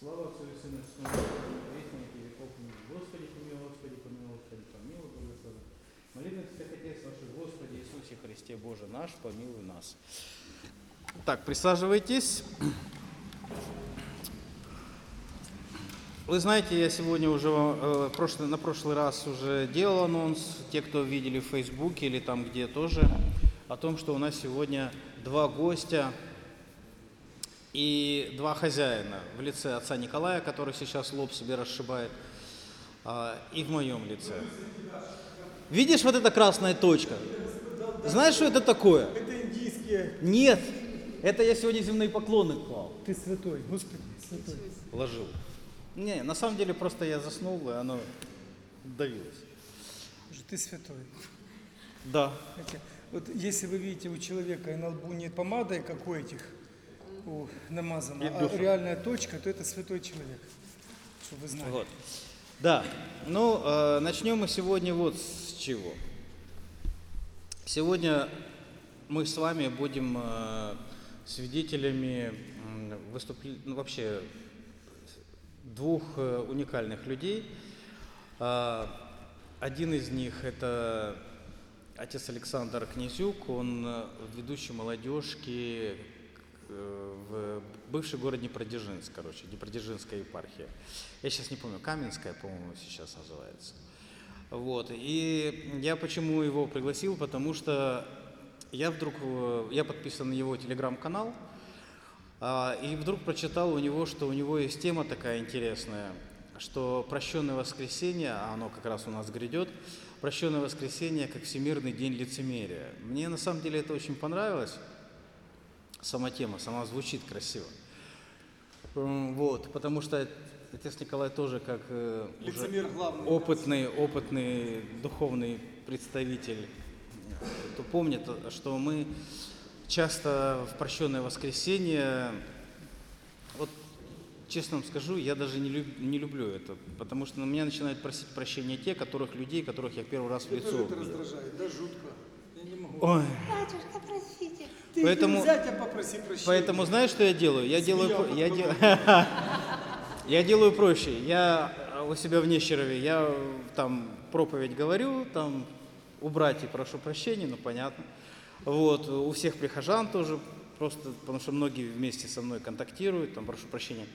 Слава Отцу и Сыну и Святому веки веков. Господи, помилуй, Господи, помилуй, Господи, помилуй, благослови. Молитва всех Отец наших, Господи Иисусе Христе Боже наш, помилуй нас. Так, присаживайтесь. Вы знаете, я сегодня уже э, прошлый, на прошлый раз уже делал анонс, те, кто видели в Фейсбуке или там где тоже, о том, что у нас сегодня два гостя и два хозяина в лице отца Николая, который сейчас лоб себе расшибает, а, и в моем лице. Видишь вот эта красная точка? Знаешь, что это такое? Это индийские. Нет, это я сегодня земные поклоны клал. Ты святой, Господи, святой. Ложил. Не, на самом деле просто я заснул, и оно давилось. Ты святой. Да. Вот если вы видите у человека на лбу не помадой, как у этих, у намазано, И а реальная точка, то это святой человек. Чтобы вы знали. Вот. Да. Ну, э, начнем мы сегодня вот с чего. Сегодня мы с вами будем э, свидетелями выступления, ну, вообще двух э, уникальных людей. А, Один из них это отец Александр Князюк, он э, ведущий молодежки э, в бывший город Днепродзержинск, короче, Днепродзержинская епархия. Я сейчас не помню, Каменская, по-моему, сейчас называется. Вот. И я почему его пригласил, потому что я вдруг, э, я подписан на его телеграм-канал, а, и вдруг прочитал у него, что у него есть тема такая интересная, что прощенное воскресенье, а оно как раз у нас грядет, прощенное воскресенье как Всемирный день лицемерия. Мне на самом деле это очень понравилось, сама тема, сама звучит красиво. Вот, потому что отец Николай тоже как э, уже Лицемер главный. опытный, опытный духовный представитель, э, то помнит, что мы часто в прощенное воскресенье, вот честно вам скажу, я даже не, люб- не люблю это, потому что на меня начинают просить прощения те, которых людей, которых я первый раз в лицо это раздражает, да, жутко. Я не могу. Ой, Батюшка. Ты поэтому- зятя попроси прощения. Поэтому знаешь, что я делаю? Я делаю, я, под де- я делаю проще. Я э, у себя в Нещерове, я э, там проповедь говорю, там у братьев прошу прощения, ну понятно. Вот, у всех прихожан тоже, просто потому что многие вместе со мной контактируют, там прошу прощения.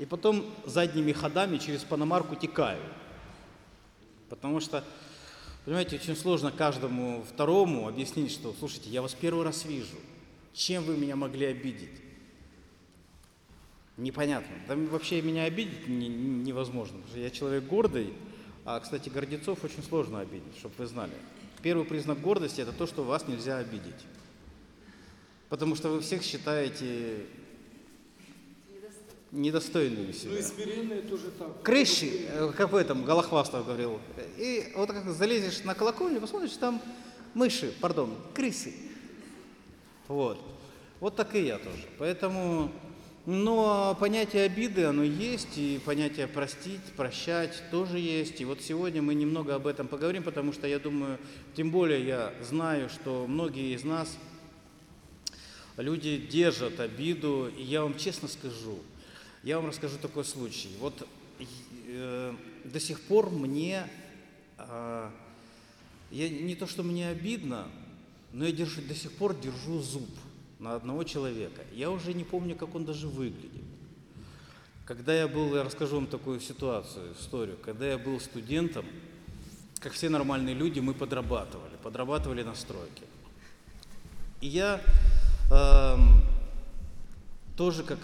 И потом задними ходами через Паномарку текаю. Потому что, понимаете, очень сложно каждому второму объяснить, что, слушайте, я вас первый раз вижу. Чем вы меня могли обидеть? Непонятно. Да вообще меня обидеть не- невозможно. потому что Я человек гордый, а, кстати, гордецов очень сложно обидеть, чтобы вы знали. Первый признак гордости – это то, что вас нельзя обидеть. Потому что вы всех считаете недостойными Ну себя. и смиренные тоже так. Крыши, э, как в этом Голохвастов говорил. И вот как залезешь на колокольню, посмотришь, там мыши, пардон, крысы. Вот. Вот так и я тоже. Поэтому, но понятие обиды, оно есть, и понятие простить, прощать тоже есть. И вот сегодня мы немного об этом поговорим, потому что я думаю, тем более я знаю, что многие из нас люди держат обиду, и я вам честно скажу, я вам расскажу такой случай. Вот э, до сих пор мне, э, я, не то что мне обидно, но я держу, до сих пор держу зуб на одного человека. Я уже не помню, как он даже выглядит. Когда я был, я расскажу вам такую ситуацию, историю. Когда я был студентом, как все нормальные люди, мы подрабатывали, подрабатывали на стройке. И я эм, тоже как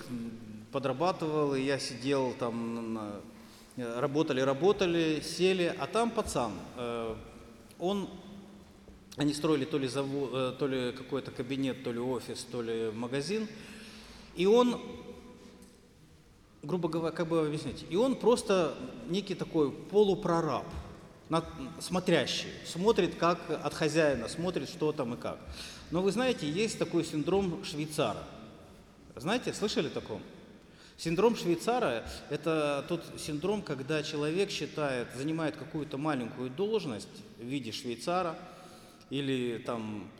подрабатывал, и я сидел там, на- э, работали, работали, сели, а там пацан, э, он, они строили то ли, заво- э, то ли какой-то кабинет, то ли офис, то ли магазин, и он грубо говоря, как бы объяснить, и он просто некий такой полупрораб, смотрящий, смотрит как от хозяина, смотрит что там и как. Но вы знаете, есть такой синдром швейцара. Знаете, слышали о таком? Синдром швейцара – это тот синдром, когда человек считает, занимает какую-то маленькую должность в виде швейцара или там,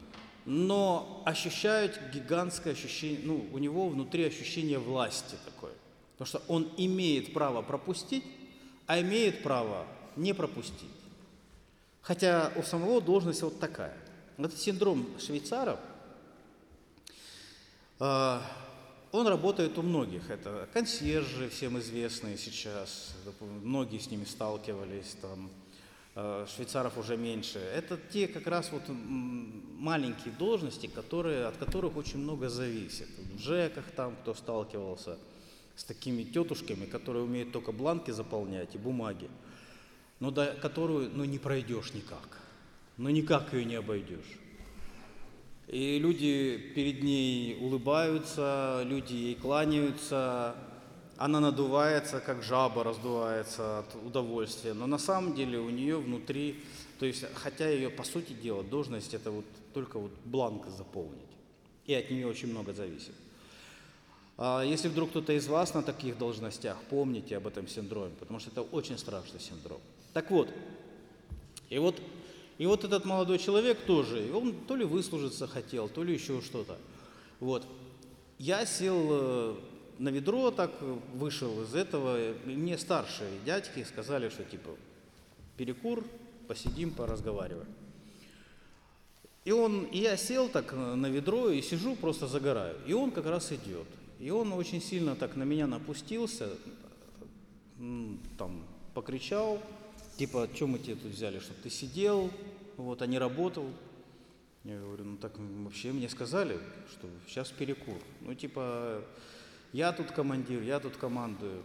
но ощущают гигантское ощущение, ну, у него внутри ощущение власти такое. Потому что он имеет право пропустить, а имеет право не пропустить. Хотя у самого должность вот такая. Это синдром швейцаров. А, он работает у многих. Это консьержи, всем известные сейчас. Многие с ними сталкивались. Там, швейцаров уже меньше. Это те как раз вот маленькие должности, которые, от которых очень много зависит. В ЖЭКах там, кто сталкивался с такими тетушками, которые умеют только бланки заполнять и бумаги но до которую ну, не пройдешь никак. Ну никак ее не обойдешь. И люди перед ней улыбаются, люди ей кланяются, она надувается, как жаба раздувается от удовольствия. Но на самом деле у нее внутри, то есть, хотя ее, по сути дела, должность это вот только вот бланк заполнить. И от нее очень много зависит. А если вдруг кто-то из вас на таких должностях, помните об этом синдроме, потому что это очень страшный синдром. Так вот, и вот, и вот этот молодой человек тоже, он то ли выслужиться хотел, то ли еще что-то. Вот. Я сел э, на ведро, так вышел из этого, мне старшие дядьки сказали, что типа перекур, посидим, поразговариваем. И он, и я сел так на ведро и сижу, просто загораю. И он как раз идет. И он очень сильно так на меня напустился, там, покричал, Типа, что мы тебе тут взяли, чтобы ты сидел, вот, а не работал? Я говорю, ну так вообще мне сказали, что сейчас перекур. Ну типа, я тут командир, я тут командую.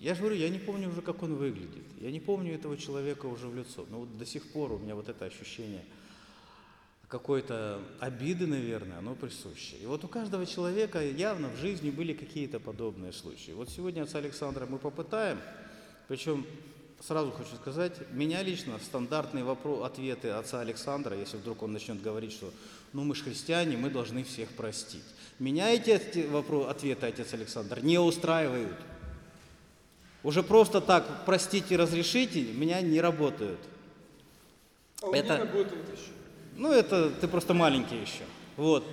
Я же говорю, я не помню уже, как он выглядит. Я не помню этого человека уже в лицо. Но вот до сих пор у меня вот это ощущение какой-то обиды, наверное, оно присуще. И вот у каждого человека явно в жизни были какие-то подобные случаи. Вот сегодня отца Александра мы попытаем, причем сразу хочу сказать, меня лично стандартные вопрос, ответы отца Александра, если вдруг он начнет говорить, что ну мы же христиане, мы должны всех простить. Меня эти ответы отец Александр не устраивают. Уже просто так простите, разрешите, меня не работают. А у это, работает еще. Ну, это ты просто маленький еще. Вот.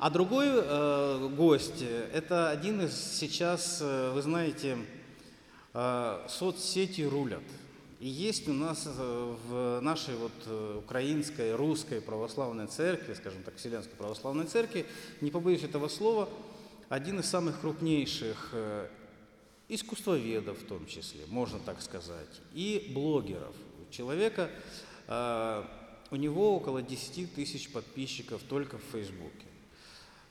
А другой э, гость, это один из сейчас, э, вы знаете, а, соцсети рулят. И есть у нас э, в нашей вот э, украинской, русской православной церкви, скажем так, Вселенской православной церкви, не побоюсь этого слова, один из самых крупнейших э, искусствоведов в том числе, можно так сказать, и блогеров. Человека, у него около 10 тысяч подписчиков только в Фейсбуке.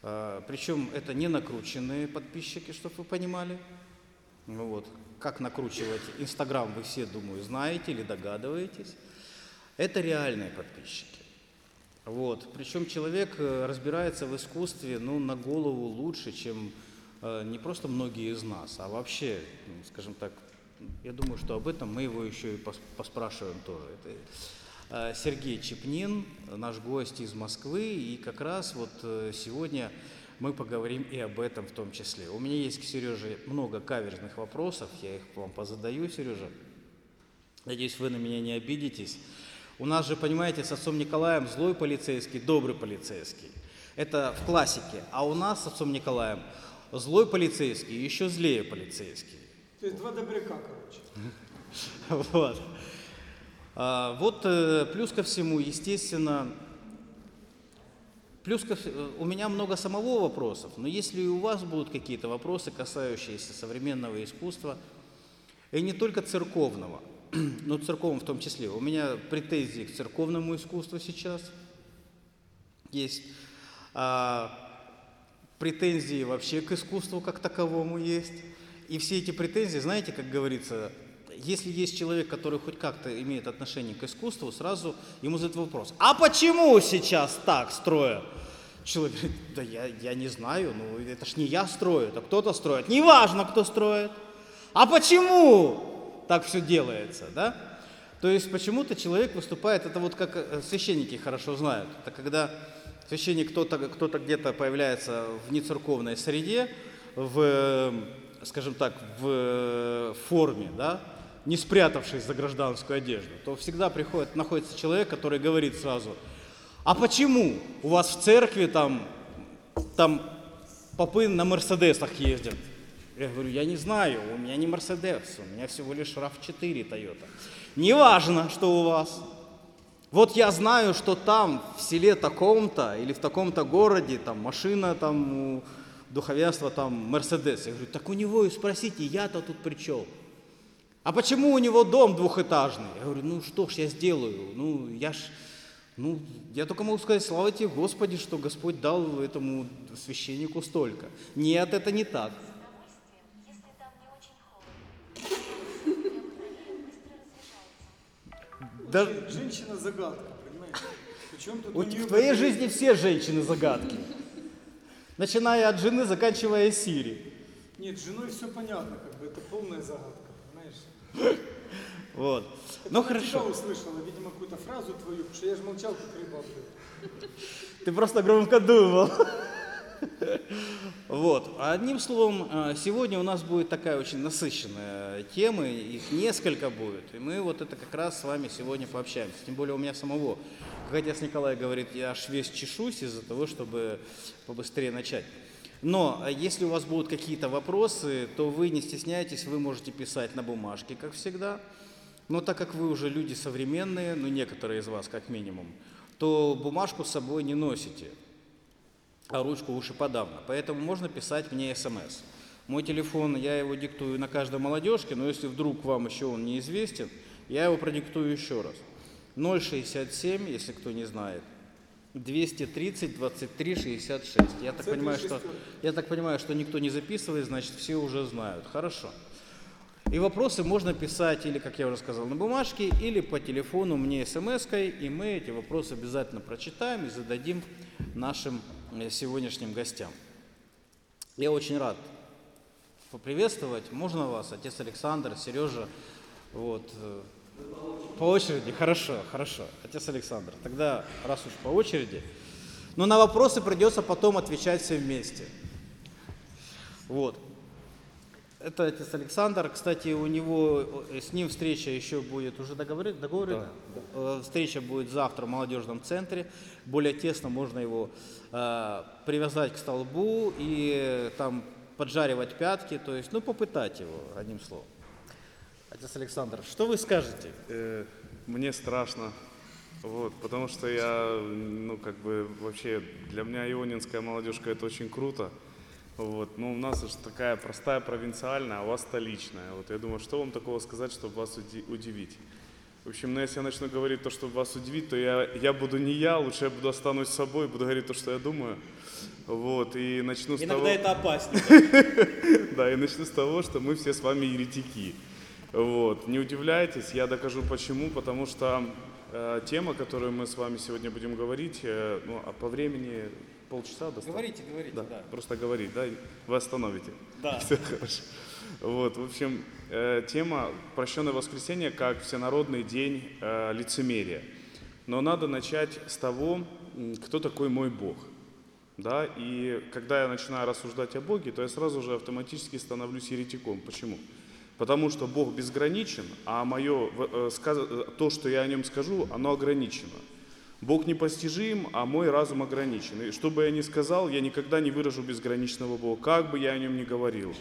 Причем это не накрученные подписчики, чтобы вы понимали. Вот как накручивать Инстаграм, вы все, думаю, знаете или догадываетесь. Это реальные подписчики. Вот. Причем человек э, разбирается в искусстве ну, на голову лучше, чем э, не просто многие из нас, а вообще, ну, скажем так, я думаю, что об этом мы его еще и поспрашиваем тоже. Это э, Сергей Чепнин, наш гость из Москвы, и как раз вот э, сегодня мы поговорим и об этом в том числе. У меня есть к Сереже много каверзных вопросов, я их вам позадаю, Сережа. Надеюсь, вы на меня не обидитесь. У нас же, понимаете, с отцом Николаем злой полицейский, добрый полицейский. Это в классике. А у нас с отцом Николаем злой полицейский, еще злее полицейский. То есть два добряка, короче. Вот. А, вот э, плюс ко всему, естественно, Плюс э, у меня много самого вопросов, но если у вас будут какие-то вопросы, касающиеся современного искусства, и не только церковного, но церковного в том числе, у меня претензии к церковному искусству сейчас есть, а, претензии вообще к искусству как таковому есть, и все эти претензии, знаете, как говорится, если есть человек, который хоть как-то имеет отношение к искусству, сразу ему задают вопрос, а почему сейчас так строят? Человек говорит, да я, я не знаю, ну это ж не я строю, это кто-то строит. Неважно, кто строит. А почему так все делается, да? То есть почему-то человек выступает, это вот как э, священники хорошо знают, это когда священник кто-то кто где-то появляется в нецерковной среде, в, скажем так, в форме, да, не спрятавшись за гражданскую одежду, то всегда приходит, находится человек, который говорит сразу, а почему у вас в церкви там, там попы на Мерседесах ездят? Я говорю, я не знаю, у меня не Мерседес, у меня всего лишь RAV4 Toyota. Неважно, что у вас. Вот я знаю, что там, в селе таком-то или в таком-то городе, там машина, там у духовенства, там Мерседес. Я говорю, так у него и спросите, я-то тут при чем? А почему у него дом двухэтажный? Я говорю, ну что ж я сделаю? Ну, я ж, ну, я только могу сказать, слава тебе, Господи, что Господь дал этому священнику столько. Нет, это не так. Если там не очень холодно. Быстро Да, Женщина-загадка, понимаешь? Причем тут у- у нее в твоей жизни все женщины загадки. Начиная от жены, заканчивая Сири. Нет, с женой все понятно, как бы это полная загадка? Вот. Это Ну хорошо. услышала, видимо, какую-то фразу твою, потому что я же молчал, как рыба. Ты просто громко думал. Вот. Одним словом, э, сегодня у нас будет такая очень насыщенная тема, их несколько будет, и мы вот это как раз с вами сегодня пообщаемся. Тем более у меня самого, как отец Николай говорит, я аж весь чешусь из-за того, чтобы побыстрее начать. Но э, если у вас будут какие-то вопросы, то вы не стесняйтесь, вы можете писать на бумажке, как всегда. Но так как вы уже люди современные, ну некоторые из вас как минимум, то бумажку с собой не носите, а ручку уж и подавно. Поэтому можно писать мне смс. Мой телефон, я его диктую на каждой молодежке, но если вдруг вам еще он неизвестен, я его продиктую еще раз. 067, если кто не знает, 230 23 66. Я так, понимаю, что, я так понимаю, что никто не записывает, значит, все уже знают. Хорошо. И вопросы можно писать или, как я уже сказал, на бумажке, или по телефону мне смс-кой, и мы эти вопросы обязательно прочитаем и зададим нашим э, сегодняшним гостям. Я очень рад поприветствовать. Можно вас, отец Александр, Сережа, вот, э, по очереди? Хорошо, хорошо. Отец Александр, тогда раз уж по очереди, но на вопросы придется потом отвечать все вместе. Вот. Это отец Александр. Кстати, у него э, с ним встреча еще будет уже договорена. договорена? Э, Встреча будет завтра в молодежном центре. Более тесно можно его э, привязать к столбу и э, там поджаривать пятки, то есть, ну, попытать его, одним словом. Отец Александр, что вы скажете? Э, Мне страшно, вот, потому что я, ну, как бы, вообще, для меня ионинская молодежка это очень круто, вот, но у нас же такая простая провинциальная, а у вас столичная, вот, я думаю, что вам такого сказать, чтобы вас уди- удивить? В общем, ну, если я начну говорить то, чтобы вас удивить, то я, я буду не я, лучше я буду останусь собой, буду говорить то, что я думаю, вот, и начну с того... опаснее. Да, и начну с того, что мы все с вами еретики. Вот. Не удивляйтесь, я докажу почему, потому что э, тема, которую мы с вами сегодня будем говорить, э, ну, а по времени полчаса достаточно. Говорите, говорите, Да, да. просто говорить, да, вы остановите. Да. Все хорошо. Вот, в общем, э, тема «Прощенное воскресенье» как всенародный день э, лицемерия. Но надо начать с того, кто такой мой Бог. Да, и когда я начинаю рассуждать о Боге, то я сразу же автоматически становлюсь еретиком. Почему? Потому что Бог безграничен, а мое, э, э, то, что я о нем скажу, оно ограничено. Бог непостижим, а мой разум ограничен. И что бы я ни сказал, я никогда не выражу безграничного Бога, как бы я о нем ни говорил.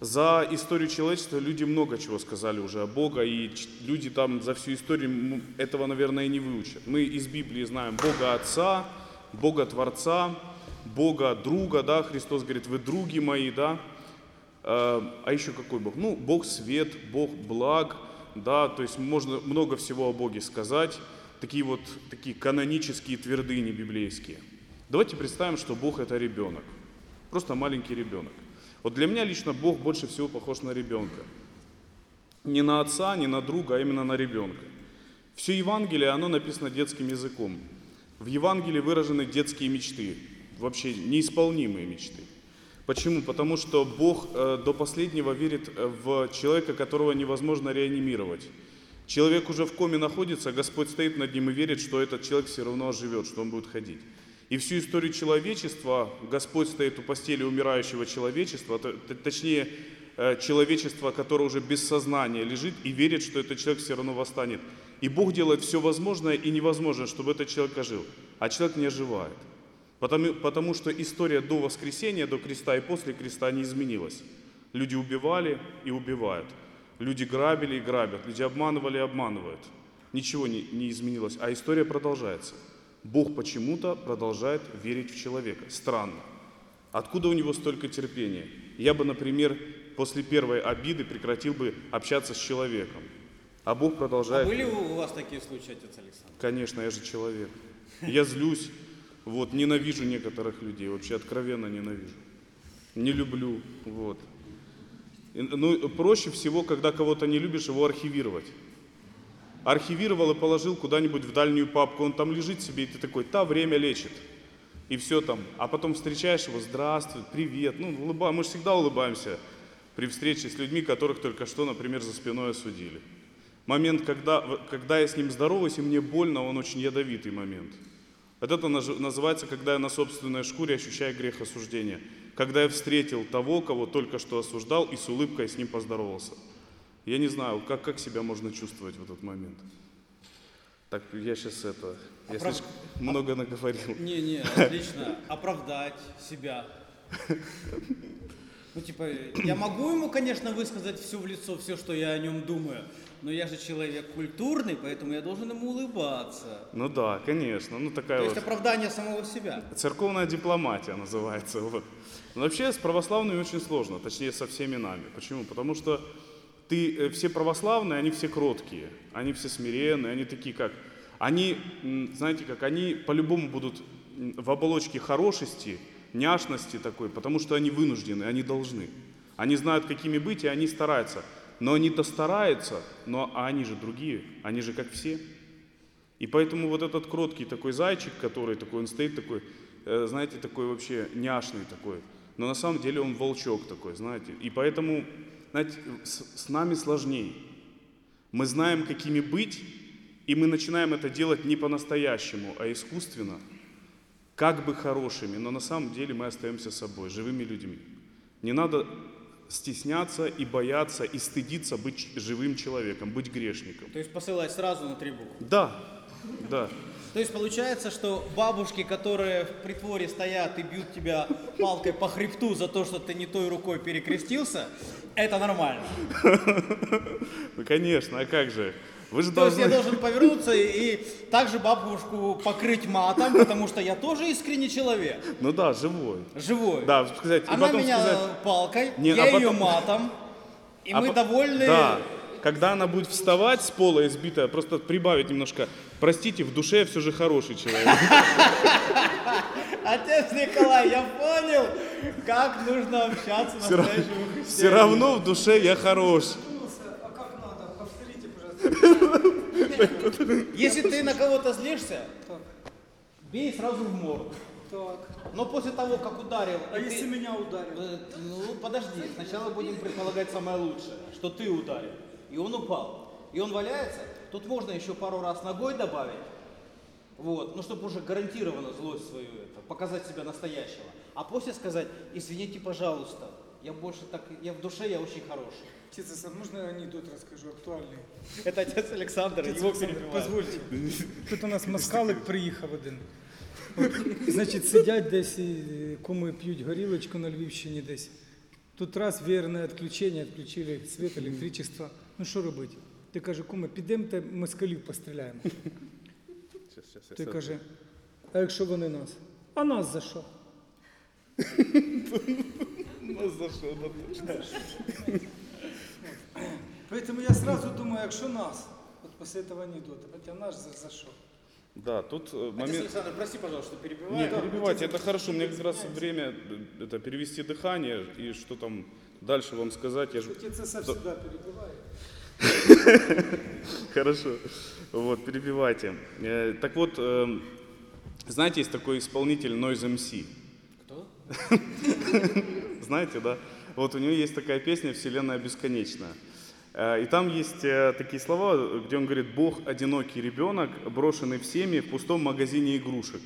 За историю человечества люди много чего сказали уже о Бога, и люди там за всю историю этого, наверное, не выучат. Мы из Библии знаем Бога Отца, Бога Творца, Бога Друга, да, Христос говорит, вы други мои, да. А еще какой Бог? Ну, Бог свет, Бог благ, да, то есть можно много всего о Боге сказать, такие вот такие канонические твердыни библейские. Давайте представим, что Бог это ребенок, просто маленький ребенок. Вот для меня лично Бог больше всего похож на ребенка. Не на отца, не на друга, а именно на ребенка. Все Евангелие, оно написано детским языком. В Евангелии выражены детские мечты, вообще неисполнимые мечты. Почему? Потому что Бог э, до последнего верит э, в человека, которого невозможно реанимировать. Человек уже в коме находится, Господь стоит над ним и верит, что этот человек все равно оживет, что он будет ходить. И всю историю человечества Господь стоит у постели умирающего человечества, точнее э, человечества, которое уже без сознания лежит и верит, что этот человек все равно восстанет. И Бог делает все возможное и невозможное, чтобы этот человек ожил. А человек не оживает. Потому, потому что история до воскресения, до креста и после креста не изменилась. Люди убивали и убивают. Люди грабили и грабят. Люди обманывали и обманывают. Ничего не, не изменилось. А история продолжается. Бог почему-то продолжает верить в человека. Странно. Откуда у него столько терпения? Я бы, например, после первой обиды прекратил бы общаться с человеком. А Бог А продолжает... были у у вас такие случаи, отец Александр? Конечно, я же человек. Я злюсь, вот, ненавижу некоторых людей, вообще откровенно ненавижу. Не люблю, вот. Ну, проще всего, когда кого-то не любишь, его архивировать. Архивировал и положил куда-нибудь в дальнюю папку, он там лежит себе, и ты такой, та время лечит. И все там. А потом встречаешь его, здравствуй, привет. Ну, улыба... мы же всегда улыбаемся при встрече с людьми, которых только что, например, за спиной осудили. Момент, когда, когда я с ним здороваюсь, и мне больно, он очень ядовитый момент. Вот это называется, когда я на собственной шкуре ощущаю грех осуждения. Когда я встретил того, кого только что осуждал, и с улыбкой с ним поздоровался. Я не знаю, как, как себя можно чувствовать в этот момент. Так, я сейчас это... Я Оправ- слишком много наговорил. Не-не, отлично. Оправдать себя. Ну, типа, я могу ему, конечно, высказать все в лицо, все, что я о нем думаю, но я же человек культурный, поэтому я должен ему улыбаться. Ну да, конечно. Ну такая То вот... есть оправдание самого себя. Церковная дипломатия называется. Вот. Но вообще с православными очень сложно, точнее со всеми нами. Почему? Потому что ты, э, все православные, они все кроткие, они все смиренные, они такие как... Они, знаете как, они по-любому будут в оболочке хорошести, няшности такой, потому что они вынуждены, они должны. Они знают, какими быть, и они стараются. Но они-то стараются, но а они же другие, они же как все. И поэтому вот этот кроткий такой зайчик, который такой, он стоит такой, э, знаете, такой вообще няшный такой. Но на самом деле он волчок такой, знаете. И поэтому, знаете, с, с нами сложнее. Мы знаем, какими быть, и мы начинаем это делать не по-настоящему, а искусственно, как бы хорошими, но на самом деле мы остаемся собой, живыми людьми. Не надо стесняться и бояться и стыдиться быть живым человеком, быть грешником. То есть посылать сразу на три буквы. Да, да. То есть получается, что бабушки, которые в притворе стоят и бьют тебя палкой по хребту за то, что ты не той рукой перекрестился, это нормально. Ну, конечно, а как же? Вы же То есть я должны... должен повернуться и, и также бабушку покрыть матом, потому что я тоже искренний человек, Ну да, живой. живой. Да, сказать, Она потом меня сказать... палкой, Не, я а ее потом- матом, и а мы по- довольны. Да, когда она будет вставать с пола избитая, просто прибавить немножко. Простите, в душе я все же хороший человек. Отец Николай, я понял, как нужно общаться настоящему все равно в душе я хорош. А как надо? Повторите, пожалуйста. Если ты на кого-то злишься, бей сразу в морду. Так. Но после того, как ударил... А ты- если меня ударят? Э, Ну, подожди, сначала будем предполагать самое лучшее, что ты ударил, и он упал, и он валяется, тут можно еще пару раз ногой добавить, вот, ну, чтобы уже гарантированно злость свою, это, показать себя настоящего, а после сказать, извините, пожалуйста, я больше так, я в душе, я очень хороший. Отец Александр, можно я анекдот расскажу актуальний? Это отец Александр, Отец его Олександр, перебивают. Позвольте. Тут у нас москалик приїхав один. От, значить, сидять десь, і куми п'ють горілочку на Львівщині десь. Тут раз вірне відключення, відключили світ, електричество. Ну що робити? Ти каже, куми, підемте москалів постріляємо. Той каже, а якщо вони нас? А нас за що? Поэтому я сразу думаю, якщо нас, от після цього анекдота, хоча наш за, за що? Да, тут э, момент... Александр, прости, пожалуйста, что перебиваю. Не, перебивайте, это хорошо. Мне как раз время э, это перевести дыхание и что там дальше вам сказать. Я же Исаак всегда перебивает. Хорошо. Вот, перебивайте. Э, Так вот, эм, знаете, есть такой исполнитель Noise MC. Кто? Знаете, да? Вот у него есть такая песня «Вселенная бесконечная». Э, И там есть э, такие слова, где он говорит, Бог одинокий ребенок, брошенный всеми в пустом магазине игрушек.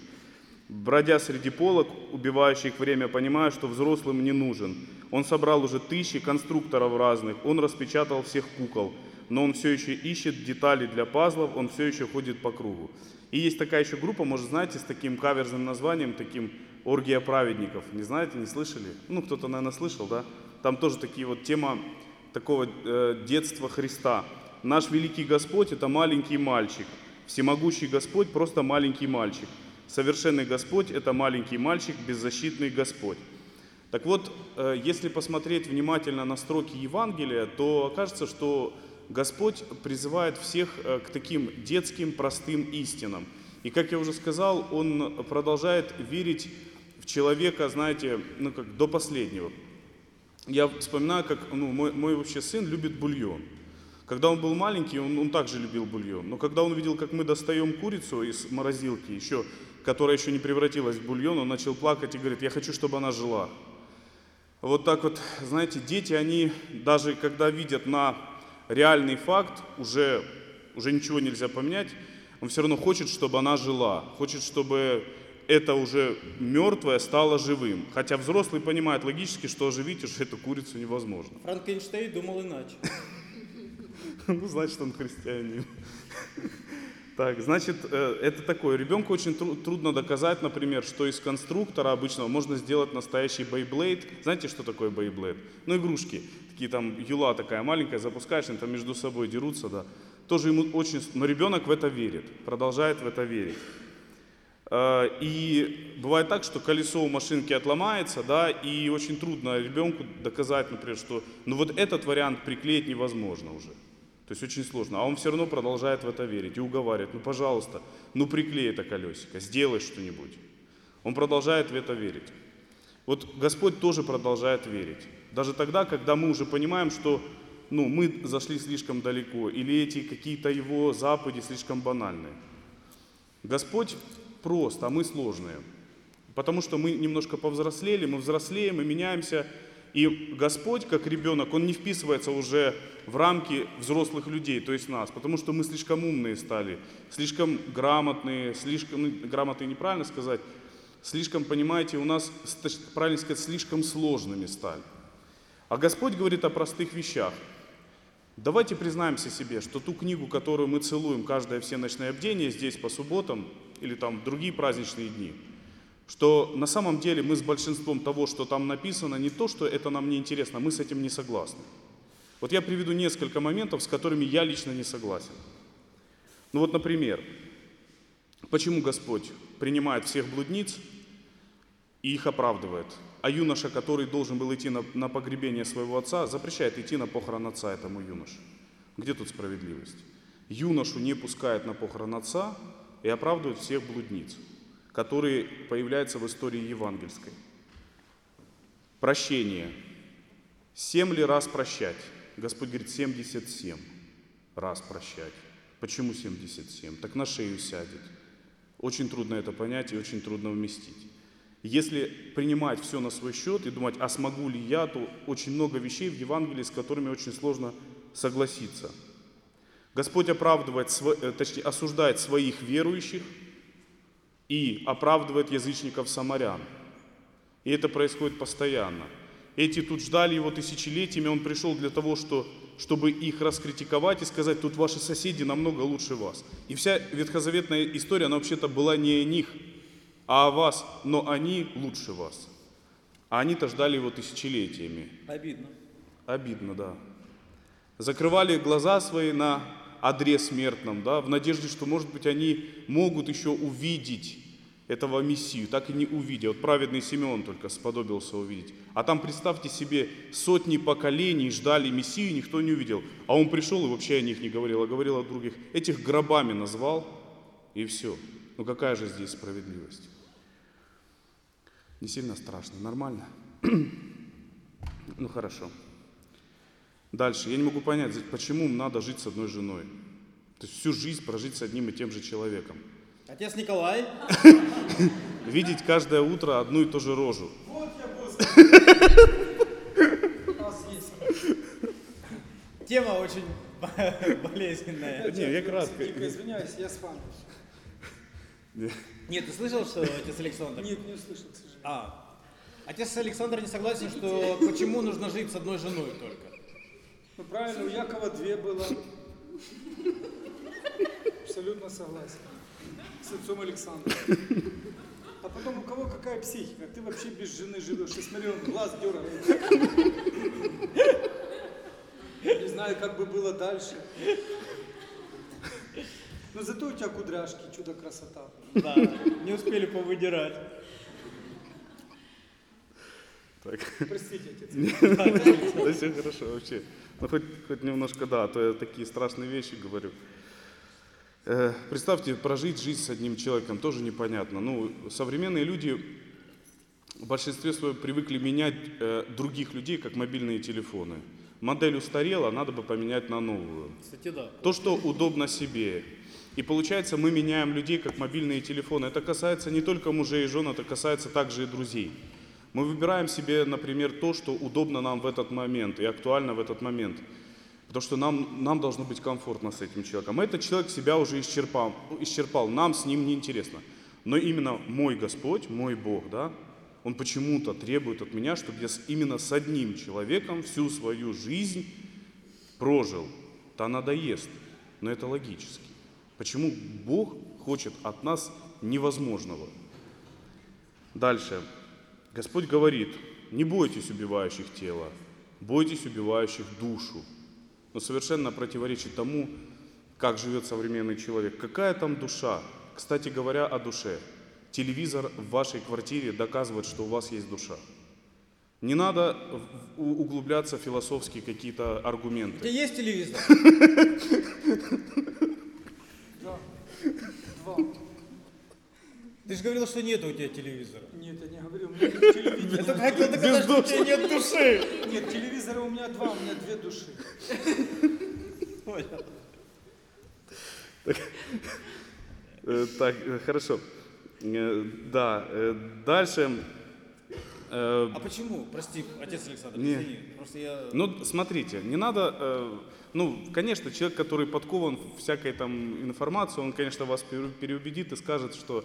Бродя среди полок, убивающих время, понимая, что взрослым не нужен. Он собрал уже тысячи конструкторов разных, он распечатал всех кукол, но он все еще ищет детали для пазлов, он все еще ходит по кругу. И есть такая еще группа, может, знаете, с таким каверзным названием, таким «Оргия праведников». Не знаете, не слышали? Ну, кто-то, наверное, слышал, да? Там тоже такие вот тема такого э, детства Христа. Наш великий Господь – это маленький мальчик. Всемогущий Господь – просто маленький мальчик. Совершенный Господь – это маленький мальчик, беззащитный Господь. Так вот, э, если посмотреть внимательно на строки Евангелия, то окажется, что Господь призывает всех э, к таким детским простым истинам. И, как я уже сказал, Он продолжает верить в человека, знаете, ну как до последнего. Я вспоминаю, как ну, мой, мой вообще сын любит бульон. Когда он был маленький, он, он также любил бульон. Но когда он увидел, как мы достаем курицу из морозилки, еще, которая еще не превратилась в бульон, он начал плакать и говорит, я хочу, чтобы она жила. Вот так вот, знаете, дети, они даже когда видят на реальный факт, уже, уже ничего нельзя поменять, он все равно хочет, чтобы она жила, хочет, чтобы это уже мертвое стало живым. Хотя взрослый понимает логически, что оживить уже эту курицу невозможно. Франкенштейн думал иначе. Ну, значит, он христианин. Так, значит, э, это такое. Ребенку очень тру- трудно доказать, например, что из конструктора обычного можно сделать настоящий бейблейд. Знаете, что такое бейблейд? Ну, игрушки. Такие там юла такая маленькая, запускаешь, они там между собой дерутся, да. Тоже ему очень... Но ребенок в это верит, продолжает в это верить. Э, И бывает так, что колесо у машинки отломается, да, и очень трудно ребенку доказать, например, что ну вот этот вариант приклеить невозможно уже. То есть очень сложно. А он все равно продолжает в это верить и уговаривает, ну пожалуйста, ну приклей это колесико, сделай что-нибудь. Он продолжает в это верить. Вот Господь тоже продолжает верить. Даже тогда, когда мы уже понимаем, что ну, мы зашли слишком далеко, или эти какие-то его заповеди слишком банальные. Господь прост, а мы сложные. Потому что мы немножко повзрослели, мы взрослеем и меняемся. И Господь, как ребенок, Он не вписывается уже в рамки взрослых людей, то есть нас, потому что мы слишком умные стали, слишком грамотные, слишком, ну, грамотные неправильно сказать, слишком, понимаете, у нас, правильно сказать, слишком сложными стали. А Господь говорит о простых вещах. Давайте признаемся себе, что ту книгу, которую мы целуем каждое всеночное бдение здесь по субботам или там другие праздничные дни, что на самом деле мы с большинством того, что там написано, не то, что это нам не интересно, мы с этим не согласны. Вот я приведу несколько моментов, с которыми я лично не согласен. Ну вот, например, почему Господь принимает всех блудниц и их оправдывает, а юноша, который должен был идти на, на погребение своего отца, запрещает идти на похорон отца этому юноше. Где тут справедливость? Юношу не пускает на похорон отца и оправдывает всех блудниц, которые появляются в истории евангельской. Прощение. Семь ли раз прощать? Господь говорит, 77 раз прощать. Почему 77? Так на шею сядет. Очень трудно это понять и очень трудно вместить. Если принимать все на свой счет и думать, а смогу ли я, то очень много вещей в Евангелии, с которыми очень сложно согласиться. Господь оправдывает, э, точнее, осуждает своих верующих и оправдывает язычников самарян. И это происходит постоянно. Эти тут ждали его тысячелетиями, он пришел для того, что, чтобы их раскритиковать и сказать, тут ваши соседи намного лучше вас. И вся ветхозаветная история, она вообще-то была не о них, а о вас, но они лучше вас. А они-то ждали его тысячелетиями. Обидно. Обидно, да. Закрывали глаза свои на одре смертном, да, в надежде, что, может быть, они могут еще увидеть этого Мессию, так и не увидя. Вот праведный Симеон только сподобился увидеть. А там, представьте себе, сотни поколений ждали Мессию, никто не увидел. А он пришел и вообще о них не говорил, а говорил о других. Этих гробами назвал, и все. Ну какая же здесь справедливость? Не сильно страшно, нормально? Ну хорошо. Дальше. Я не могу понять, почему надо жить с одной женой. То есть всю жизнь прожить с одним и тем же человеком. Отец Николай. Видеть каждое утро одну и ту же рожу. Вот я. Тема очень болезненная. Не, я кратко. Дико извиняюсь, я с вами. Нет, ты слышал, что отец Александр? Нет, не услышал, к сожалению. А, отец Александр не согласен, что почему нужно жить с одной женой только. Ну правильно, у Якова две было. Абсолютно согласен. С отцом Александром. А потом у кого какая психика? Ты вообще без жены живешь. Я смотрю, он глаз дергает. Не знаю, как бы было дальше. Но зато у тебя кудряшки, чудо красота. Да, не успели повыдирать. Так. Простите, отец. Да все хорошо вообще. Ну хоть, хоть немножко да, а то я такие страшные вещи говорю. Э, представьте, прожить жизнь с одним человеком тоже непонятно. Ну, современные люди в большинстве своем привыкли менять э, других людей, как мобильные телефоны. Модель устарела, надо бы поменять на новую. Кстати, да. То, что удобно себе. И получается, мы меняем людей, как мобильные телефоны. Это касается не только мужей и жен, это касается также и друзей. Мы выбираем себе, например, то, что удобно нам в этот момент и актуально в этот момент. Потому что нам, нам должно быть комфортно с этим человеком. Этот человек себя уже исчерпал, исчерпал, нам с ним неинтересно. Но именно мой Господь, мой Бог, да, Он почему-то требует от меня, чтобы я именно с одним человеком всю свою жизнь прожил. То надоест, но это логически. Почему Бог хочет от нас невозможного? Дальше. Господь говорит, не бойтесь убивающих тело, бойтесь убивающих душу. Но совершенно противоречит тому, как живет современный человек. Какая там душа? Кстати говоря, о душе. Телевизор в вашей квартире доказывает, что у вас есть душа. Не надо углубляться в философские какие-то аргументы. У тебя есть телевизор? Да. Два. Ты же говорил, что нет у тебя телевизора. Нет, я не говорил, у меня нет телевизора. Я только хотел доказать, что у тебя нет души. Нет, телевизора у меня два, у меня две души. Э, Так, э, хорошо. Э, Да, э, дальше. э, А почему? Прости, отец Александр, Не. извини. Просто я... Ну, смотрите, не надо, э, ну, конечно, человек, который подкован всякой там информации, он, конечно, вас пере- переубедит и скажет, что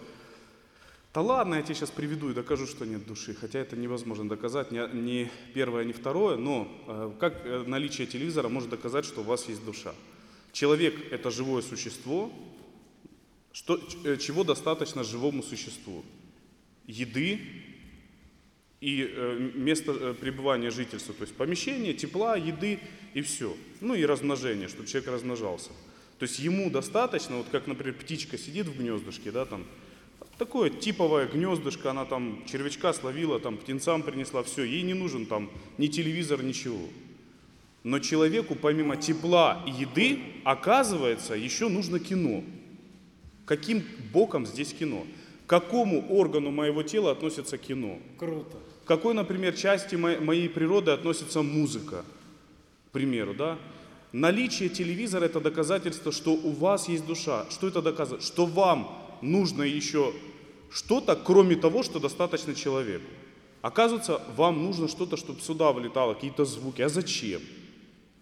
да ладно, я тебе сейчас приведу и докажу, что нет души. Хотя это невозможно доказать, ни, первое, ни второе, но э, как э, наличие телевизора может доказать, что у вас есть душа? Человек – это живое существо, что, э, чего достаточно живому существу? Еды, и место пребывания жительства, то есть помещение, тепла, еды и все. Ну и размножение, чтобы человек размножался. То есть ему достаточно, вот как, например, птичка сидит в гнездышке, да, там, такое типовое гнездышко, она там червячка словила, там птенцам принесла, все, ей не нужен там ни телевизор, ничего. Но человеку помимо тепла и еды, оказывается, еще нужно кино. Каким боком здесь кино? К какому органу моего тела относится кино? Круто. К какой, например, части мо- моей природы относится музыка? К примеру, да? Наличие телевизора – это доказательство, что у вас есть душа. Что это доказывает? Что вам нужно еще что-то, кроме того, что достаточно человеку. Оказывается, вам нужно что-то, чтобы сюда вылетало, какие-то звуки. А зачем?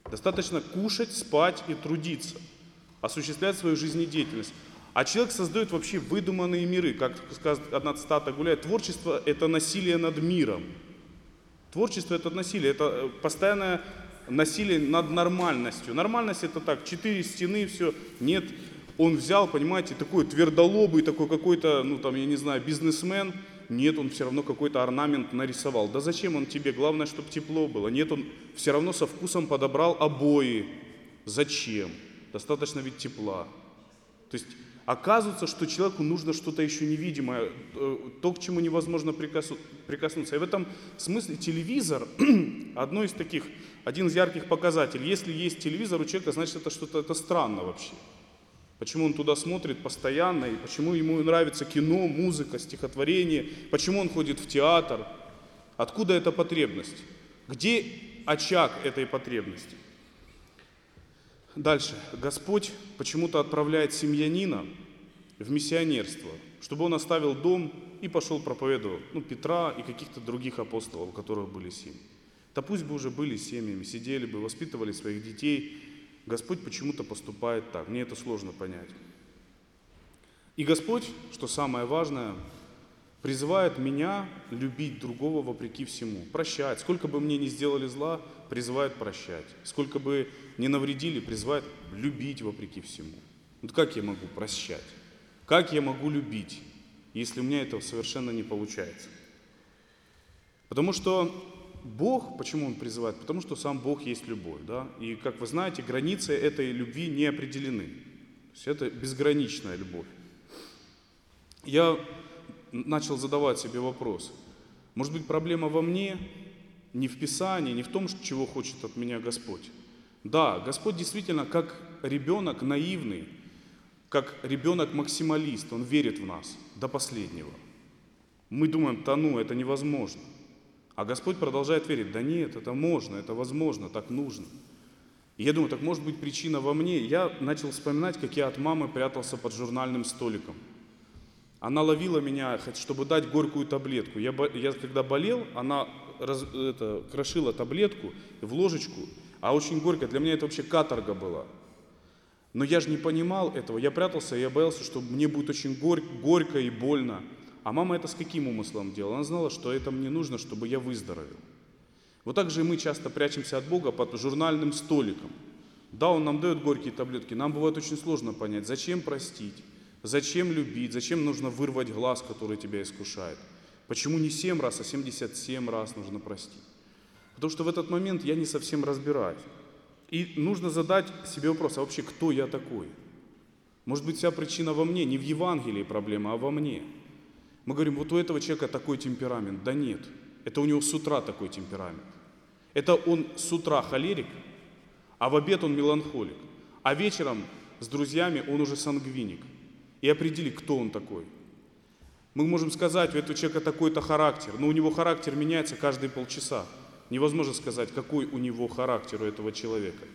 Достаточно кушать, спать и трудиться, осуществлять свою жизнедеятельность. А человек создает вообще выдуманные миры. Как сказать, одна цитата гуляет, творчество – это насилие над миром. Творчество – это насилие, это э, постоянное насилие над нормальностью. Нормальность – это так, четыре стены, все. Нет, он взял, понимаете, такой твердолобый, такой какой-то, ну там, я не знаю, бизнесмен. Нет, он все равно какой-то орнамент нарисовал. Да зачем он тебе? Главное, чтобы тепло было. Нет, он все равно со вкусом подобрал обои. Зачем? Достаточно ведь тепла. То есть оказывается, что человеку нужно что-то еще невидимое, э, то, к чему невозможно прикоснуться. И в этом смысле телевизор одно из таких, один из ярких показателей. Если есть телевизор у человека, значит это что-то это странно вообще. Почему он туда смотрит постоянно, и почему ему нравится кино, музыка, стихотворение, почему он ходит в театр. Откуда эта потребность? Где очаг этой потребности? Дальше. Господь почему-то отправляет семьянина в миссионерство, чтобы он оставил дом и пошел проповедовать ну, Петра и каких-то других апостолов, у которых были семьи. Да пусть бы уже были семьями, сидели бы, воспитывали своих детей. Господь почему-то поступает так. Мне это сложно понять. И Господь, что самое важное, призывает меня любить другого вопреки всему, прощать. Сколько бы мне ни сделали зла, призывает прощать. Сколько бы не навредили, призывает любить вопреки всему. Вот как я могу прощать? Как я могу любить? если у меня это совершенно не получается. Потому что Бог, почему Он призывает? Потому что сам Бог есть любовь. Да? И, как вы знаете, границы этой любви не определены. То есть это безграничная любовь. Я начал задавать себе вопрос. Может быть, проблема во мне, не в Писании, не в том, чего хочет от меня Господь. Да, Господь действительно как ребенок наивный, как ребенок-максималист, Он верит в нас до последнего. Мы думаем, да ну, это невозможно. А Господь продолжает верить, да нет, это можно, это возможно, так нужно. И я думаю, так может быть причина во мне. Я начал вспоминать, как я от мамы прятался под журнальным столиком. Она ловила меня, чтобы дать горькую таблетку. Я, я когда болел, она раз, это, крошила таблетку в ложечку, а очень горько. Для меня это вообще каторга была. Но я же не понимал этого. Я прятался, я боялся, что мне будет очень горь, горько и больно. А мама это с каким умыслом делала? Она знала, что это мне нужно, чтобы я выздоровел. Вот так же и мы часто прячемся от Бога под журнальным столиком. Да, Он нам дает горькие таблетки. Нам бывает очень сложно понять, зачем простить, зачем любить, зачем нужно вырвать глаз, который тебя искушает. Почему не 7 раз, а 77 раз нужно простить? Потому что в этот момент я не совсем разбираюсь. И нужно задать себе вопрос, а вообще кто я такой? Может быть, вся причина во мне, не в Евангелии проблема, а во мне. Мы говорим, вот у этого человека такой темперамент. Да нет, это у него с утра такой темперамент. Это он с утра холерик, а в обед он меланхолик. А вечером с друзьями он уже сангвиник. И определи, кто он такой. Мы можем сказать, у этого человека такой-то характер, но у него характер меняется каждые полчаса. Невозможно сказать, какой у него характер у этого человека.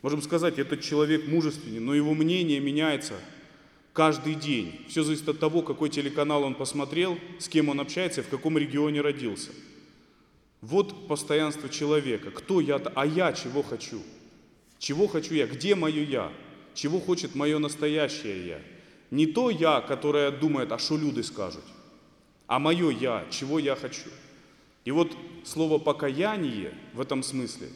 Можем сказать, этот человек мужественный, но его мнение меняется каждый день. Все зависит от того, какой телеканал он посмотрел, с кем он общается в каком регионе родился. Вот постоянство человека. Кто я? А я чего хочу? Чего хочу я? Где мое я? Чего хочет мое настоящее я? Не то я, которое думает, а что люди скажут, а мое я, чего я хочу. И вот слово покаяние в этом смысле,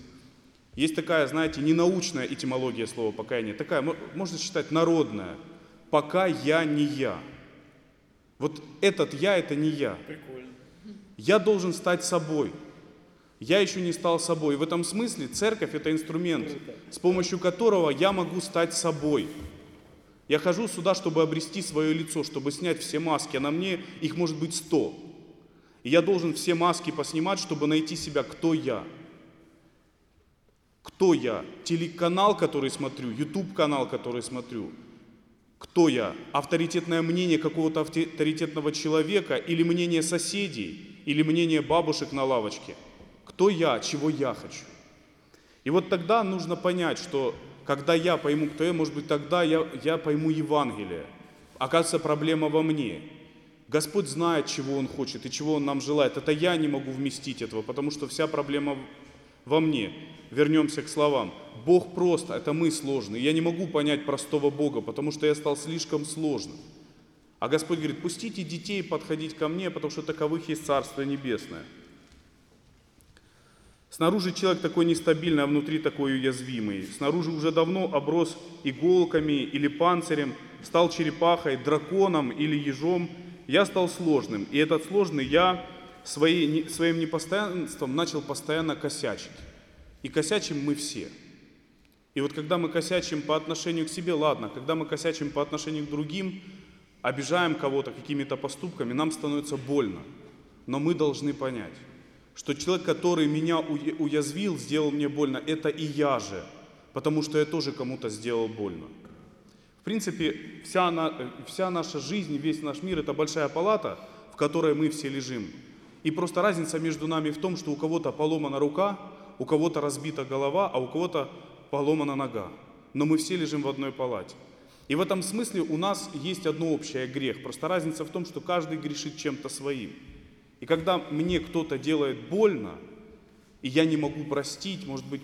есть такая, знаете, ненаучная этимология слова покаяние, такая, можно считать, народная. Пока я не я. Вот этот я, это не я. Прикольно. Я должен стать собой. Я еще не стал собой. И в этом смысле церковь это инструмент, с помощью которого я могу стать собой. Я хожу сюда, чтобы обрести свое лицо, чтобы снять все маски, а на мне их может быть сто. И я должен все маски поснимать, чтобы найти себя, кто я. Кто я? Телеканал, который смотрю, YouTube канал, который смотрю. Кто я? Авторитетное мнение какого-то авторитетного человека или мнение соседей, или мнение бабушек на лавочке. Кто я? Чего я хочу? И вот тогда нужно понять, что когда я пойму, кто я, может быть, тогда я, я пойму Евангелие. Оказывается, проблема во мне. Господь знает, чего Он хочет и чего Он нам желает. Это я не могу вместить этого, потому что вся проблема во мне. Вернемся к словам. Бог просто, это мы сложные. Я не могу понять простого Бога, потому что я стал слишком сложным. А Господь говорит, пустите детей подходить ко мне, потому что таковых есть Царство Небесное. Снаружи человек такой нестабильный, а внутри такой уязвимый. Снаружи уже давно оброс иголками или панцирем, стал черепахой, драконом или ежом. Я стал сложным. И этот сложный я своей, своим непостоянством начал постоянно косячить. И косячим мы все. И вот когда мы косячим по отношению к себе, ладно, когда мы косячим по отношению к другим, обижаем кого-то какими-то поступками, нам становится больно. Но мы должны понять, что человек, который меня уязвил, сделал мне больно, это и я же, потому что я тоже кому-то сделал больно. В принципе, вся, вся наша жизнь, весь наш мир – это большая палата, в которой мы все лежим. И просто разница между нами в том, что у кого-то поломана рука, у кого-то разбита голова, а у кого-то поломана нога. Но мы все лежим в одной палате. И в этом смысле у нас есть одно общее грех. Просто разница в том, что каждый грешит чем-то своим. И когда мне кто-то делает больно, и я не могу простить, может быть,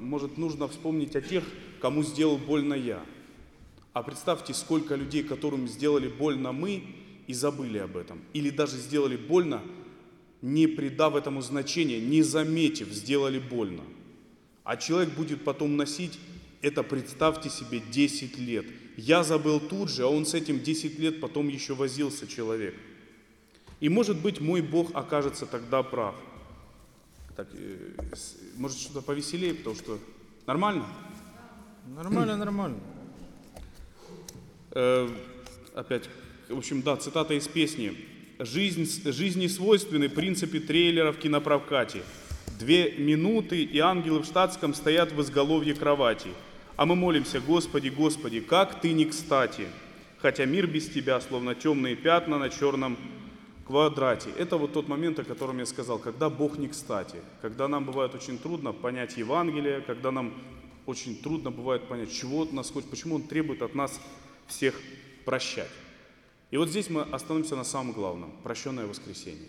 может нужно вспомнить о тех, кому сделал больно я. А представьте, сколько людей, которым сделали больно мы, и забыли об этом. Или даже сделали больно, не придав этому значения, не заметив, сделали больно. А человек будет потом носить Это представьте себе 10 лет. Я забыл тут же, а он с этим 10 лет потом еще возился человек. И может быть мой Бог окажется тогда прав. Так, э, может что-то повеселее, потому что нормально? Нормально, нормально. Э, опять, в общем, да, цитата из песни. Жизнь, жизни свойственны принципы трейлера в кинопрокате. Две минуты, и ангелы в штатском стоят в изголовье кровати. А мы молимся, Господи, Господи, как Ты не кстати. Хотя мир без Тебя, словно темные пятна на черном квадрате. Это вот тот момент, о котором я сказал, когда Бог не кстати. Когда нам бывает очень трудно понять Евангелие, когда нам очень трудно бывает понять, чего от нас хочет, почему Он требует от нас всех прощать. И вот здесь мы остановимся на самом главном – прощенное воскресенье.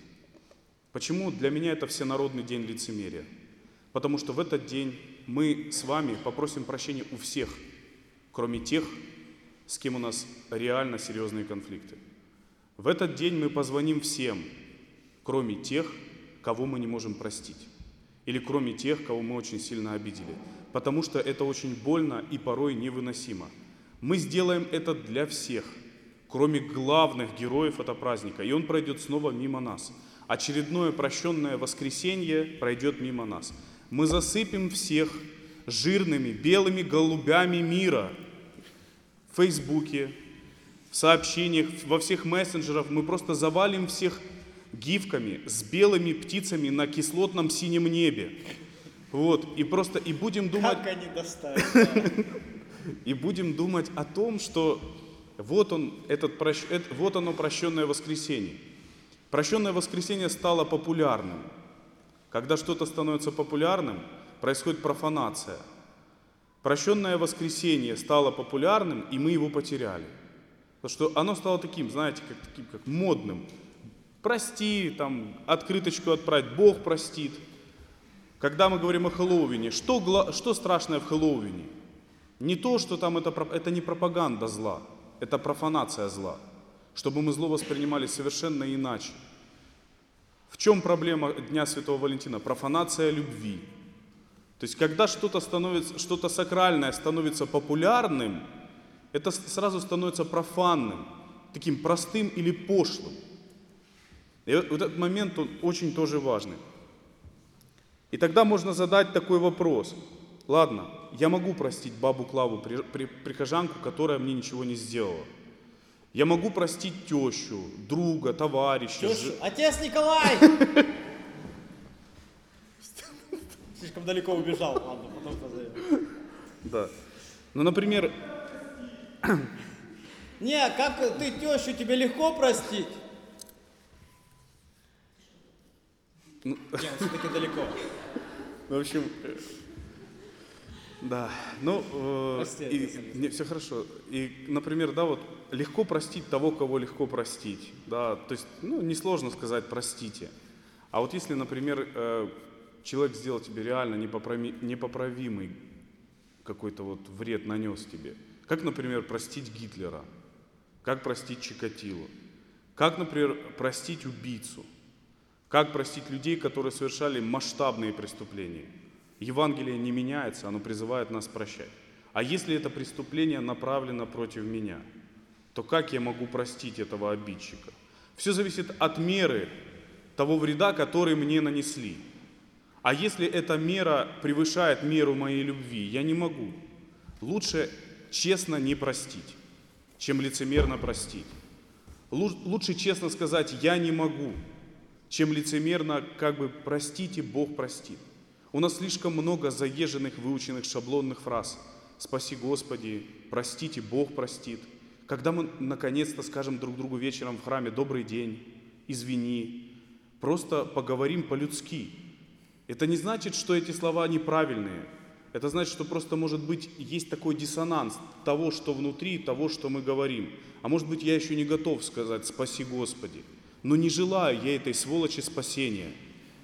Почему для меня это всенародный день лицемерия? Потому что в этот день мы с вами попросим прощения у всех, кроме тех, с кем у нас реально серьезные конфликты. В этот день мы позвоним всем, кроме тех, кого мы не можем простить. Или кроме тех, кого мы очень сильно обидели. Потому что это очень больно и порой невыносимо. Мы сделаем это для всех, кроме главных героев этого праздника. И он пройдет снова мимо нас. Очередное прощенное воскресенье пройдет мимо нас. Мы засыпем всех жирными белыми голубями мира в Фейсбуке, в сообщениях, во всех мессенджерах. Мы просто завалим всех гифками с белыми птицами на кислотном синем небе. Вот, и просто, и будем думать... Как они доставят? И будем думать о том, что вот, он, этот, вот оно прощенное воскресенье. Прощенное воскресенье стало популярным. Когда что-то становится популярным, происходит профанация. Прощенное воскресенье стало популярным, и мы его потеряли. Потому что оно стало таким, знаете, как, таким, как модным. Прости, там, открыточку отправить, Бог простит. Когда мы говорим о Хэллоуине, что, что страшное в Хэллоуине? Не то, что там это, это не пропаганда зла, это профанация зла. Чтобы мы зло воспринимали совершенно иначе. В чем проблема Дня Святого Валентина? Профанация любви. То есть, когда что-то становится, что-то сакральное становится популярным, это сразу становится профанным, таким простым или пошлым. И вот этот момент, он очень тоже важный. И тогда можно задать такой вопрос. Ладно, я могу простить бабу Клаву, при- при- прихожанку, которая мне ничего не сделала. Я могу простить тещу, друга, товарища. Тещу? жи- Отец Николай! Слишком далеко убежал. Ладно, потом позовем. Да. Ну, например, Не, как ты тещу, тебе легко простить? Ну. Не, все-таки далеко. в общем, да, ну, э, Прости, и- не, все хорошо. И, например, да, вот легко простить того, кого легко простить, да, то есть, ну, несложно сказать «простите». А вот если, например, э, человек сделал тебе реально непоправи- непоправимый какой-то вот вред нанес тебе, как, например, простить Гитлера, как простить Чикатило, как, например, простить убийцу, как простить людей, которые совершали масштабные преступления? Евангелие не меняется, оно призывает нас прощать. А если это преступление направлено против меня, то как я могу простить этого обидчика? Все зависит от меры того вреда, который мне нанесли. А если эта мера превышает меру моей любви, я не могу. Лучше честно не простить, чем лицемерно простить. Лу- Лучше честно сказать «я не могу», чем лицемерно как бы «простите, Бог простит». У нас слишком много заезженных, выученных шаблонных фраз. «Спаси Господи», «Простите, Бог простит». Когда мы наконец-то скажем друг другу вечером в храме «Добрый день», «Извини», просто поговорим по-людски. Это не значит, что эти слова неправильные. Это значит, что просто может быть есть такой диссонанс того, что внутри, того, что мы говорим. А может быть, я еще не готов сказать «Спаси Господи». Но не желаю я этой сволочи спасения.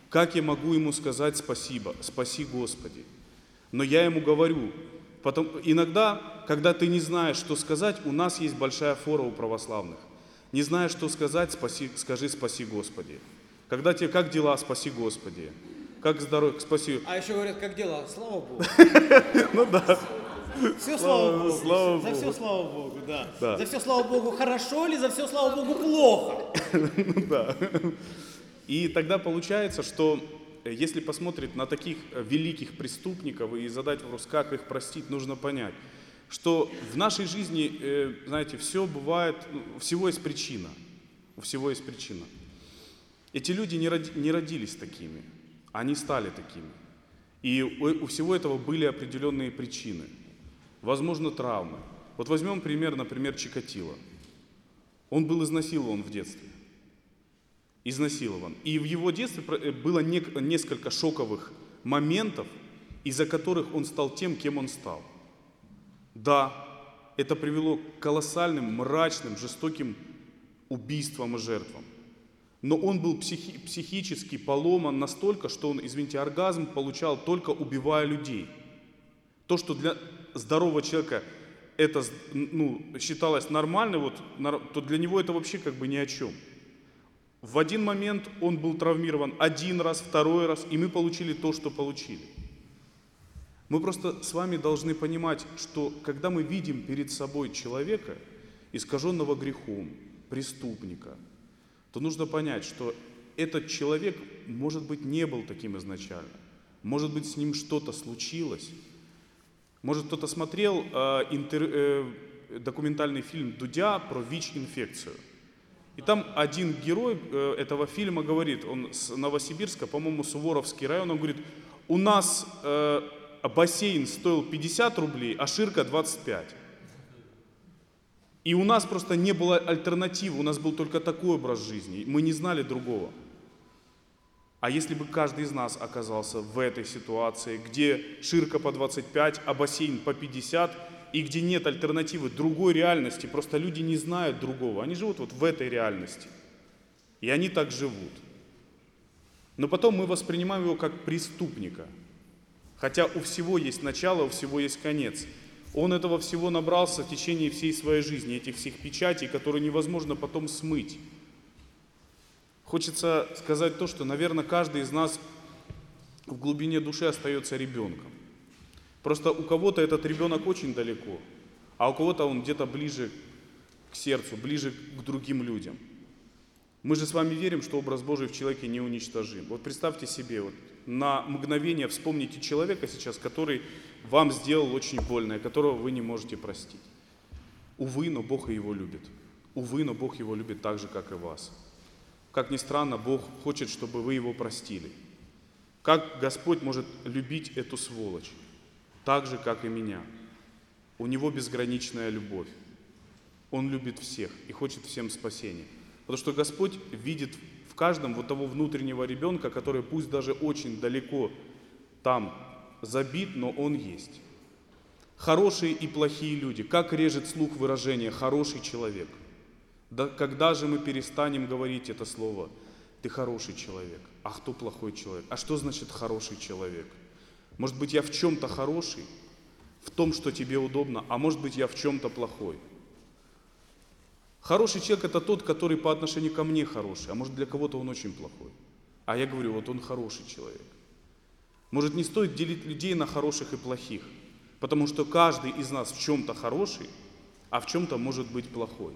Как я могу ему сказать спасибо, спаси Господи? Но я ему говорю, потом, иногда, когда ты не знаешь, что сказать, у нас есть большая фора у православных. Не знаешь, что сказать, спаси, скажи спаси Господи. Когда тебе как дела, спаси Господи. Как здоровье, спаси. А еще говорят, как дела? Слава Богу. Все слава Богу. слава за все слава Богу, да. Да. За все слава Богу хорошо или за все слава Богу плохо? Да. И тогда получается, что э, если посмотреть на таких э, великих преступников и задать вопрос, как их простить, нужно понять, что в нашей жизни, э, знаете, все бывает, ну, всего есть причина. У всего есть причина. Эти люди не, роди- не родились такими, они стали такими. И у всего этого были определенные причины. Возможно, травмы. Вот возьмем пример, например, Чикатило. Он был изнасилован в детстве изнасилован. И в его детстве э, было несколько шоковых моментов, из-за которых он стал тем, кем он стал. Да, это привело к колоссальным, мрачным, жестоким убийствам и жертвам. Но он был психи- психически поломан настолько, что он, извините, оргазм получал только убивая людей. То, что для здорового человека это ну, считалось нормально, вот, то для него это вообще как бы ни о чем. В один момент он был травмирован один раз, второй раз, и мы получили то, что получили. Мы просто с вами должны понимать, что когда мы видим перед собой человека, искаженного грехом, преступника, то нужно понять, что этот человек, может быть, не был таким изначально. Может быть, с ним что-то случилось. Может, кто-то смотрел э, интер- э, документальный фильм Дудя про ВИЧ-инфекцию. И там один герой э, этого фильма говорит, он с Новосибирска, по-моему, Суворовский район, он говорит, у нас э, бассейн стоил 50 рублей, а ширка 25. И у нас просто не было альтернативы, у нас был только такой образ жизни, мы не знали другого. А если бы каждый из нас оказался в этой ситуации, где ширка по 25, а бассейн по 50, и где нет альтернативы другой реальности, просто люди не знают другого, они живут вот в этой реальности. И они так живут. Но потом мы воспринимаем его как преступника. Хотя у всего есть начало, у всего есть конец. Он этого всего набрался в течение всей своей жизни, этих всех печатей, которые невозможно потом смыть. Хочется сказать то, что, наверное, каждый из нас в глубине души остается ребенком. Просто у кого-то этот ребенок очень далеко, а у кого-то он где-то ближе к сердцу, ближе к другим людям. Мы же с вами верим, что образ Божий в человеке неуничтожим. Вот представьте себе, вот на мгновение вспомните человека сейчас, который вам сделал очень больно, и которого вы не можете простить. Увы, но Бог и его любит. Увы, но Бог его любит так же, как и вас. Как ни странно, Бог хочет, чтобы вы его простили. Как Господь может любить эту сволочь? Так же, как и меня. У Него безграничная любовь. Он любит всех и хочет всем спасения. Потому что Господь видит в каждом вот того внутреннего ребенка, который пусть даже очень далеко там забит, но он есть. Хорошие и плохие люди. Как режет слух выражение «хороший человек». Да когда же мы перестанем говорить это слово? Ты хороший человек. А кто плохой человек? А что значит хороший человек? Может быть, я в чем-то хороший, в том, что тебе удобно, а может быть, я в чем-то плохой. Хороший человек это тот, который по отношению ко мне хороший, а может для кого-то он очень плохой. А я говорю, вот он хороший человек. Может, не стоит делить людей на хороших и плохих, потому что каждый из нас в чем-то хороший, а в чем-то может быть плохой.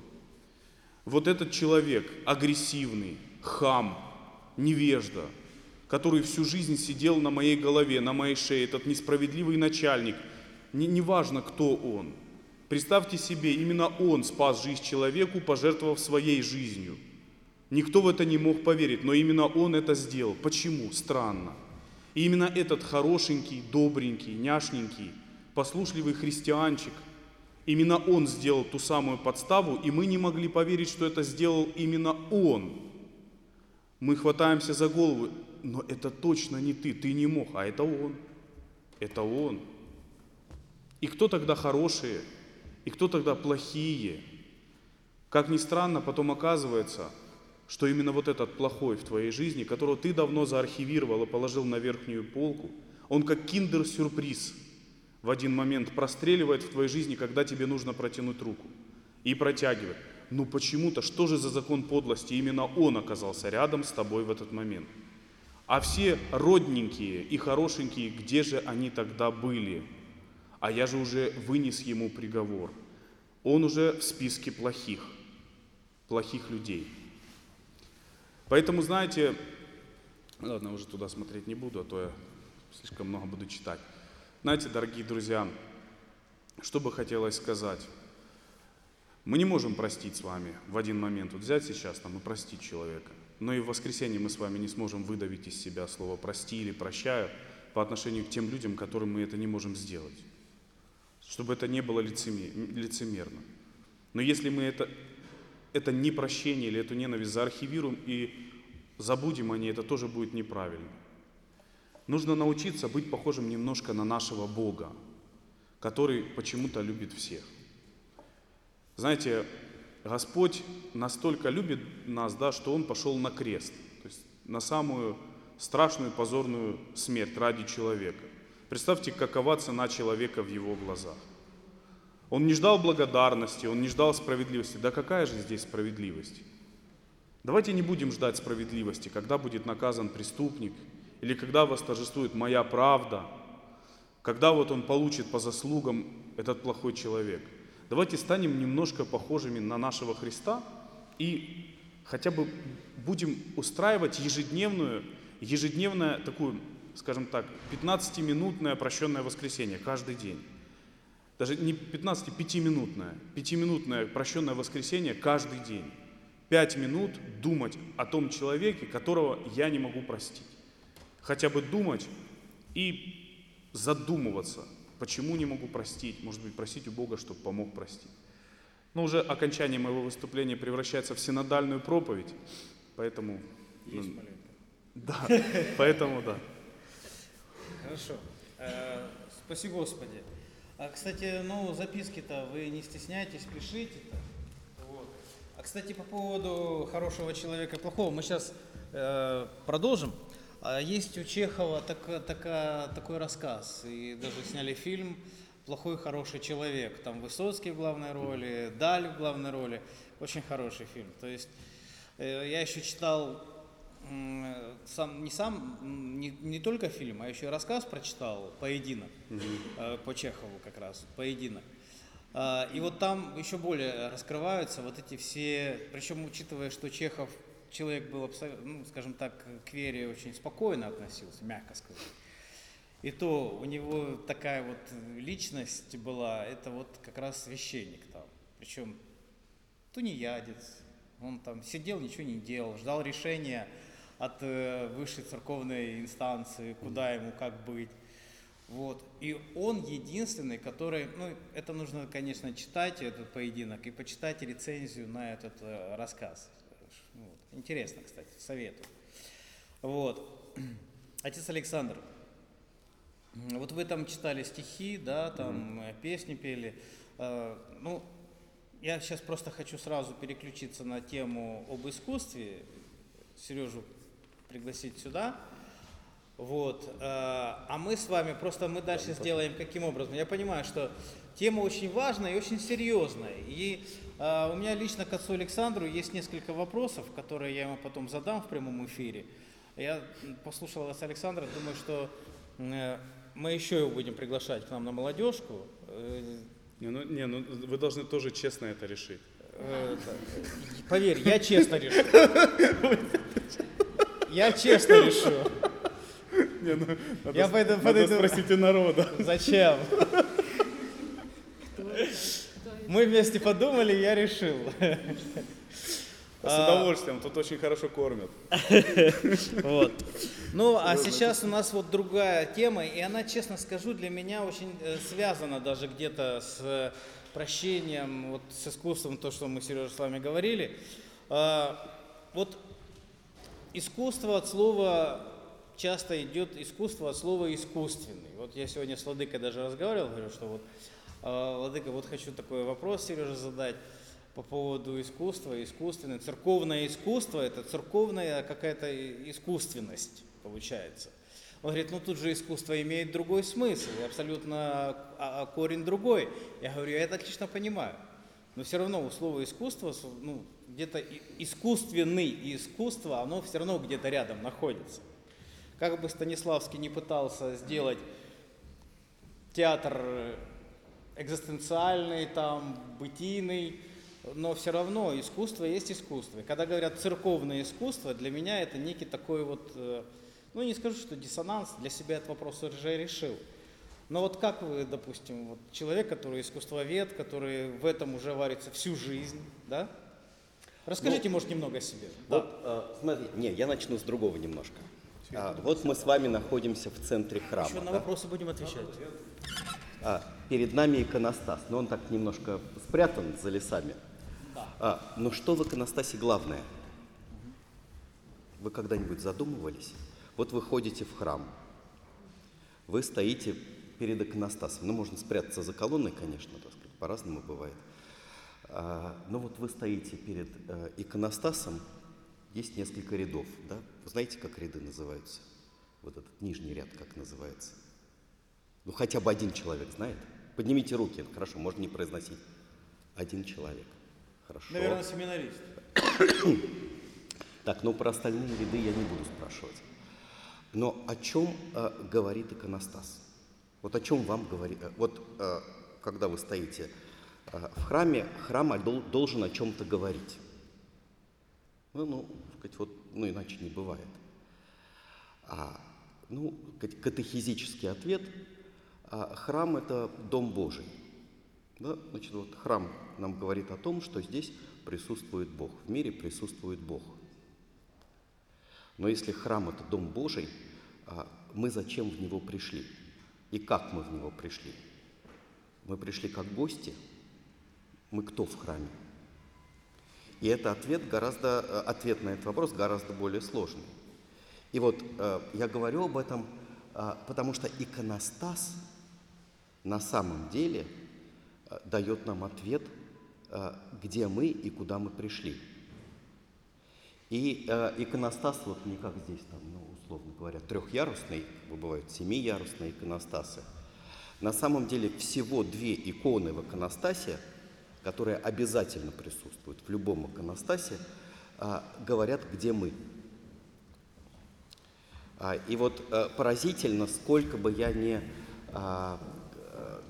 Вот этот человек, агрессивный, хам, невежда, который всю жизнь сидел на моей голове, на моей шее, этот несправедливый начальник, не, неважно, кто он. Представьте себе, именно он спас жизнь человеку, пожертвовав своей жизнью. Никто в это не мог поверить, но именно он это сделал. Почему? Странно. И именно этот хорошенький, добренький, няшненький, послушливый христианчик, именно он сделал ту самую подставу, и мы не могли поверить, что это сделал именно он. Мы хватаемся за голову, но это точно не ты, ты не мог, а это он. Это он. И кто тогда хорошие, и кто тогда плохие? Как ни странно, потом оказывается, что именно вот этот плохой в твоей жизни, которого ты давно заархивировал и положил на верхнюю полку, он как киндер-сюрприз в один момент простреливает в твоей жизни, когда тебе нужно протянуть руку. И протягивает. Ну почему-то, что же за закон подлости? Именно он оказался рядом с тобой в этот момент. А все родненькие и хорошенькие, где же они тогда были? а я же уже вынес ему приговор. Он уже в списке плохих, плохих людей. Поэтому, знаете, ладно, уже туда смотреть не буду, а то я слишком много буду читать. Знаете, дорогие друзья, что бы хотелось сказать. Мы не можем простить с вами в один момент, вот взять сейчас там и простить человека. Но и в воскресенье мы с вами не сможем выдавить из себя слово «прости» или «прощаю» по отношению к тем людям, которым мы это не можем сделать. Чтобы это не было лицеме- лицемерно. Но если мы это, это непрощение или эту ненависть заархивируем и забудем о ней, это тоже будет неправильно. Нужно научиться быть похожим немножко на нашего Бога, который почему-то любит всех. Знаете, Господь настолько любит нас, да, что Он пошел на крест, то есть на самую страшную позорную смерть ради человека. Представьте, какова цена человека в Его глазах. Он не ждал благодарности, он не ждал справедливости. Да какая же здесь справедливость? Давайте не будем ждать справедливости, когда будет наказан преступник, или когда восторжествует моя правда, когда вот он получит по заслугам этот плохой человек. Давайте станем немножко похожими на нашего Христа и хотя бы будем устраивать ежедневную, ежедневное такую, скажем так, 15-минутное прощенное воскресенье каждый день. Даже не 15, 5-минутное, 5-минутное прощенное воскресенье каждый день. Пять минут думать о том человеке, которого я не могу простить. Хотя бы думать и задумываться, почему не могу простить, может быть, просить у Бога, чтобы помог простить. Но уже окончание моего выступления превращается в синодальную проповедь, поэтому... Есть ну, маленько. Да, поэтому да. Хорошо. Э, Спаси Господи. А, кстати, ну, записки-то вы не стесняйтесь, пишите-то. Вот. А, кстати, по поводу хорошего человека и плохого, мы сейчас продолжим. А, Есть у Чехова так- така- такой рассказ, и даже сняли фильм «Плохой хороший человек». Там Высоцкий в главной роли, Даль в главной роли. Очень хороший фильм. То есть э, я еще читал сам, не сам, не, не только фильм, а еще и рассказ прочитал «Поединок» э, по Чехову как раз, «Поединок». А, И вот там еще более раскрываются вот эти все, причем учитывая, что Чехов человек был, ну, скажем так, к вере очень спокойно относился, мягко сказать. И то у него такая вот личность была, это вот как раз священник там. Причем тунеядец, он там сидел, ничего не делал, ждал решения от э, высшей церковной инстанции, куда ему как быть. Вот. И он единственный, который, ну, это нужно, конечно, читать этот поединок и почитать рецензию на этот э, рассказ. Интересно, кстати, советую. Вот. Отец Александр, вот вы там читали стихи, да, там э, песни пели. Э, Ну, я сейчас просто хочу сразу переключиться на тему об искусстве. Сережу пригласить сюда. Вот. э, А мы с вами просто мы дальше сделаем каким образом. Я понимаю, что тема очень важная и очень серьезная. И у меня лично к отцу Александру есть несколько вопросов, которые я ему потом задам в прямом эфире. Я послушал отца Александра, думаю, что э, мы еще его будем приглашать к нам на молодежку. Э, Не, ну, не, ну вы должны тоже честно это решить. э, Поверь, я честно решу. Я честно решу. Не, ну, надо, Я пойду- надо подойду. спросить у народа. Зачем? Мы вместе подумали, я решил. С удовольствием, тут очень хорошо кормят. Вот. Ну, а сейчас у нас вот другая тема, и она, честно скажу, для меня очень э, связана даже где-то с э, прощением, вот с искусством, то, что мы, Сережа, с вами говорили. А, Вот искусство от слова часто идет искусство от слова искусственный. Вот я сегодня с Владыкой даже разговаривал, говорю, что вот а, Владыка, вот хочу такой вопрос, Сереже, задать по поводу искусства, искусственное. Церковное искусство – это церковная какая-то искусственность, получается. Он говорит, ну тут же искусство имеет другой смысл, абсолютно а, а, корень другой. Я говорю, я это отлично понимаю. Но все равно у слова искусство, ну, где-то искусственный и искусство, оно все равно где-то рядом находится. Как бы Станиславский не пытался сделать театр э, экзистенциальный, там, бытийный, но все равно искусство есть искусство. И когда говорят церковное искусство, для меня это некий такой вот, э, ну не скажу, что диссонанс, для себя этот вопрос уже решил. Но вот как вы, допустим, вот человек, который искусствовед, который в этом уже варится всю жизнь, да? Расскажите, может, немного о себе. Вот, э, смотри, не, я начну с другого немножко. А, вот мы с вами находимся в центре храма. Еще на да? вопросы будем отвечать. А, перед нами иконостас, но он так немножко спрятан за лесами. А, но что в иконостасе главное? Вы когда-нибудь задумывались? Вот вы ходите в храм, вы стоите перед иконостасом. Ну, можно спрятаться за колонной, конечно, так сказать, по-разному бывает. А, но вот вы стоите перед э, иконостасом, есть несколько рядов, да? Вы знаете, как ряды называются? Вот этот нижний ряд, как называется? Ну, хотя бы один человек знает. Поднимите руки. Хорошо, можно не произносить. Один человек. Хорошо. Наверное, семинарист. Так, ну про остальные ряды я не буду спрашивать. Но о чем э, говорит иконостас? Вот о чем вам говорит? э, Вот э, когда вы стоите э, в храме, храм дол- должен о чем-то говорить. Ну, ну, сказать, вот, ну, иначе не бывает. А, ну, катехизический ответ. А, храм – это дом Божий. Да? Значит, вот храм нам говорит о том, что здесь присутствует Бог, в мире присутствует Бог. Но если храм – это дом Божий, а, мы зачем в него пришли? И как мы в него пришли? Мы пришли как гости? Мы кто в храме? И это ответ, гораздо, э, ответ на этот вопрос гораздо более сложный. И вот э, я говорю об этом, э, потому что иконостас на самом деле э, дает нам ответ, э, где мы и куда мы пришли. И э, иконостас, вот не как здесь, там, ну, условно говоря, трехярусный, бывают семиярусные иконостасы. На самом деле всего две иконы в иконостасе, которые обязательно присутствуют в любом иконостасе, а, говорят, где мы. А, И вот э, поразительно, сколько бы я ни а, э,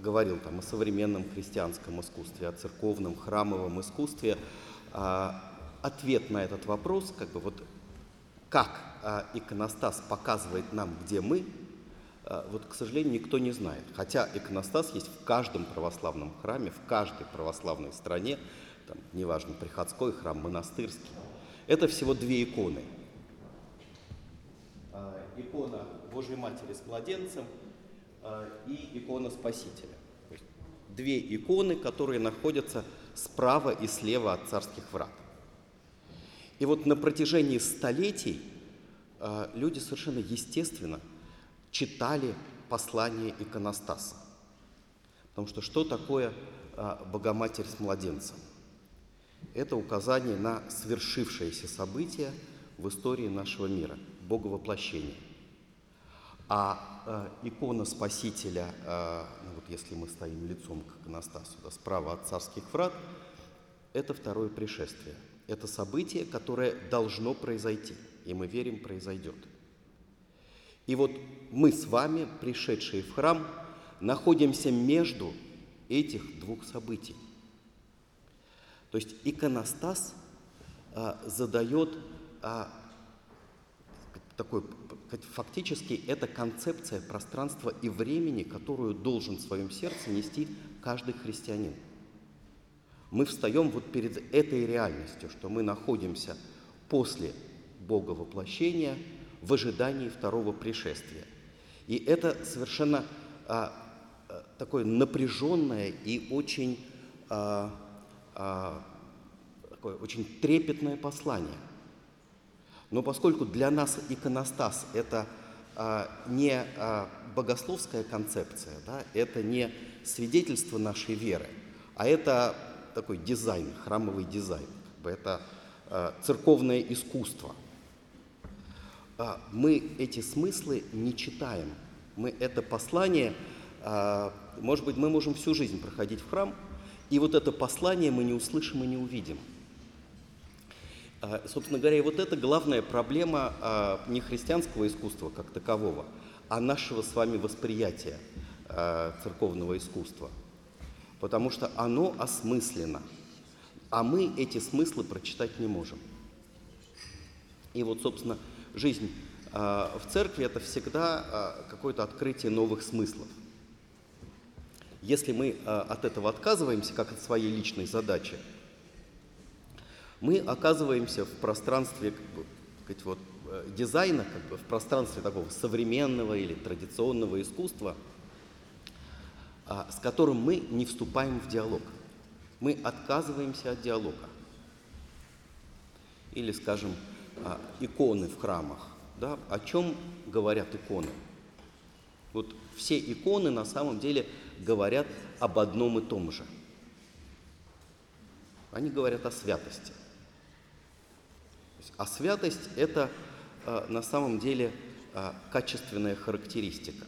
говорил там, о современном христианском искусстве, о церковном, храмовом искусстве, а, ответ на этот вопрос, как бы вот как а, иконостас показывает нам, где мы, а, вот, к сожалению, никто не знает. Хотя иконостас есть в каждом православном храме, в каждой православной стране, там, неважно, приходской храм, монастырский. Это всего две иконы. Икона Божьей Матери с младенцем и икона Спасителя. Две иконы, которые находятся справа и слева от царских врат. И вот на протяжении столетий а, люди совершенно естественно читали послание иконостаса. Потому что что такое а, Богоматерь с младенцем? Это указание на свершившееся событие в истории нашего мира, Боговоплощение. А э, икона Спасителя, э, ну вот если мы стоим лицом к иконостасу, да, справа от царских врат, это второе пришествие. Это событие, которое должно произойти, и мы верим, произойдет. И вот мы с вами, пришедшие в храм, находимся между этих двух событий. То есть иконостас а, задает а, такой, фактически это концепция пространства и времени, которую должен в своем сердце нести каждый христианин. Мы встаем вот перед этой реальностью, что мы находимся после Бога воплощения в ожидании второго пришествия. И это совершенно а, а, такое напряженное и очень, а, а, такое очень трепетное послание. Но поскольку для нас иконостас – это а, не а, богословская концепция, да, это не свидетельство нашей веры, а это такой дизайн, храмовый дизайн, это а, церковное искусство. А, мы эти смыслы не читаем. Мы это послание, а, может быть, мы можем всю жизнь проходить в храм, и вот это послание мы не услышим и не увидим. А, Собственно говоря, и вот это главная проблема а, не христианского искусства как такового, а нашего с вами восприятия а, церковного искусства. потому что оно осмысленно, а мы эти смыслы прочитать не можем. И вот, собственно, жизнь в церкви это всегда какое-то открытие новых смыслов. Если мы от этого отказываемся, как от своей личной задачи, мы оказываемся в пространстве как бы, сказать, вот, э, дизайна, как бы, в пространстве такого современного или традиционного искусства, а, с которым мы не вступаем в диалог. Мы отказываемся от диалога. Или, скажем, а, иконы в храмах. Да? О чем говорят иконы? Вот все иконы на самом деле говорят об одном и том же. Они говорят о святости. А святость – это а, на самом деле а, качественная характеристика.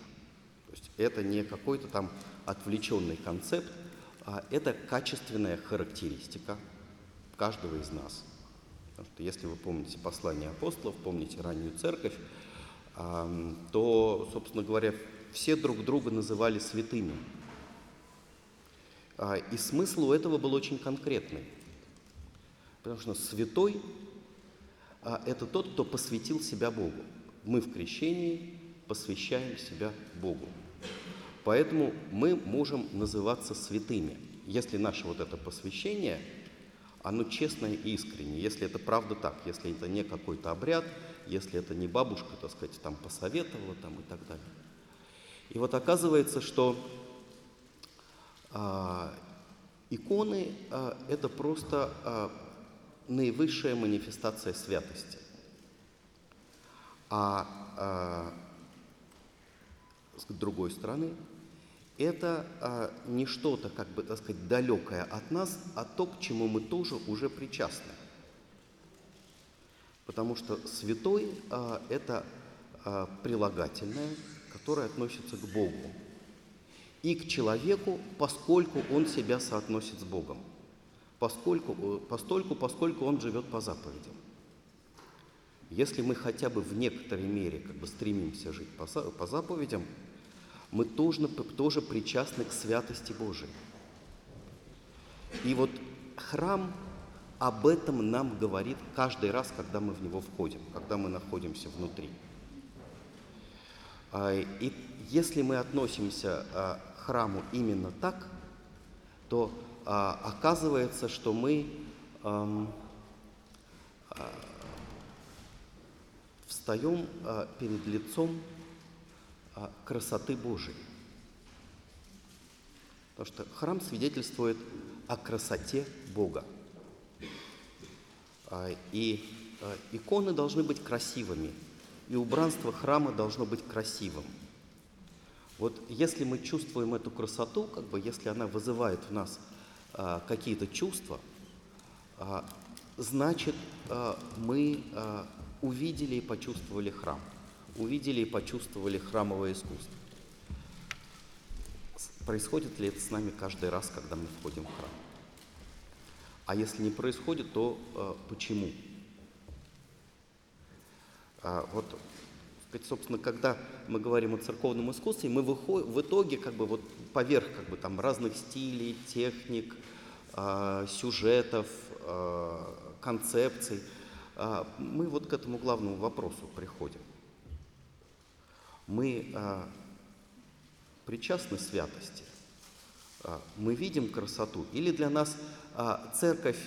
То есть это не какой-то там отвлеченный концепт, а это качественная характеристика каждого из нас. Потому что если вы помните послание апостолов, помните раннюю церковь, то, собственно говоря, все друг друга называли святыми. А, И смысл у этого был очень конкретный. Потому что святой это тот, кто посвятил себя Богу. Мы в крещении посвящаем себя Богу. Поэтому мы можем называться святыми, если наше вот это посвящение, оно честное и искреннее, если это правда так, если это не какой-то обряд, если это не бабушка, так сказать, там посоветовала там и так далее. И вот оказывается, что а, иконы а, это просто а, наивысшая манифестация святости. А, а, с другой стороны, это а, не что-то, как бы, так сказать, далекое от нас, а то, к чему мы тоже уже причастны. Потому что святой а, это а, прилагательное, которое относится к Богу и к человеку, поскольку он себя соотносит с Богом, поскольку, э, постольку, поскольку он живет по заповедям. Если мы хотя бы в некоторой мере как бы стремимся жить по, по заповедям, мы тоже, тоже причастны к святости Божией. И вот храм об этом нам говорит каждый раз, когда мы в него входим, когда мы находимся внутри. А, И если мы относимся а, к храму именно так, то а, оказывается, что мы ам, а, встаем а, перед лицом красоты Божией. Потому что храм свидетельствует о красоте Бога. И иконы должны быть красивыми, и убранство храма должно быть красивым. Вот если мы чувствуем эту красоту, как бы если она вызывает в нас какие-то чувства, а, значит а, мы а, увидели и почувствовали храм, увидели и почувствовали храмовое искусство. Происходит ли это с нами каждый раз, когда мы входим в храм? А если не происходит, то а, почему? А, вот, собственно, когда мы говорим о церковном искусстве, мы в итоге как бы вот поверх как бы там разных стилей, техник, а, сюжетов, а, концепций, а, мы вот к этому главному вопросу приходим. Мы причастны святости, мы видим красоту, или для нас церковь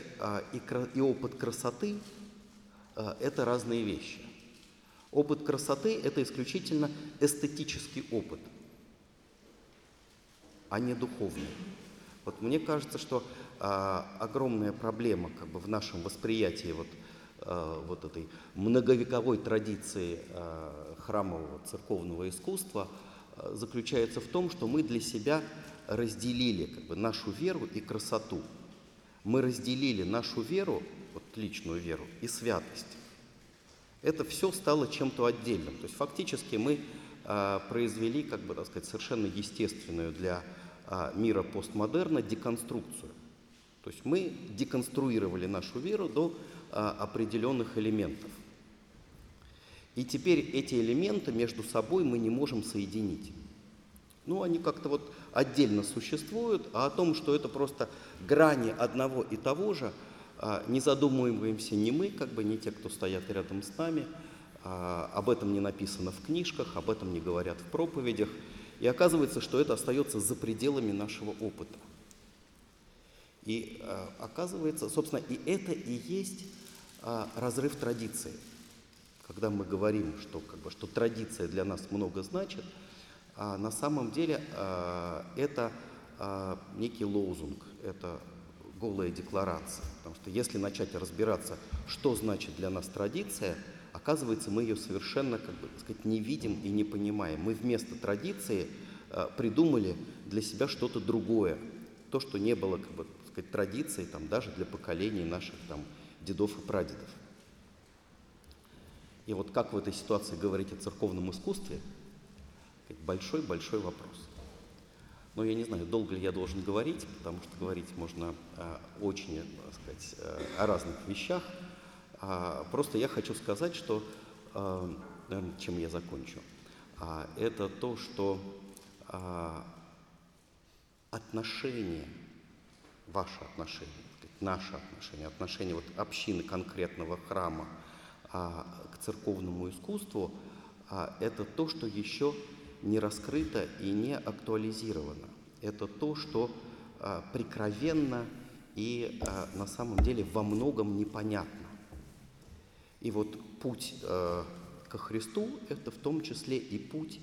и, опыт красоты это разные вещи. Опыт красоты – это исключительно эстетический опыт, а не духовный. Вот мне кажется, что а, огромная проблема как бы, в нашем восприятии вот, а, вот этой многовековой традиции а, храмового церковного искусства а, заключается в том, что мы для себя разделили как бы, нашу веру и красоту. Мы разделили нашу веру, вот личную веру, и святость это все стало чем-то отдельным. То есть фактически мы а, произвели, как бы так сказать, совершенно естественную для мира постмодерна деконструкцию. То есть мы деконструировали нашу веру до а, определенных элементов. И теперь эти элементы между собой мы не можем соединить. Ну, они как-то вот отдельно существуют, а о том, что это просто грани одного и того же, а, не задумываемся ни мы, как бы, ни те, кто стоят рядом с нами, а, об этом не написано в книжках, об этом не говорят в проповедях. И оказывается, что это остается за пределами нашего опыта. И э, оказывается, собственно, и это и есть э, разрыв традиции. Когда мы говорим, что, как бы, что традиция для нас много значит, а на самом деле э, это э, некий лозунг, это голая декларация. Потому что если начать разбираться, что значит для нас традиция, оказывается, мы ее совершенно как бы, так сказать, не видим и не понимаем. Мы вместо традиции э, придумали для себя что-то другое, то, что не было как бы, так сказать, традицией там, даже для поколений наших там, дедов и прадедов. И вот как в этой ситуации говорить о церковном искусстве, большой-большой вопрос. Но я не знаю, долго ли я должен говорить, потому что говорить можно а, очень, так сказать, а, о разных вещах. А, просто я хочу сказать, что, а, чем я закончу, а, это то, что а, отношение, ваше отношение, наше отношение, отношение вот общины конкретного храма а, к церковному искусству, а, это то, что еще не раскрыто и не актуализировано. Это то, что а, прикровенно и а, на самом деле во многом непонятно. И вот путь э, ко Христу – это в том числе и путь,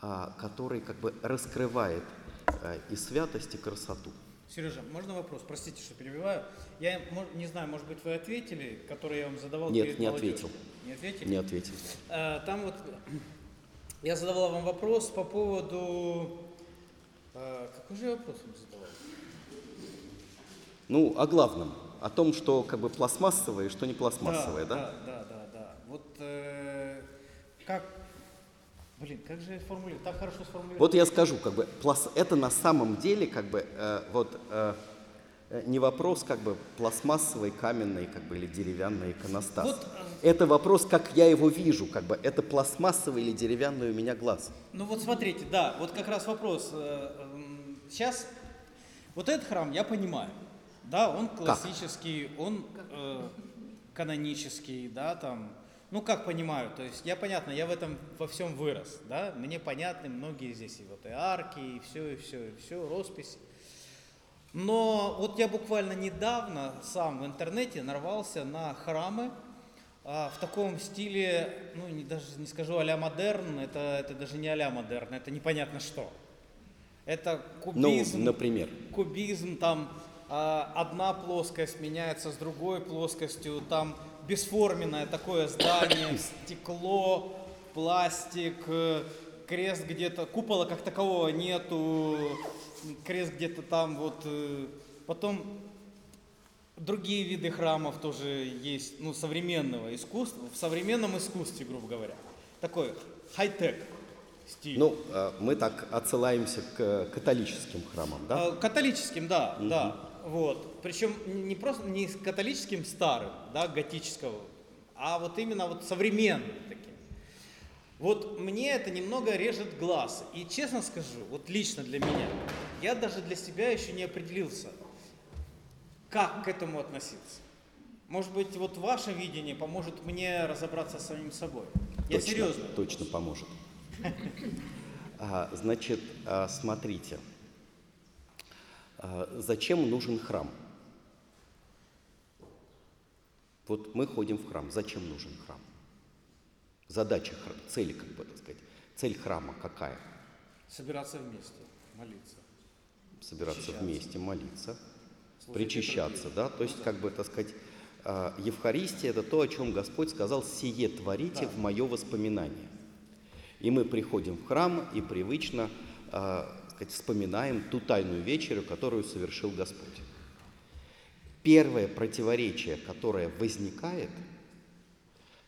а, который как бы раскрывает э, и святость, и красоту. Сережа, можно вопрос? Простите, что перебиваю. Я не знаю, может быть, вы ответили, который я вам задавал Нет, перед не молодежью? ответил. Не ответили? Не ответил. А, Там вот я задавал вам вопрос по поводу... а, Какой же я вопрос вам задавал? Ну, о главном, о том, что как бы пластмассовое и что не пластмассовое? Да, да, да, да. Вот э, как... Блин, как же я формулирую? Так хорошо сформулировал. Вот я скажу, как бы, это на самом деле, как бы, э, вот, э, э, не вопрос, как бы, пластмассовый, каменный, как бы, или деревянный иконостас. Вот, Это вопрос, как я его вижу, как бы, это пластмассовый или деревянный у меня глаз. Ну вот смотрите, да, вот как раз вопрос. Сейчас вот этот храм я понимаю, да, он классический, он э, канонический, да, там. Ну как понимаю, то есть я понятно, я в этом во всем вырос, да, мне понятны многие здесь и вот и арки, и все, и все, и все, росписи. Но вот я буквально недавно сам в интернете нарвался на храмы а, в таком стиле, ну не, даже не скажу а-ля модерн, это, это даже не а-ля модерн, это непонятно что. Это Ну, кубизм, например. кубизм, там а, одна плоскость меняется с другой плоскостью, там бесформенное такое здание, стекло, пластик, э, крест где-то, купола как такового нету, крест где-то там вот, э, потом другие виды храмов тоже есть, ну, современного искусства, в современном искусстве, грубо говоря. Такой хай-тек стиль. Ну, э, мы так отсылаемся к католическим храмам, да? А, Католическим, да, да. Вот. Причем не просто не с католическим старым, да, готического, а вот именно вот современным таким. Вот мне это немного режет глаз. И честно скажу, вот лично для меня, я даже для себя еще не определился, как к этому относиться. Может быть, вот ваше видение поможет мне разобраться с самим собой. Я Точно, серьезно. Точно поможет. Значит, а, смотрите, зачем нужен храм? Вот мы ходим в храм. Зачем нужен храм? Задача, цель, как бы так сказать, цель храма какая? Собираться вместе, молиться. Собираться Причащаться. вместе, молиться, Служить причащаться, да? То есть, как бы, так сказать, а, Евхаристия – это то, о чем Господь сказал, «Сие творите в мое воспоминание». И мы приходим в храм и привычно а, сказать, вспоминаем ту тайную вечерю, которую совершил Господь. Первое противоречие, которое возникает,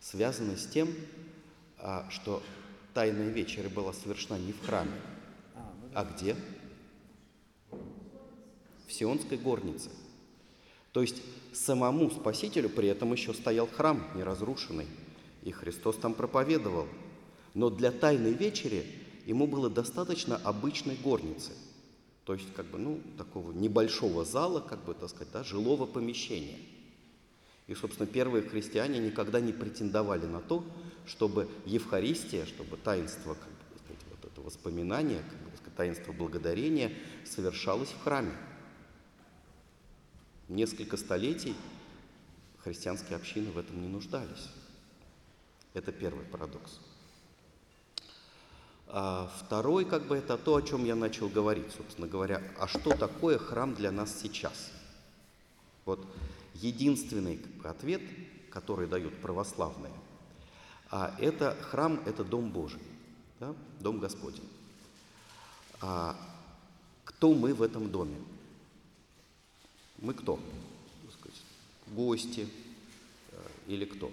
связано с тем, а, что тайная вечеря была совершена не в храме, а где? В Сионской горнице. То есть самому Спасителю при этом еще стоял храм неразрушенный, и Христос там проповедовал. Но для Тайной Вечери ему было достаточно обычной горницы, то есть как бы, ну, такого небольшого зала, как бы, так сказать, да, жилого помещения. И, собственно, первые христиане никогда не претендовали на то, чтобы Евхаристия, чтобы таинство, как бы, сказать, вот это воспоминание, как бы, сказать, таинство благодарения совершалось в храме. Несколько столетий христианские общины в этом не нуждались. Это первый парадокс. А второй, как бы, это то, о чем я начал говорить, собственно говоря. А что такое храм для нас сейчас? Вот единственный как бы, ответ, который дают православные, а это храм, это дом Божий, да? дом Господень. А кто мы в этом доме? Мы кто? Гости э, или кто?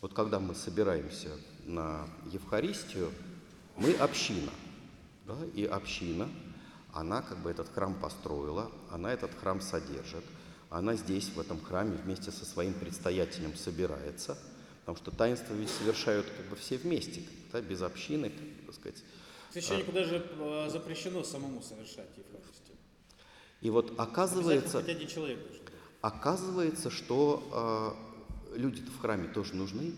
Вот когда мы собираемся на Евхаристию, мы община. Да? И община, она как бы этот храм построила, она этот храм содержит, она здесь, в этом храме, вместе со своим предстоятелем собирается, потому что таинства ведь совершают как бы все вместе, да, без общины, так сказать. Священнику даже э, запрещено самому совершать Евхаристию. И вот оказывается, человек. Оказывается, что э, люди-то в храме тоже нужны.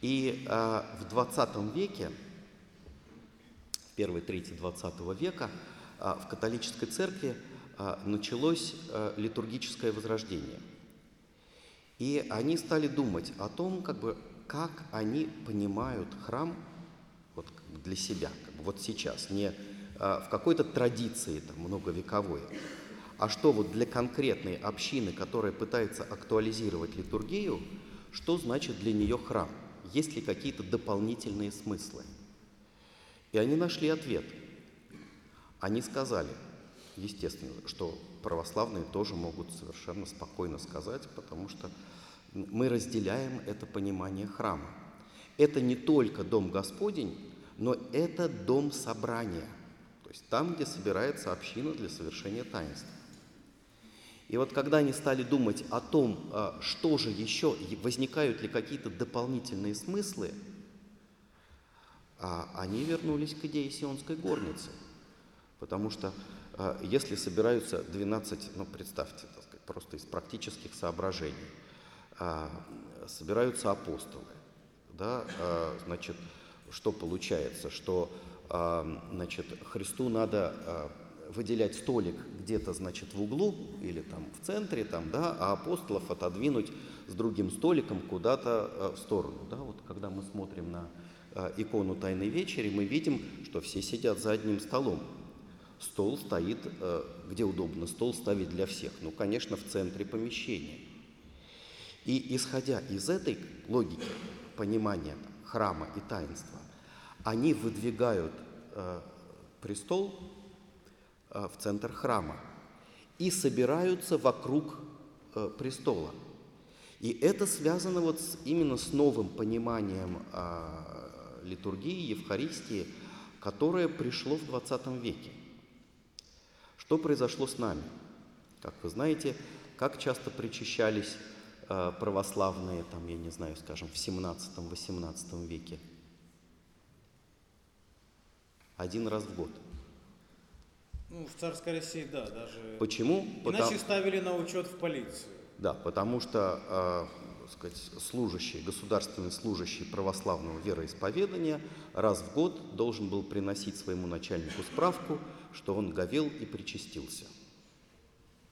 И э, в 20 веке, в первой трети 20 века, э, в католической церкви э, началось э, литургическое возрождение. И они стали думать о том, как, бы, как они понимают храм вот, для себя, как бы вот сейчас, не а, в какой-то традиции там, многовековой, а что вот для конкретной общины, которая пытается актуализировать литургию, что значит для нее храм? Есть ли какие-то дополнительные смыслы? И они нашли ответ. Они сказали, естественно, что православные тоже могут совершенно спокойно сказать, потому что мы разделяем это понимание храма. Это не только дом Господень, но это дом собрания, то есть там, где собирается община для совершения таинства. И вот когда они стали думать о том, а, что же еще, возникают ли какие-то дополнительные смыслы, а, они вернулись к идее сионской горницы. Потому что а, если собираются 12, ну представьте, так сказать, просто из практических соображений, а, собираются апостолы, да, а, значит, что получается, что значит, Христу надо выделять столик где-то, значит, в углу или там в центре, там, да, а апостолов отодвинуть с другим столиком куда-то а, в сторону. Да? Вот когда мы смотрим на а, икону Тайной Вечери, мы видим, что все сидят за одним столом. Стол стоит, э, где удобно, стол ставить для всех. Ну, конечно, в центре помещения. И исходя из этой логики понимания храма и таинства, они выдвигают э, престол э, в центр храма и собираются вокруг э, престола. И это связано вот с- именно с новым пониманием э, литургии, Евхаристии, которое пришло в 20 веке. Что произошло с нами? Как вы знаете, как часто причащались э, православные, там, я не знаю, скажем, в 17-18 веке? Один раз в год. Ну, в царской России, да, даже... Почему? Потому- Иначе ставили на учет в полицию. Да, потому что э, сказать, служащий, государственный служащий православного вероисповедания раз в год должен был приносить своему начальнику справку, что он говел и причастился.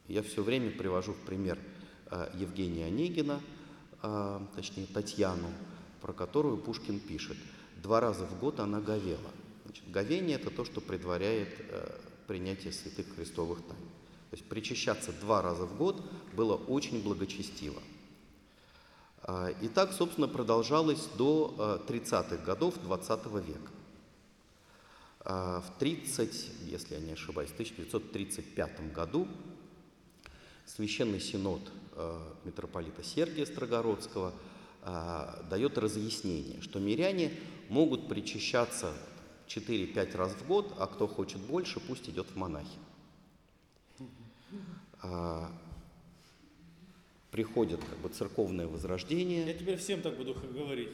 Я все время привожу в пример э, Евгения Онегина, э, точнее Татьяну, про которую Пушкин пишет. Два раза в год она говела. Значит, говение – это то, что предваряет э, принятие святых христовых тайн. То есть причащаться два раза в год было очень благочестиво. А, И так, собственно, продолжалось до э, 30-х годов 20 века. А, В 30, если я не ошибаюсь, в 1935 году Священный Синод митрополита Сергия Строгородского дает разъяснение, что миряне могут причащаться 4-5 раз в год, а кто хочет больше, пусть идет в монахи. А, приходит как бы церковное возрождение. Я теперь всем так буду говорить.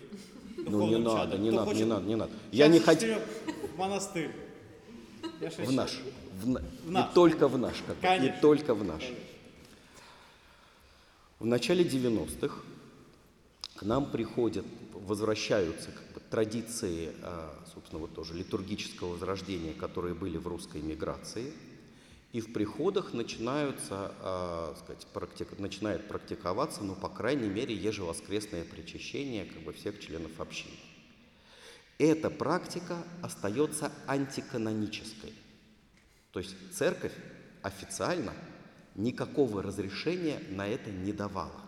Ну не надо, не надо, не надо, не надо. Я не хочу В монастырь. В наш, в В наш. и только в наш, как и Конечно. только в наш. В начале 90-х к нам приходят, возвращаются как бы, традиции, а, собственно, вот тоже литургического возрождения, которые были в русской миграции. И в приходах начинаются, а, сказать, практик- начинает практиковаться, ну, по крайней мере, ежевоскресное причащение как бы, всех членов общины. Эта практика остается антиканонической. То есть церковь официально никакого разрешения на это не давала.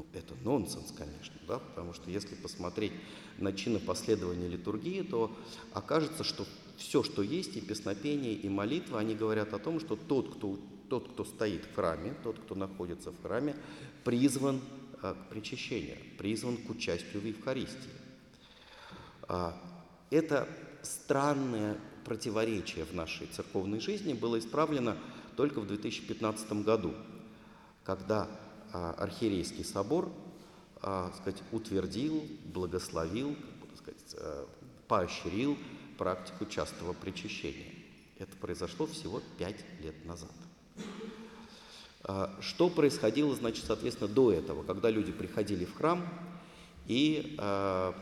Ну, это нонсенс, конечно, да, потому что если посмотреть на чины последования литургии, то окажется, что все, что есть, и песнопение, и молитва, они говорят о том, что тот, кто, тот, кто стоит в храме, тот, кто находится в храме, призван э, к причащению, призван к участию в Евхаристии. А, Это странное противоречие в нашей церковной жизни было исправлено только в 2015 году, когда а, Архиерейский собор а, сказать, утвердил, благословил, сказать, э, поощрил практику частого причащения. Это произошло всего пять лет назад. А, Что происходило, значит, соответственно, до этого, когда люди приходили в храм и а,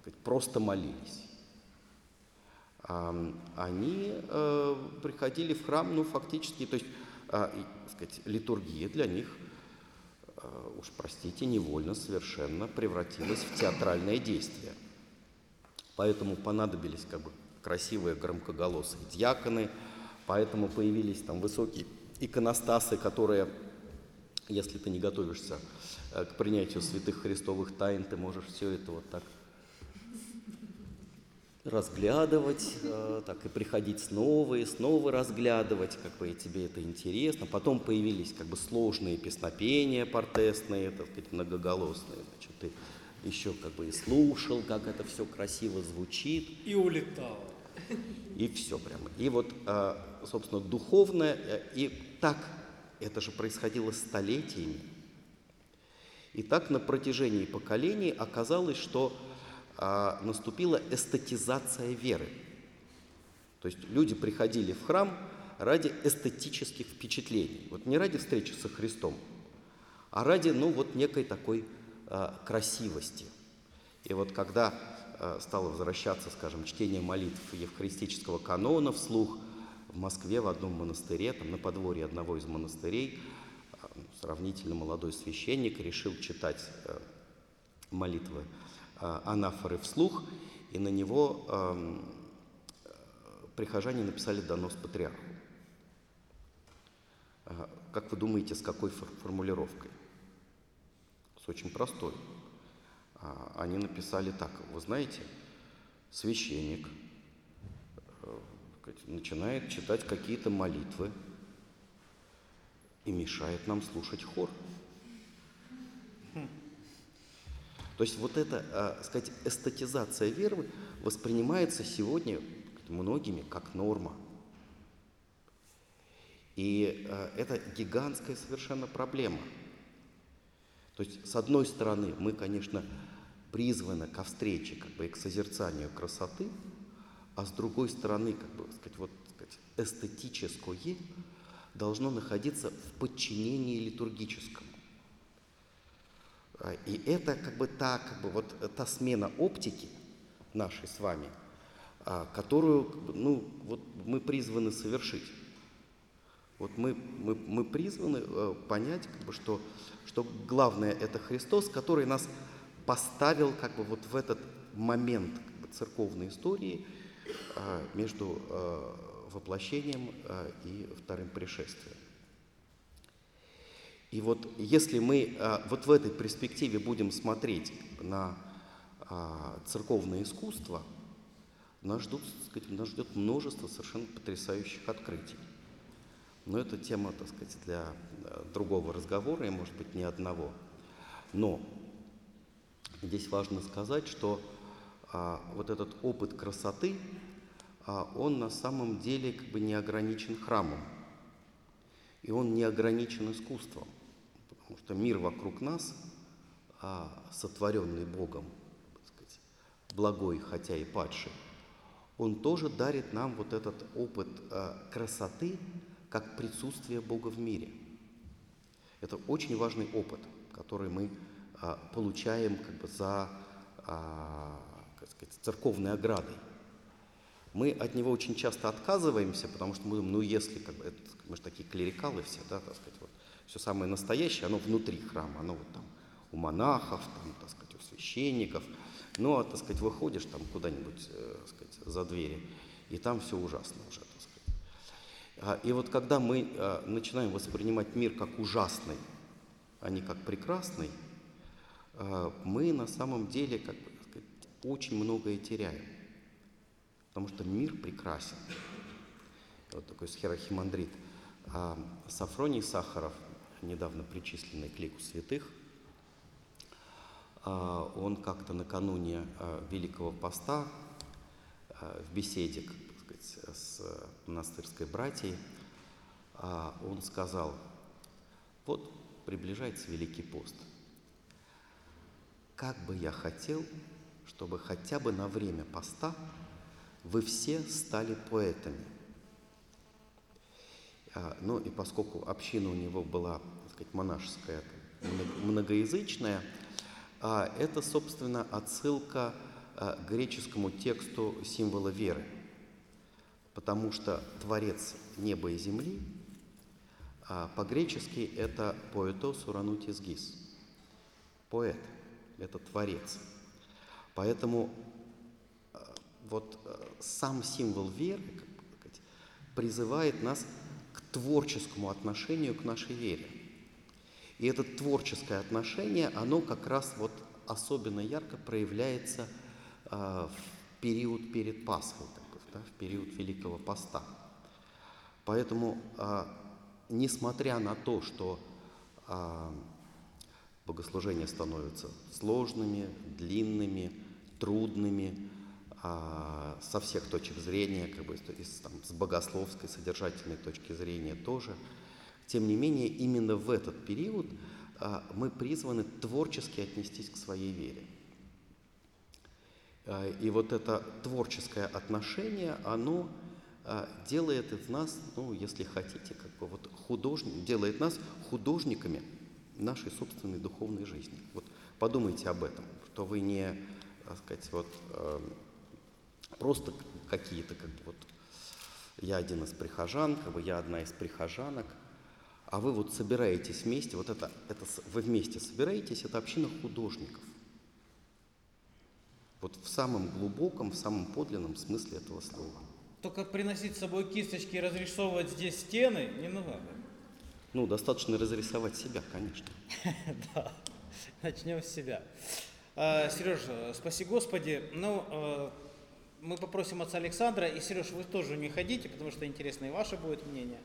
сказать, просто молились? А, Они приходили в храм, ну, фактически, то есть, а, сказать, литургия для них, уж простите, невольно совершенно превратилась в театральное действие. Поэтому понадобились как бы красивые громкоголосые диаконы, поэтому появились там высокие иконостасы, которые, если ты не готовишься э, к принятию святых христовых тайн, ты можешь все это вот так разглядывать, э, так и приходить снова и снова разглядывать, как бы тебе это интересно. Потом появились как бы сложные песнопения портесные, так сказать, многоголосные. Значит, ты еще как бы и слушал, как это все красиво звучит. И улетал. И все прямо. И вот, э, собственно, духовное, э, и так это же происходило столетиями. И так на протяжении поколений оказалось, что наступила эстетизация веры. То есть люди приходили в храм ради эстетических впечатлений. Вот не ради встречи со Христом, а ради, ну, вот некой такой а, красивости. И вот когда а, стало возвращаться, скажем, чтение молитв евхаристического канона вслух в Москве в одном монастыре, там на подворье одного из монастырей, а, сравнительно молодой священник решил читать молитвы анафоры вслух, и на него прихожане написали донос патриарху. Э, Как вы думаете, с какой фор- формулировкой? С очень простой. А, Они написали так, вы знаете, священник э, начинает читать какие-то молитвы и мешает нам слушать хор. То есть вот эта, э, сказать, эстетизация веры воспринимается сегодня многими как норма. И э, это гигантская совершенно проблема. То есть, с одной стороны, мы, конечно, призваны ко встрече, как бы и к созерцанию красоты, а с другой стороны, как бы, сказать, вот, сказать, эстетическое должно находиться в подчинении литургическому. А, И это как бы та, как бы вот э, та смена оптики нашей с вами, а, которую, ну, вот мы призваны совершить. Вот мы, мы, мы призваны э, понять, как бы, что, что главное это Христос, который нас поставил как бы вот в этот момент как бы, церковной истории а, между э, воплощением и вторым пришествием. И вот если мы а, вот в этой перспективе будем смотреть на а, церковное искусство, нас, ждут, сказать, нас ждет множество совершенно потрясающих открытий. Но это тема, так сказать, для э, другого разговора, и, может быть, не одного. Но здесь важно сказать, что а, вот этот опыт красоты, а, он на самом деле как бы не ограничен храмом, и он не ограничен искусством. Потому что мир вокруг нас, а, сотворенный Богом, сказать, благой, хотя и падший, он тоже дарит нам вот этот опыт а, красоты, как присутствие Бога в мире. Это очень важный опыт, который мы а, получаем как бы за как сказать, церковной оградой. Мы от него очень часто отказываемся, потому что мы думаем, ну если, как бы, это, мы же такие клерикалы все, да, так сказать, вот, все самое настоящее, оно внутри храма, оно вот там у монахов, там, так сказать, у священников. Ну, а, так сказать, выходишь там куда-нибудь, э, так сказать, за двери, и там все ужасно уже, так сказать. А, И вот когда мы а, начинаем воспринимать мир как ужасный, а не как прекрасный, а, мы на самом деле как бы, сказать, очень многое теряем. Потому что мир прекрасен. Вот такой схерохимандрит. А Сафроний Сахаров, недавно причисленный к лику святых, а, он как-то накануне а, Великого Поста а, в беседе бы сказать, с монастырской братьей, он сказал, вот приближается Великий пост. Как бы я хотел, чтобы хотя бы на время поста вы все стали поэтами. А, Ну и поскольку община у него была, так сказать, монашеская, много- многоязычная, а, это, собственно, отсылка а, к греческому тексту символа веры. Потому что Творец неба и земли по-гречески это поэтос уранутис гис. Поэт – это Творец. Поэтому вот сам символ веры призывает нас творческому отношению к нашей вере. И это творческое отношение, оно как раз вот особенно ярко проявляется э, в период перед Пасхой, да, в период Великого Поста. Поэтому, а, несмотря на то, что а, богослужения становятся сложными, длинными, трудными, а, со всех точек зрения, как бы, есть, там, с богословской, содержательной точки зрения тоже. Тем не менее, именно в этот период а, мы призваны творчески отнестись к своей вере. А, И вот это творческое отношение, оно делает из нас, ну, если хотите, как бы вот художник, делает нас художниками нашей собственной духовной жизни. Вот подумайте об этом, что вы не, так сказать, вот эм, просто какие-то, как бы вот, я один из прихожан, как бы я одна из прихожанок, а вы вот собираетесь вместе, вот это, это вы вместе собираетесь, это община художников. Вот в самом глубоком, в самом подлинном смысле этого слова. Только приносить с собой кисточки и разрисовывать здесь стены не надо. Ну, достаточно разрисовать себя, конечно. Да, начнем с себя. Сереж, спаси Господи. Ну, э, мы попросим отца Александра, и, Сереж, вы тоже не ходите, потому что интересно и ваше будет мнение.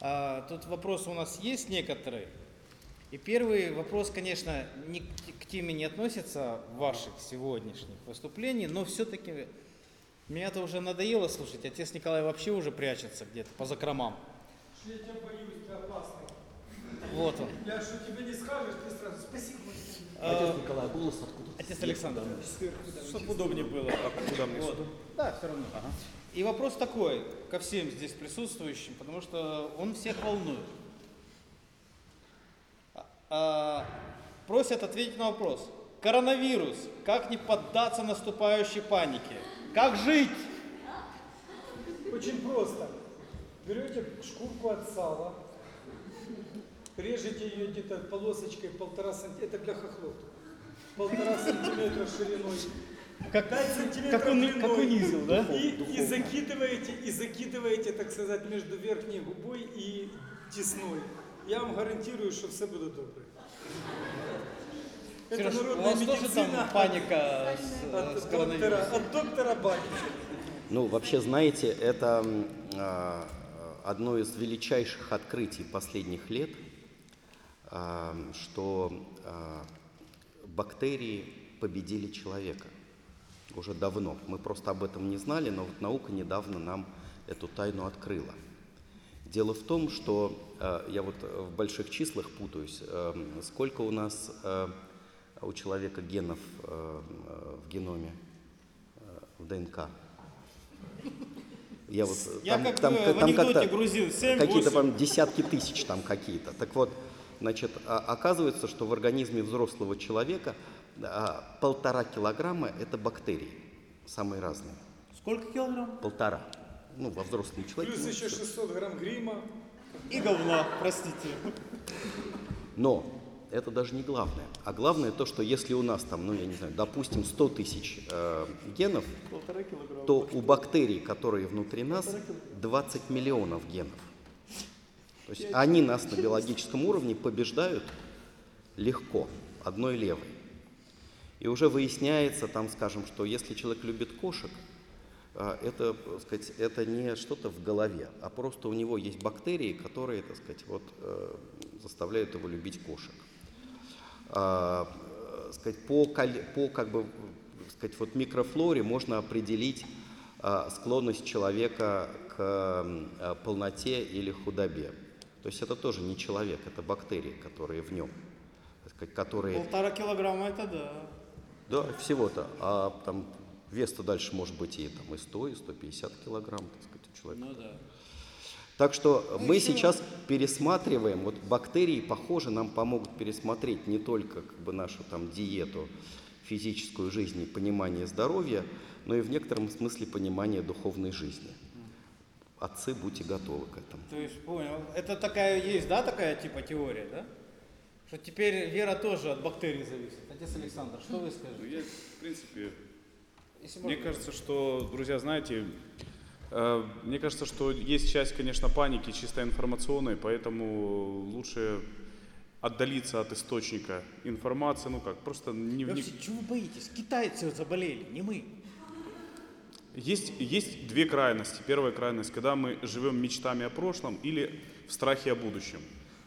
А, Тут вопросы у нас есть некоторые. И первый вопрос, конечно, к к теме не относится ваших сегодняшних выступлений, но все-таки меня это уже надоело слушать. Отец Николай вообще уже прячется где-то по закромам. Я тебя боюсь, ты опасный. Вот он. Я что тебе не скажешь, ты сразу спасибо. Отец Николай, голос откуда? Отец Александр, чтобы удобнее было. Куда мне Вот. Да, все равно. И вопрос такой ко всем здесь присутствующим, потому что он всех волнует. А, а, просят ответить на вопрос. Коронавирус. Как не поддаться наступающей панике? Как жить? Очень просто. Берете шкурку от сала, режете ее где-то полосочкой полтора сантиметра, это для хохлов. Полтора сантиметра шириной. Как, 5 сантиметров как, уни- длиной. как унизил, да? И, и закидываете, и закидываете, так сказать, между верхней губой и десной. Я вам гарантирую, что все буде добре. Это Сереж, у народная вас тоже там медицина паника с, от, с доктора, от доктора Баки. Ну, вообще, знаете, это а, одно из величайших открытий последних лет, что а, бактерии победили человека уже давно. Мы просто об этом не знали, но вот наука недавно нам эту тайну открыла. Дело в том, что э, я вот в больших числах путаюсь. Э, сколько у нас э, у человека генов э, э, в геноме, э, в ДНК? Я вот э, Я как в анекдоте как-то грузил, семь, какие-то там десятки тысяч там какие-то. Так вот, значит, а- оказывается, что в организме взрослого человека полтора килограмма это бактерии, самые разные. Сколько килограмм? Полтора. Ну, во взрослом человеке. Плюс еще всё. 600 грамм грима. И говна, простите. Но это даже не главное. А главное то, что если у нас там, ну я не знаю, допустим, 100 тысяч э, генов, то у бактерий, которые внутри нас, 20 миллионов генов. То есть они нас на биологическом уровне побеждают легко, одной левой. И уже выясняется там, скажем, что если человек любит кошек, а, это, так сказать, это не что-то в голове, а просто у него есть бактерии, которые, так сказать, вот, э, заставляют его любить кошек. А, э, сказать, по, по как бы, э, сказать, вот микрофлоре можно определить а, склонность человека к а, полноте или худобе. То есть это тоже не человек, это бактерии, которые в нем, которые Полтора килограмма это да. да, всего-то. А там вес-то дальше может быть и, там, и 100, и 150 килограмм, так сказать, у человека. Ну да. Так что мы сейчас пересматриваем, вот бактерии, похоже, нам помогут пересмотреть не только как бы нашу там диету, физическую жизнь и понимание здоровья, но и в некотором смысле понимание духовной жизни. Отцы, будьте готовы к этому. То есть, понял. Это такая есть, да, такая типа теория, да? Что теперь вера тоже от бактерий зависит. Отец Александр, что вы Ну, скажете? я, в принципе, Если Мне можно. кажется, что, друзья, знаете, э, мне кажется, что есть часть, конечно, паники чисто информационной, поэтому лучше отдалиться от источника информации, ну как, просто не, Вы не- вообще, чего вы боитесь? Китайцы заболели, не мы. Есть, есть две крайности. Первая крайность, когда мы живем мечтами о прошлом или в страхе о будущем.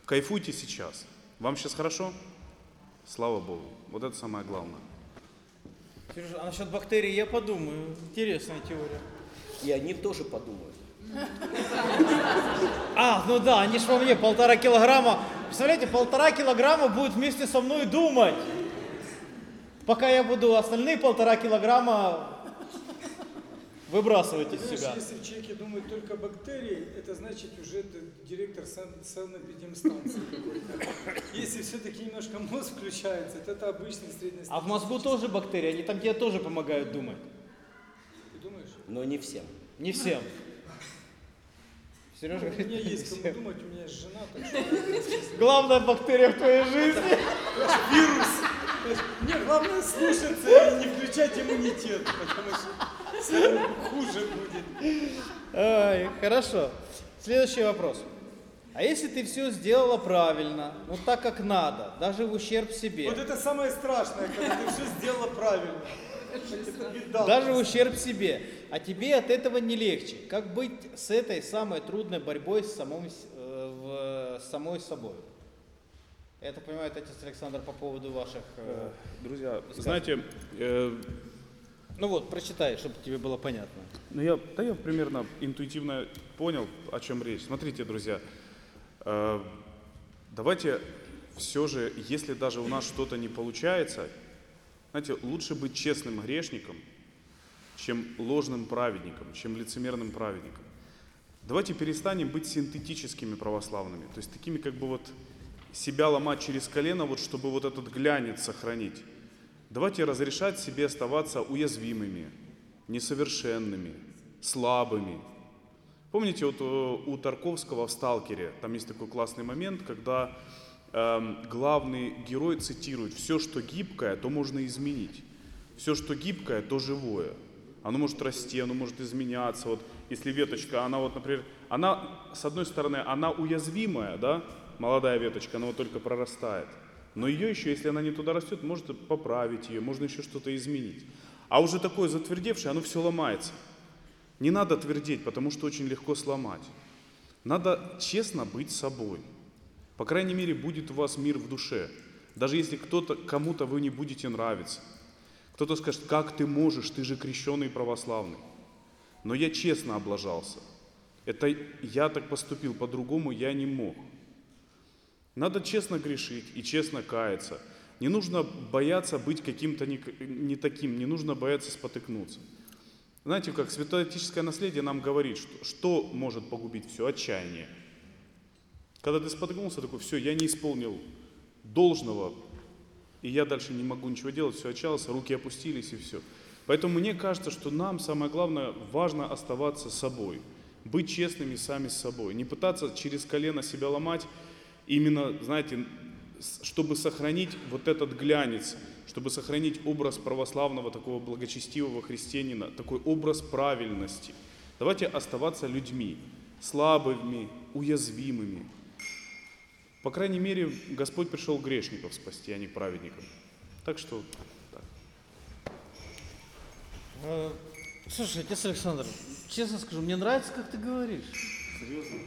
Кайфуйте сейчас. Вам сейчас хорошо? Слава Богу. Вот это самое главное. Сережа, а насчет бактерий я подумаю. Интересная теория. И они тоже подумают. А, ну да, они ж во мне полтора килограмма. Представляете, полтора килограмма будет вместе со мной думать. Пока я буду остальные полтора килограмма выбрасывать из себя. если в человеке думают только бактерии, это значит уже это директор сан- санэпидемстанции какой-то. Если все-таки немножко мозг включается, то это обычный средний А в мозгу тоже бактерии, они там тебе тоже помогают думать. Ты думаешь? Но не всем. Не всем. У Сережа меня говорит, не есть кому всем. думать, у меня есть жена, так что Главная бактерия в твоей жизни. Мне главное слушаться и не включать иммунитет, потому что хуже будет. Ай, хорошо. Следующий вопрос. А если ты все сделала правильно, ну так как надо, даже в ущерб себе, Вот это самое страшное, когда ты все сделала правильно. Даже в ущерб себе, а тебе от этого не легче, как быть с этой самой трудной борьбой с, самой, э, в- самой собой? Это отец Александр по поводу ваших... э, Друзья, знаете, э, Ну вот, прочитай, чтобы тебе было понятно. Ну, я, да я примерно интуитивно понял, о чем речь. Смотрите, друзья, э, давайте все же, если даже у нас что-то не получается, знаете, лучше быть честным грешником, чем ложным праведником, чем лицемерным праведником. Давайте перестанем быть синтетическими православными, то есть такими как бы вот себя ломать через колено, вот чтобы вот этот глянец сохранить. Давайте разрешать себе оставаться уязвимыми, несовершенными, слабыми. Помните, вот э, у Тарковского в «Сталкере» там есть такой классный момент, когда эм, главный герой цитирует «все, что гибкое, то можно изменить, все, что гибкое, то живое». Оно может расти, оно может изменяться. Вот если веточка, она вот, например, она, с одной стороны, она уязвимая, да, молодая веточка, она вот только прорастает. Но ее еще, если она не туда растет, можно поправить ее, можно еще что-то изменить. А уже такое затвердевшее, оно все ломается. Не надо твердеть, потому что очень легко сломать. Надо честно быть собой. По крайней мере, будет у вас мир в душе. Даже если кто-то, кому-то вы не будете нравиться. Кто-то скажет, как ты можешь, ты же крещеный православный. Но я честно облажался. Это я так поступил, по-другому я не мог. Надо честно грешить и честно каяться. Не нужно бояться быть каким-то не, не таким, не нужно бояться спотыкнуться. Знаете, как святоотеческое наследие нам говорит, что, что может погубить все? Отчаяние. Когда ты споткнулся, такой, все, я не исполнил должного, и я дальше не могу ничего делать, все отчаялся, руки опустились и все. Поэтому мне кажется, что нам самое главное, важно оставаться собой, быть честными сами с собой, не пытаться через колено себя ломать, именно, знаете, чтобы сохранить вот этот глянец, чтобы сохранить образ православного такого благочестивого христианина, такой образ правильности. Давайте оставаться людьми, слабыми, уязвимыми. По крайней мере, Господь пришел грешников спасти, а не праведников. Так что так. Э, Слушай, отец Александр, честно скажу, мне нравится, как ты говоришь. Серьезно?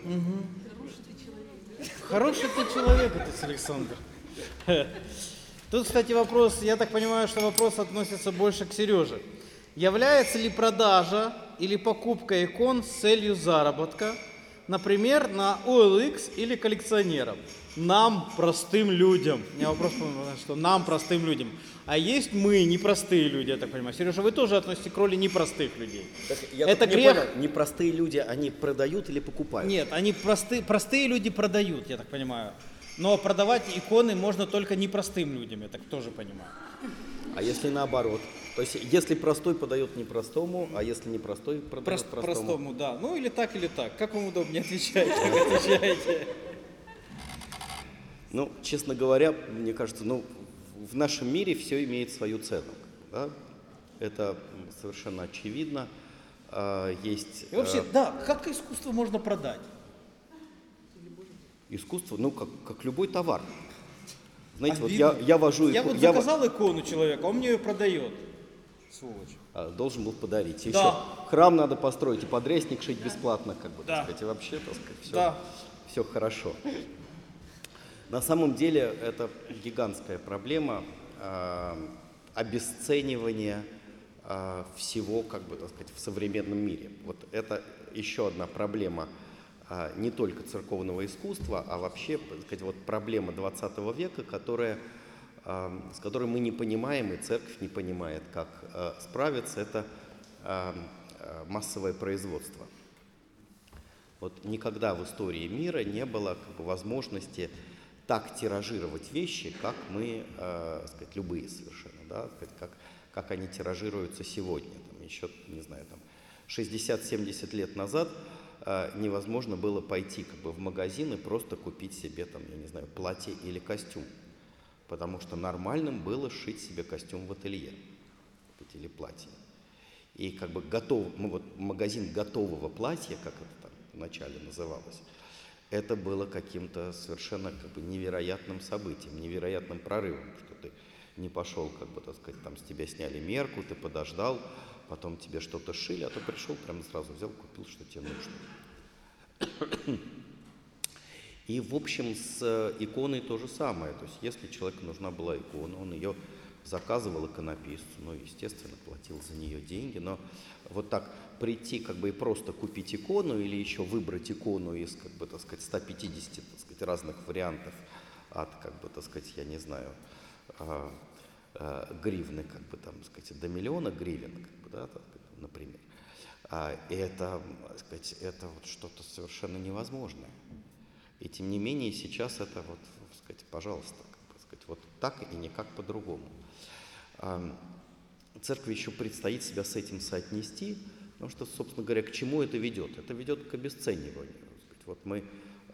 Хороший ты человек, отец Александр. Тут, кстати, вопрос, я так понимаю, что вопрос относится больше к Сереже. Является ли продажа или покупка икон с целью заработка, например, на OLX или коллекционерам? Нам, простым людям. У меня вопрос, что нам, простым людям. А есть мы, непростые люди, я так понимаю. Сережа, вы тоже относитесь к роли непростых людей. Так я Это тут не грех? понял, непростые люди, они продают или покупают? Нет, они просты, простые люди продают, я так понимаю. Но продавать иконы можно только непростым людям, я так тоже понимаю. А если наоборот? То есть, если простой подает непростому, а если непростой продает Прост- простому? простому, да. Ну или так, или так. Как вам удобнее отвечать, как отвечаете? Ну, честно говоря, мне кажется, ну, в нашем мире все имеет свою цену. да? Это совершенно очевидно. А, Есть И вообще, э, да, как искусство можно продать? искусство, ну, как, как любой товар. Знаете, вот Обидно. я, я вожу... Я вот я заказал икону человека, он мне ее продает. Сволочь. а, должен был подарить. Еще Да. храм надо построить и подрезник шить бесплатно, как бы, Да. так сказать. И вообще, так сказать, все, Да. все хорошо. На самом деле это гигантская проблема а, обесценивания а, всего, как бы, так сказать, в современном мире. Вот это еще одна проблема а, не только церковного искусства, а вообще, так сказать, вот проблема 20 века, которая, а, с которой мы не понимаем, и церковь не понимает, как а, справиться, это а, массовое производство. Вот никогда в истории мира не было как бы, возможности так тиражировать вещи, как мы, э, сказать, любые совершенно, да, сказать, как, как они тиражируются сегодня. Там, еще, не знаю, там, 60-70 лет назад э, невозможно было пойти как бы, в магазин и просто купить себе, там, я не знаю, платье или костюм. Потому что нормальным было сшить себе костюм в ателье или платье. И как бы готов, ну вот магазин готового платья, как это там вначале называлось, это было каким-то совершенно как бы невероятным событием, невероятным прорывом, что ты не пошел, как бы, так сказать, там с тебя сняли мерку, ты подождал, потом тебе что-то шили, а ты пришел, прямо сразу взял, купил, что тебе нужно. И, в общем, с э, иконой то же самое. То есть, если человеку нужна была икона, он ее заказывал иконописцу, ну, естественно, платил за нее деньги, но вот так прийти как бы и просто купить икону или еще выбрать икону из, как бы, так сказать, 150, так сказать, разных вариантов от, как бы, так сказать, я не знаю, а, а, гривны, как бы, там, так сказать, до миллиона гривен, как бы, да, например. А, и это, так сказать, это вот что-то совершенно невозможное. И тем не менее сейчас это вот, так сказать, пожалуйста, как бы сказать, вот так и никак по-другому. Церкви еще предстоит себя с этим соотнести, потому что, собственно говоря, к чему это ведет? Это ведет к обесцениванию. Вот мы,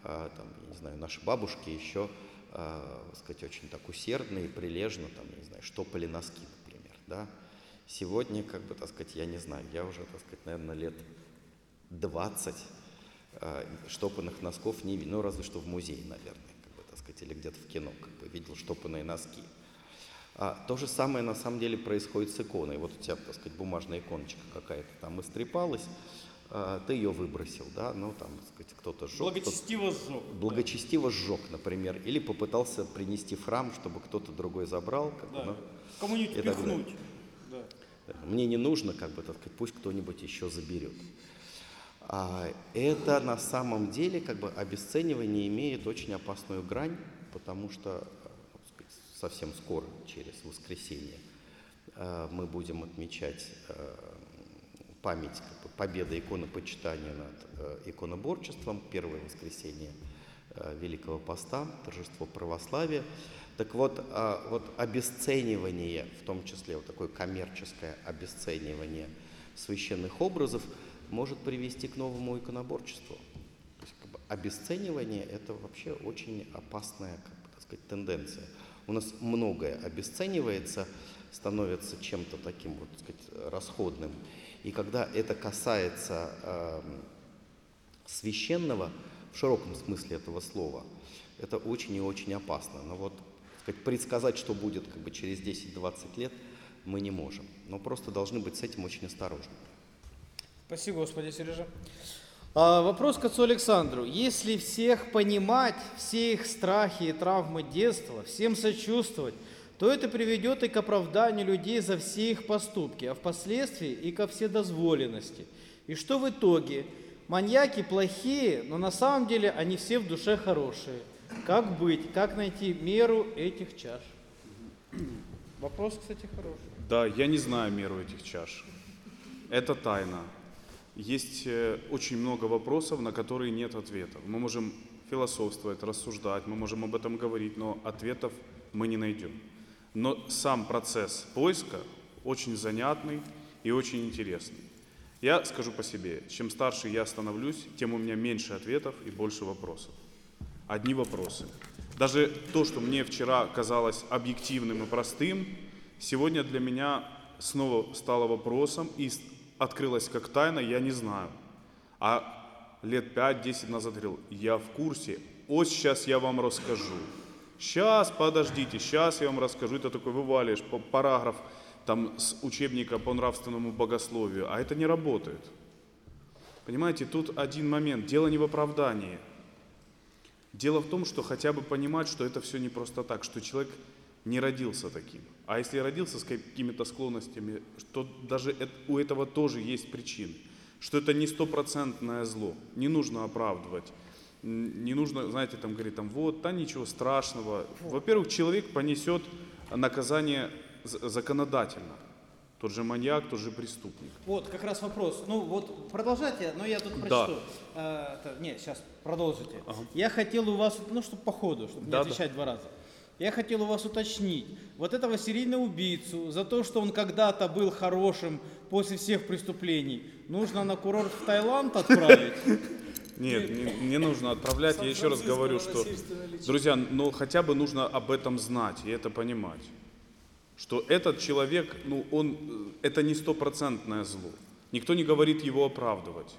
а, там, не знаю, наши бабушки еще, а, так сказать, очень так усердно и прилежно, там, не знаю, штопали носки, например, да. Сегодня, как бы, так сказать, я не знаю, я уже, так сказать, наверное, лет 20 а, штопанных носков не видел, ну, разве что в музее, наверное, как бы, так сказать, или где-то в кино, как бы, видел штопанные носки. А, то же самое на самом деле происходит с иконой. Вот у тебя, так сказать, бумажная иконочка какая-то там истрепалась, а, ты ее выбросил, да, ну там, так сказать, кто-то сжег. Благочестиво сжег. благочестиво сжег, например, или попытался принести в храм, чтобы кто-то другой забрал. Как Да. ну, Кому-нибудь пихнуть. Да. мне не нужно, как бы, так сказать, пусть кто-нибудь еще заберет. А это на самом деле как бы обесценивание имеет очень опасную грань, потому что совсем скоро, через воскресенье, э, мы будем отмечать э, память как бы, победы иконопочитания над э, иконоборчеством, первое воскресенье Великого Поста, торжество православия. Так вот, вот обесценивание, в том числе вот такое коммерческое обесценивание священных образов, может привести к новому иконоборчеству. То есть как бы, обесценивание – это вообще очень опасная как бы, так сказать, тенденция. У нас многое обесценивается, становится чем-то таким вот, так сказать, расходным. И когда это касается эм, священного, в широком смысле этого слова, это очень и очень опасно. Но вот сказать, предсказать, что будет как бы, через 10-20 лет, мы не можем. Но просто должны быть с этим очень осторожны. Спасибо, Господи, Сережа. А, вопрос к отцу Александру. Если всех понимать, все их страхи и травмы детства, всем сочувствовать, то это приведет и к оправданию людей за все их поступки, а впоследствии и ко вседозволенности. И что в итоге? Маньяки плохие, но на самом деле они все в душе хорошие. Как быть? Как найти меру этих чаш? Вопрос, кстати, хороший. Да, я не знаю меру этих чаш. Это тайна. Есть э, очень много вопросов, на которые нет ответов. Мы можем философствовать, рассуждать, мы можем об этом говорить, но ответов мы не найдем. Но сам процесс поиска очень занятный и очень интересный. Я скажу по себе, чем старше я становлюсь, тем у меня меньше ответов и больше вопросов. Одни вопросы. Даже то, что мне вчера казалось объективным и простым, сегодня для меня снова стало вопросом и открылось как тайна, я не знаю. А лет 5-10 назад говорил, я в курсе, вот сейчас я вам расскажу. Сейчас, подождите, сейчас я вам расскажу. Это такой вывалишь параграф там с учебника по нравственному богословию, а это не работает. Понимаете, тут один момент. Дело не в оправдании. Дело в том, что хотя бы понимать, что это все не просто так, что человек не родился таким. А если родился с какими-то склонностями, что даже у этого тоже есть причины. Что это не стопроцентное зло. Не нужно оправдывать. Не нужно, знаете, там говорить, там, вот, да ничего страшного. Во-первых, человек понесет наказание законодательно. Тот же маньяк, тот же преступник. Вот, как раз вопрос. Ну вот, продолжайте, но я тут Да. прочту. Э, это- не, сейчас продолжите. Я хотел у вас, ну, чтобы по ходу, чтобы не Да, да. отвечать два раза. Я хотел у вас уточнить, вот этого серийного убийцу, за то, что он когда-то был хорошим после всех преступлений, нужно на курорт в Таиланд отправить? Нет, не, не нужно отправлять. Я еще раз говорю, что, друзья, ну хотя бы нужно об этом знать и это понимать. Что этот человек, ну он, э, это не стопроцентное зло. Никто не говорит его оправдывать.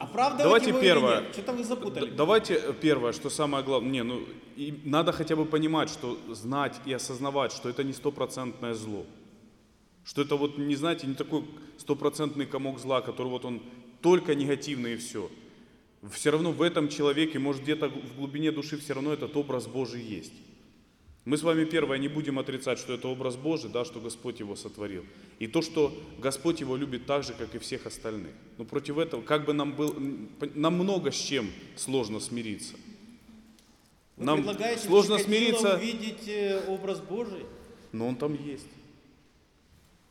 Оправдывать давайте его первое. Что-то вы запутали. Д- Давайте первое, что самое главное. Не, ну и надо хотя бы понимать, что знать и осознавать, что это не стопроцентное зло. Что это вот, не знаете, не такой стопроцентный комок зла, который вот он только негативный и все. Все равно в этом человеке, может где-то в глубине души все равно этот образ Божий есть. Мы с вами первое не будем отрицать, что это образ Божий, да, что Господь его сотворил. И то, что Господь его любит так же, как и всех остальных. Но против этого, как бы нам был, нам много с чем сложно смириться. Вы Нам сложно смириться, увидеть э, образ Божий? но он там есть.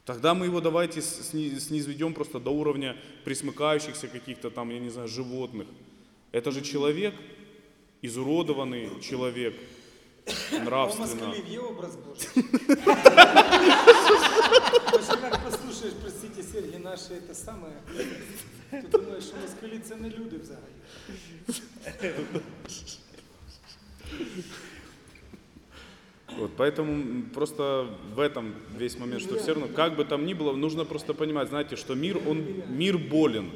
Тогда мы его давайте сни- снизведем просто до уровня присмыкающихся каких-то там, я не знаю, животных. Это же человек, изуродованный человек, нравственно. москалей є образ Божий? Ось як послушаєш, простите, Сергій, наше це саме, ти думаєш, що москалі це не люди взагалі. Вот, поэтому м, просто в этом весь момент, что все равно, как бы там ни было, нужно просто понимать, знаете, что мир, он, мир болен.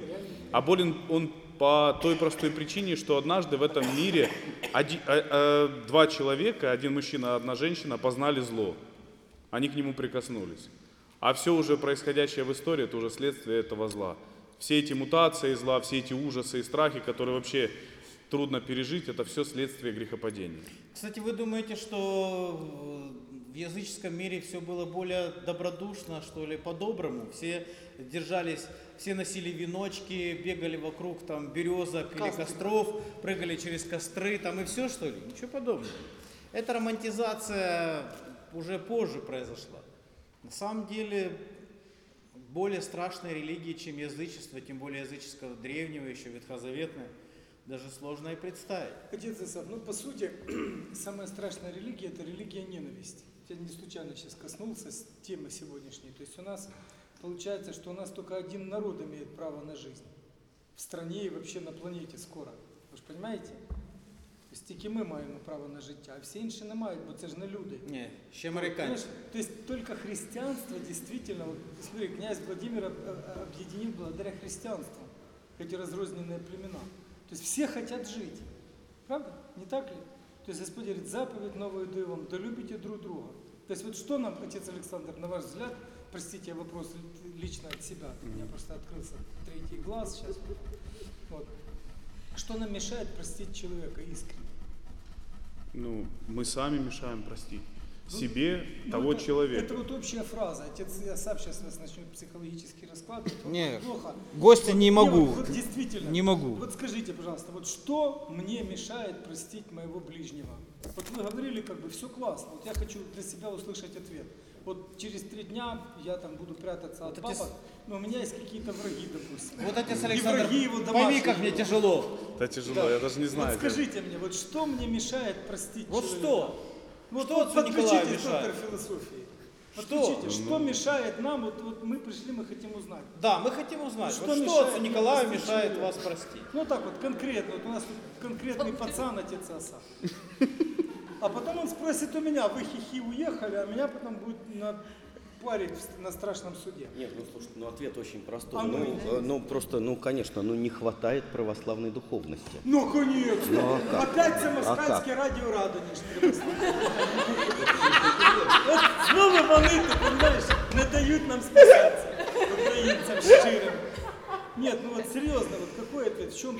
А болен он по той простой причине, что однажды в этом мире оди- а- а, два человека, один мужчина, одна женщина, познали зло. Они к нему прикоснулись. А все уже происходящее в истории, это уже следствие этого зла. Все эти мутации зла, все эти ужасы и страхи, которые вообще трудно пережить, это все следствие грехопадения. Кстати, вы думаете, что э, языческом мире все было более добродушно, что ли, по-доброму. Все держались, все носили веночки, бегали вокруг там березок или костров, прыгали через костры, там и все, что ли? Ничего подобного. Эта романтизация уже позже произошла. На самом деле, более страшной религии, чем язычество, тем более языческого древнего, еще ветхозаветное, даже сложно и представить. Отец Исаак, ну по сути, самая страшная религия – это религия ненависти Я не случайно сейчас коснулся с темы сегодняшней. То есть у нас получается, что у нас только один народ имеет право на жизнь. В стране и вообще на планете скоро. Вы же понимаете? То есть тільки ми маємо право на життя, а всі інші не мають, бо це ж не люди. Не, ще американці. Понимаешь? То есть только христианство действительно, вот смотри, князь Владимир об- об- объединил благодаря христианству эти разрозненные племена. То есть все хотят жить. Правда? Не так ли? То есть Господь говорит, заповедь новую даю вам, да любите друг друга. То есть вот что нам, отец Александр, на ваш взгляд, простите, я вопрос ли- лично от себя, у меня просто открылся третий глаз сейчас. Вот. Что нам мешает простить человека искренне? Ну, мы сами мешаем простить себе Ну, того это, человека. Это вот общая фраза. Отец Асап сейчас вас начнет психологически раскладывать. Вот Нет, плохо. гостя Вот- не могу. вот, вот действительно. Не могу. Вот скажите, пожалуйста, вот что мне мешает простить моего ближнего? Вот вы говорили, как бы, все классно. Вот я хочу для себя услышать ответ. Вот через три дня я там буду прятаться от Вот папы, отец- но у меня есть какие-то враги, допустим. Вот отец Александр, враги его пойми, как мне тяжело. Это тяжело, я даже не знаю. Вот скажите мне, вот что мне мешает простить Вот человека? что? Вот, Что вот отцу Николаю мешает? доктор философии. Что? Подключите, что мешает нам, вот, вот мы пришли, мы хотим узнать. Да, мы хотим узнать, Что вот что мешает отцу Николаю мешает вас простить. Ну так вот, конкретно, вот у нас тут конкретный пацан, отец Аса. А потом он спросит у меня, вы хихи уехали, а меня потом будет на парить в- на страшном суде. Нет, ну слушайте, ну ответ очень простой. А ну, ну, э, ну просто, ну конечно, ну не хватает православной духовности. Ну, конечно. Ну, а как? Опять це А москальське радіо Радоніж треба слухати. От знову вони, ти розумієш, не дають нам спасатися, українцям щирим. Нет, ну вот серьезно, вот какой ответ, в чем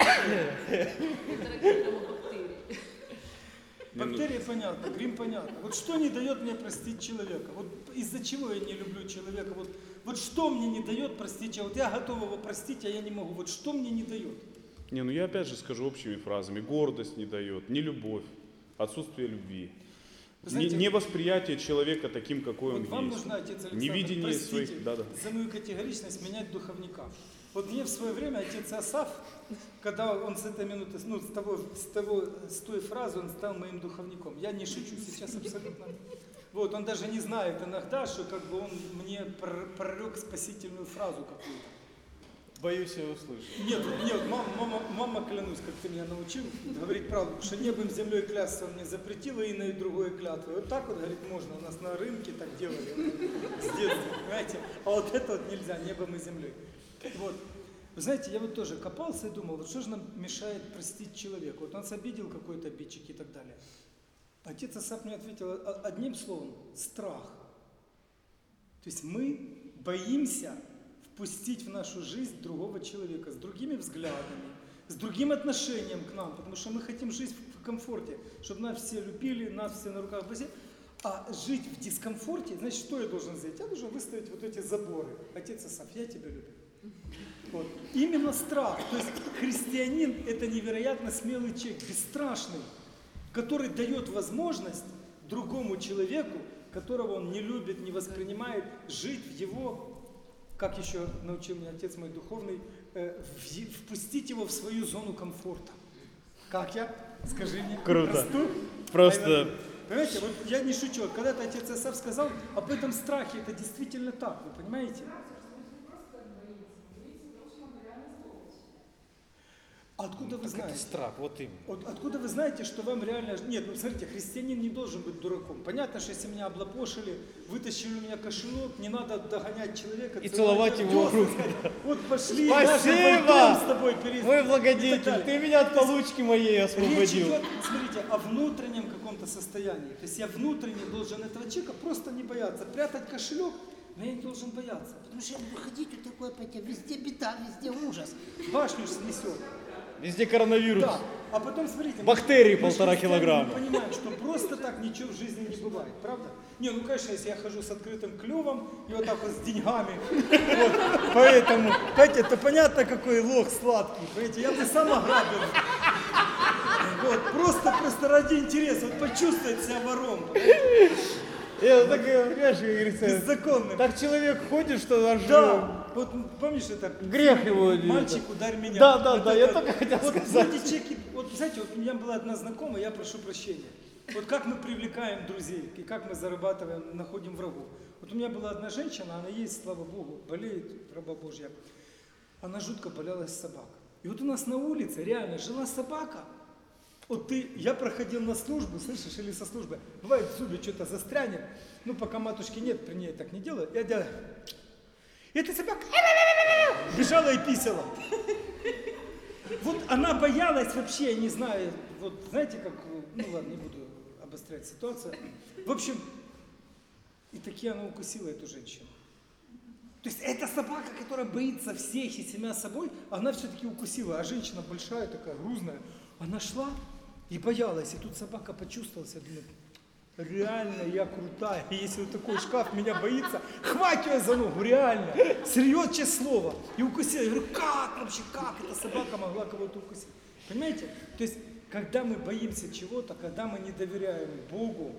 Бактерии понятно, грим понятно. Вот что не дает мне простить человека? Вот из-за чего я не люблю человека? Вот, вот что мне не дает простить человека? Вот я готов его простить, а я не могу. Вот что мне не дает? Не, ну я опять же скажу общими фразами. Гордость не дает, не любовь, отсутствие любви. Вы знаете, не, невосприятие человека таким, какой он Вот вам есть. нужно, отец Александр, Невидение простите своих... Да, да. за мою категоричность менять духовника. Вот мне в свое время отец Асаф, когда он с этой минуты, ну, с, того, с, того, с той фразы он стал моим духовником. Я не шучу сейчас абсолютно. Вот, он даже не знает иногда, что как бы он мне прорек спасительную фразу какую-то. Боюсь, я услышу. Нет, нет, мама, мама, мама, клянусь, как ты меня научил говорить правду, потому что небом, землей клясться он мне запретил, и иной другой клятвы. Вот так вот, говорит, можно, у нас на рынке так делали с детства, понимаете? А вот это вот нельзя, небом и землей. Вот. Вы знаете, я вот тоже копался и думал, вот что же нам мешает простить человека? Вот он нас обидел какой-то обидчик и так далее. Отец Асап мне ответил о- одним словом – страх. То есть мы боимся впустить в нашу жизнь другого человека с другими взглядами, с другим отношением к нам, потому что мы хотим жить в комфорте, чтобы нас все любили, нас все на руках носили. А жить в дискомфорте, значит, что я должен сделать? Я должен выставить вот эти заборы. Отец Асаф, я тебя люблю. Вот. Именно страх. То есть христианин – это невероятно смелый человек, бесстрашный, который дает возможность другому человеку, которого он не любит, не воспринимает, жить в его, как еще научил меня отец мой духовный, э, впустить его в свою зону комфорта. Как я? Скажи мне. Круто. Простую? Просто-. Понимаете, вот я не шучу. Когда-то отец Асав сказал об этом страхе, это действительно так, вы понимаете? А Откуда вы знаете? Страх, вот именно. Вот откуда вы знаете, что вам реально... Нет, ну смотрите, христианин не должен быть дураком. Понятно, что если меня облапошили, вытащили у меня кошелек, не надо догонять человека. И целовать его в руку. Вот пошли, Спасибо! с тобой перейдем. Мой благодетель, ты меня от получки моей Речь освободил. идет, смотрите, о внутреннем каком-то состоянии. То есть я внутренне должен этого человека просто не бояться. Прятать кошелек, но я не должен бояться. Потому что я буду ходить вот такой, понимаете, везде беда, везде ужас. Башню снесет. Везде коронавирус. Да. А потом, смотрите... мы ж полтора килограмма. Мы понимаем, что просто так ничего в жизни не бывает, правда? Не, ну, конечно, если я хожу с открытым клювом и вот так вот с деньгами, вот, поэтому, понимаете, это понятно, какой лох сладкий, понимаете, я бы сам ограбил. Вот, просто, просто ради интереса, вот почувствовать себя вором, Я так, э, понимаешь, беззаконным. так человек ходит, что аж... э, Да, вот помнишь это? Грех его Мальчик, ударь меня. Да, да, Вот да, это я только хотел вот, сказать. Эти чеки, вот знаете, вот у меня была одна знакомая, я прошу прощения. Вот как мы привлекаем друзей и как мы зарабатываем, находим врагов. Вот у меня была одна женщина, она есть, слава Богу, болеет, раба Божья. Она жутко болелась собак. И вот у нас на улице реально жила собака. Вот ты, я проходил на службу, слышишь, или со службы, бывает в зубе что-то застрянет, ну пока матушки нет, при ней так не делаю, я делаю, эта собака бежала и писала. Вот она боялась вообще, я не знаю, вот знаете, как, ну ладно, не буду обострять ситуацию. В общем, и таки она укусила эту женщину. То есть эта собака, которая боится всех и себя собой, она все-таки укусила. А женщина большая, такая грузная, она шла и боялась. И тут собака почувствовала себя, думает, реально я крутая. Если вот такой шкаф меня боится, хватит ее за ногу, реально. Серьезное слово. И укусила. Я говорю, как вообще, как эта собака могла кого-то укусить? Понимаете? То есть, когда мы боимся чего-то, когда мы не доверяем Богу,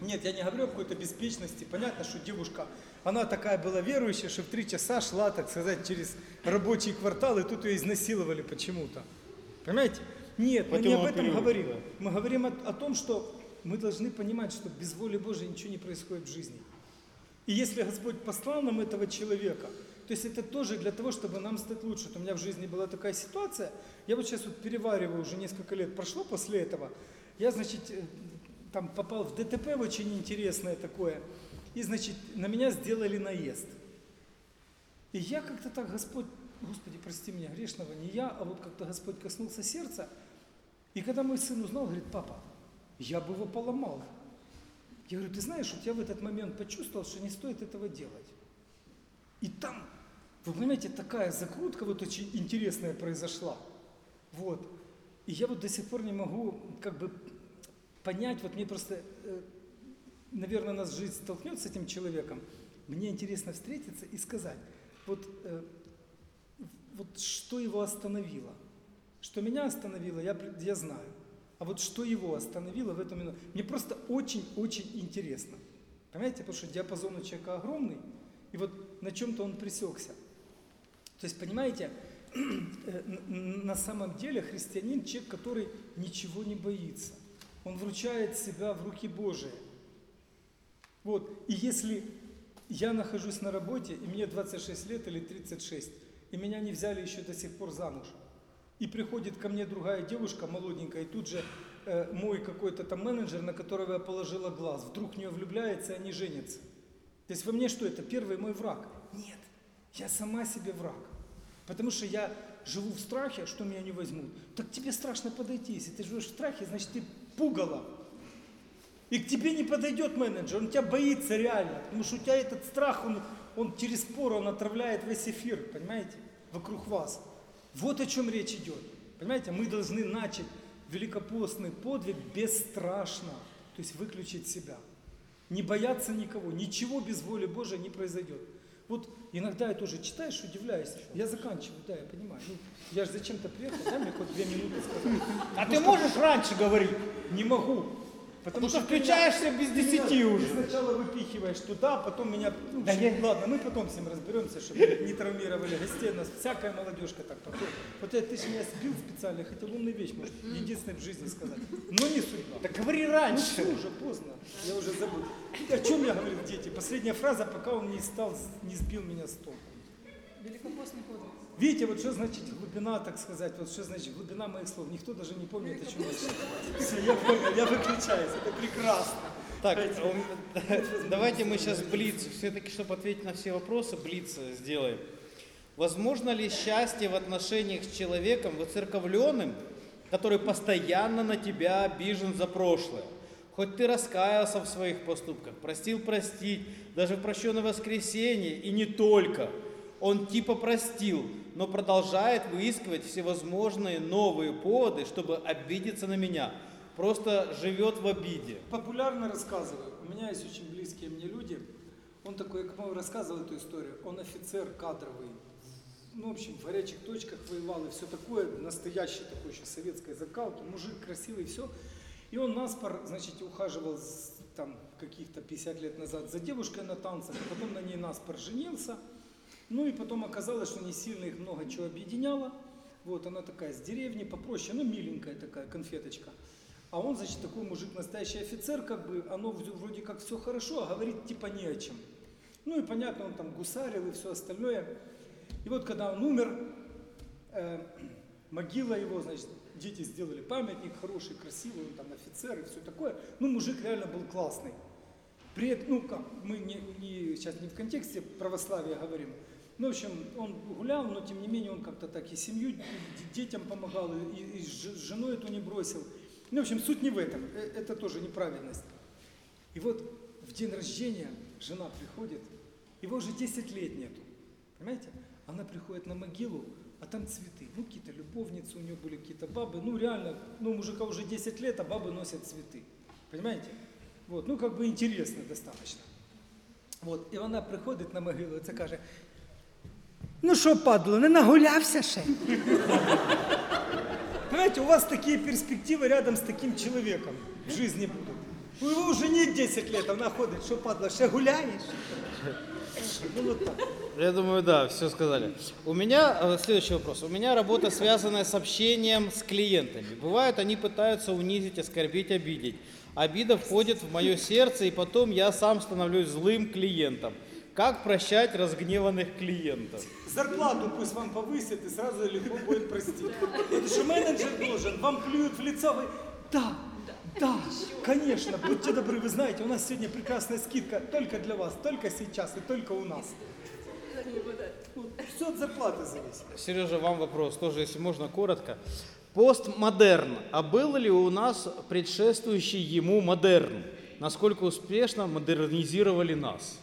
нет, я не говорю о какой-то беспечности. Понятно, что девушка, она такая была верующая, что в три часа шла, так сказать, через рабочий квартал, и тут ее изнасиловали почему-то. Понимаете? Нет, мы не об этом периоду, говорим. да. Мы говорим о, о том, что мы должны понимать, что без воли Божией ничего не происходит в жизни. И если Господь послал нам этого человека, то есть это тоже для того, чтобы нам стать лучше. Вот у меня в жизни была такая ситуация, я вот сейчас вот перевариваю, уже несколько лет прошло после этого, я, значит, э, там попал в ДТП очень интересное такое, и, значит, на меня сделали наезд. И я как-то так, Господь, Господи, прости меня, грешного, не я, а вот как-то Господь коснулся сердца. И когда мой сын узнал, говорит, папа, я бы его поломал. Я говорю, ты знаешь, вот я в этот момент почувствовал, что не стоит этого делать. И там, вы понимаете, такая закрутка вот очень интересная произошла. Вот. И я вот до сих пор не могу как бы понять, вот мне просто, э, наверное, нас жизнь столкнет с этим человеком. Мне интересно встретиться и сказать, вот, э, вот что его остановило. Что меня остановило, я, я знаю. А вот что его остановило в эту минуту, мне просто очень-очень интересно. Понимаете, потому что диапазон у человека огромный, и вот на чем-то он пресекся. То есть, понимаете, э, на самом деле христианин человек, который ничего не боится. Он вручает себя в руки Божии. Вот. И если я нахожусь на работе, и мне 26 лет или 36, и меня не взяли еще до сих пор замуж, и приходит ко мне другая девушка молоденькая, и тут же э, мой какой-то там менеджер, на которого я положила глаз, вдруг в нее влюбляется, и они женятся. То есть во мне что это? Первый мой враг? Нет, я сама себе враг. Потому что я живу в страхе, что меня не возьмут. Так тебе страшно подойти. Если ты живешь в страхе, значит ты пугало. И к тебе не подойдет менеджер, он тебя боится реально, потому что у тебя этот страх, он, он через пору, он отравляет весь эфир, понимаете, вокруг вас. Вот о чем речь идет. Понимаете, мы должны начать великопостный подвиг бесстрашно, то есть выключить себя. Не бояться никого, ничего без воли Божией не произойдет. Вот иногда я тоже читаешь, удивляюсь. Я заканчиваю, да, я понимаю. Ну, я же зачем-то приехал, дай мне хоть две минуты сказать. А ты можешь раньше говорить? Не могу. Потому Ну, ты ты включаешься без ты десяти ты уже. сначала выпихиваешь туда, потом меня... ну, Да я- Ладно, мы потом с ним разберемся, чтобы не травмировали гостей. У нас всякая молодежка так подходит. Вот я, ты же меня сбил специально, хотел умную вещь, может, единственной в жизни сказать. Но не судьба. Так говори Ну раньше. все, уже поздно. Я уже забыл. О чем я говорил, дети? Последняя фраза, пока он не стал, не сбил меня с толку. Великопостный подвиг. Видите, вот что значит глубина, так сказать, вот что значит глубина моих слов. Никто даже не помнит, о чем я. Все, я понял, я выключаюсь, это прекрасно. Так, а давайте мы сейчас блиц, все-таки, чтобы ответить на все вопросы, блиц сделаем. Возможно ли счастье в отношениях с человеком выцерковленным, который постоянно на тебя обижен за прошлое? Хоть ты раскаялся в своих поступках, простил простить, даже в прощенное воскресенье, и не только. Он типа простил, но продолжает выискивать всевозможные новые поводы, чтобы обидеться на меня. Просто живет в обиде. Популярно рассказываю. У меня есть очень близкие мне люди. Он такой, как мы рассказывал эту историю, он офицер кадровый. Ну, в общем, в горячих точках воевал и все такое. Настоящий такой еще советской закалки. Мужик красивый, все. И он наспор, значит, ухаживал там каких-то 50 лет назад за девушкой на танцах, а потом на ней наспор женился. Ну и потом оказалось, что не сильно их много чего объединяло. Вот она такая с деревни, попроще, ну миленькая такая конфеточка. А он, значит, такой мужик, настоящий офицер, как бы, оно вроде как все хорошо, а говорит типа не о чем. Ну и понятно, он там гусарил и все остальное. И вот когда он умер, э, могила его, значит, дети сделали памятник хороший, красивый, он там офицер и все такое. Ну, мужик реально был классный. При ну как, мы не, не- сейчас не в контексте православия говорим. Ну, в общем, он гулял, но тем не менее он как-то так и семью, и детям помогал, и, и с эту не бросил. Ну, в общем, суть не в этом, э, это тоже неправильность. И вот в день рождения жена приходит, его уже 10 лет нету, понимаете? Она приходит на могилу, а там цветы. Ну, какие-то любовницы у нее были, какие-то бабы. Ну, реально, ну, мужика уже 10 лет, а бабы носят цветы. Понимаете? Вот, ну, как бы интересно достаточно. Вот, і вона приходить на могилу і це Ну що, падло, не нагулявся ще? Понимаете, у вас такие перспективы рядом с таким человеком в жизни будут. У него уже нет 10 лет, а она ходит, что падла, ще гуляешь? Ну вот так. Я думаю, да, все сказали. У меня э, следующий вопрос. У меня работа, связанная с общением с клиентами. Бывает, они пытаются унизить, оскорбить, обидеть. Обида входит в мое сердце, и потом я сам становлюсь злым клиентом. Как прощать разгневанных клиентов? Зарплату пусть вам повысит и сразу легко будет простить. Потому что менеджер должен, вам плюют в лицо, вы... Да, да, конечно, будьте добры, вы знаете, у нас сегодня прекрасная скидка только для вас, только сейчас и только у нас. Все от зарплаты зависит. Сережа, вам вопрос, тоже, если можно, коротко. Постмодерн. А был ли у нас предшествующий ему модерн? Насколько успешно модернизировали нас?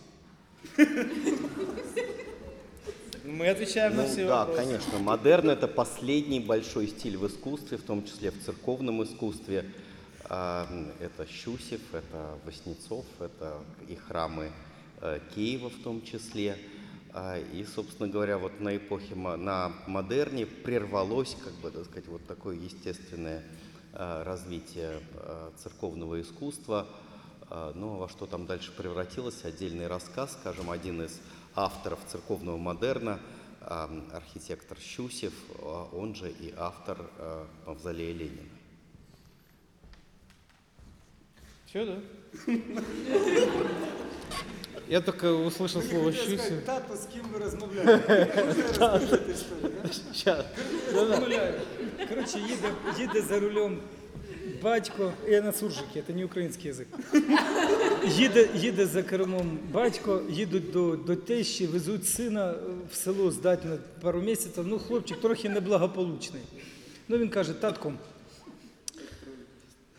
Мы отвечаем на Ну все да, вопросы. конечно. Модерн это последний большой стиль в искусстве, в том числе в церковном искусстве. А, Это Щусев, это Васнецов, это и храмы э, Киева в том числе. А, И, собственно говоря, вот на эпохе, на модерне прервалось, как бы, так сказать, вот такое естественное э, развитие э, церковного искусства. А, Ну, а во что там дальше превратилось, отдельный рассказ, скажем, один из авторов церковного модерна, а, архитектор Щусев, а, он же и автор а, Мавзолея Ленина. Все, да? Я только услышал слово Хотел сказать, «щусев». Тато, с кем вы размовляєте? Можна я розкажу цю історію? да? Сейчас. Розмовляю. Коротше, їде, їде за рулем батько, я на суржикі, це не український язик. Їде, їде за кермом батько, їдуть до, до тещі, везуть сина е, в село здати на пару місяців. Ну, хлопчик трохи неблагополучний. Ну, він каже, татко,